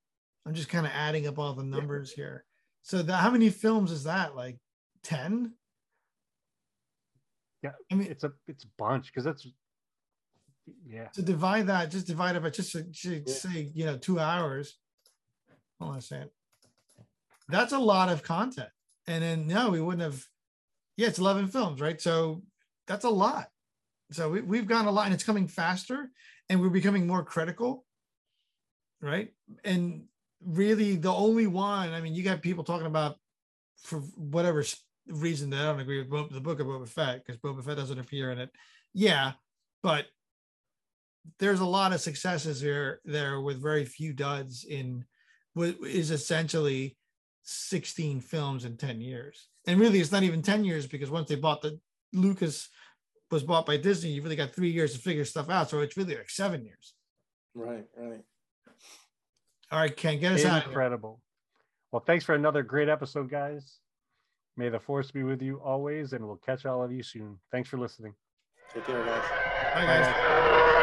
I'm just kind of adding up all the numbers here. So that, how many films is that? Like 10? Yeah, I mean, it's a it's a bunch because that's yeah. to divide that, just divide it by just to, to Yeah. say, you know, two hours. Hold on a second. That's a lot of content. And then no, we wouldn't have. Yeah, it's 11 films, right? So that's a lot. So we, we've gone a lot and it's coming faster and we're becoming more critical, right? And really, the only one, I mean, you got people talking about for whatever reason that I don't agree with the book of Boba Fett because Boba Fett doesn't appear in it. Yeah, but there's a lot of successes here there with very few duds in what is essentially 16 films in 10 years. And really, it's not even 10 years because once they bought the Lucas was bought by Disney, you've really got three years to figure stuff out. So it's really like seven years. Right, right. All right, Ken, get us out. Incredible. Well, thanks for another great episode, guys. May the force be with you always, and we'll catch all of you soon. Thanks for listening. Take care, guys. Bye, guys.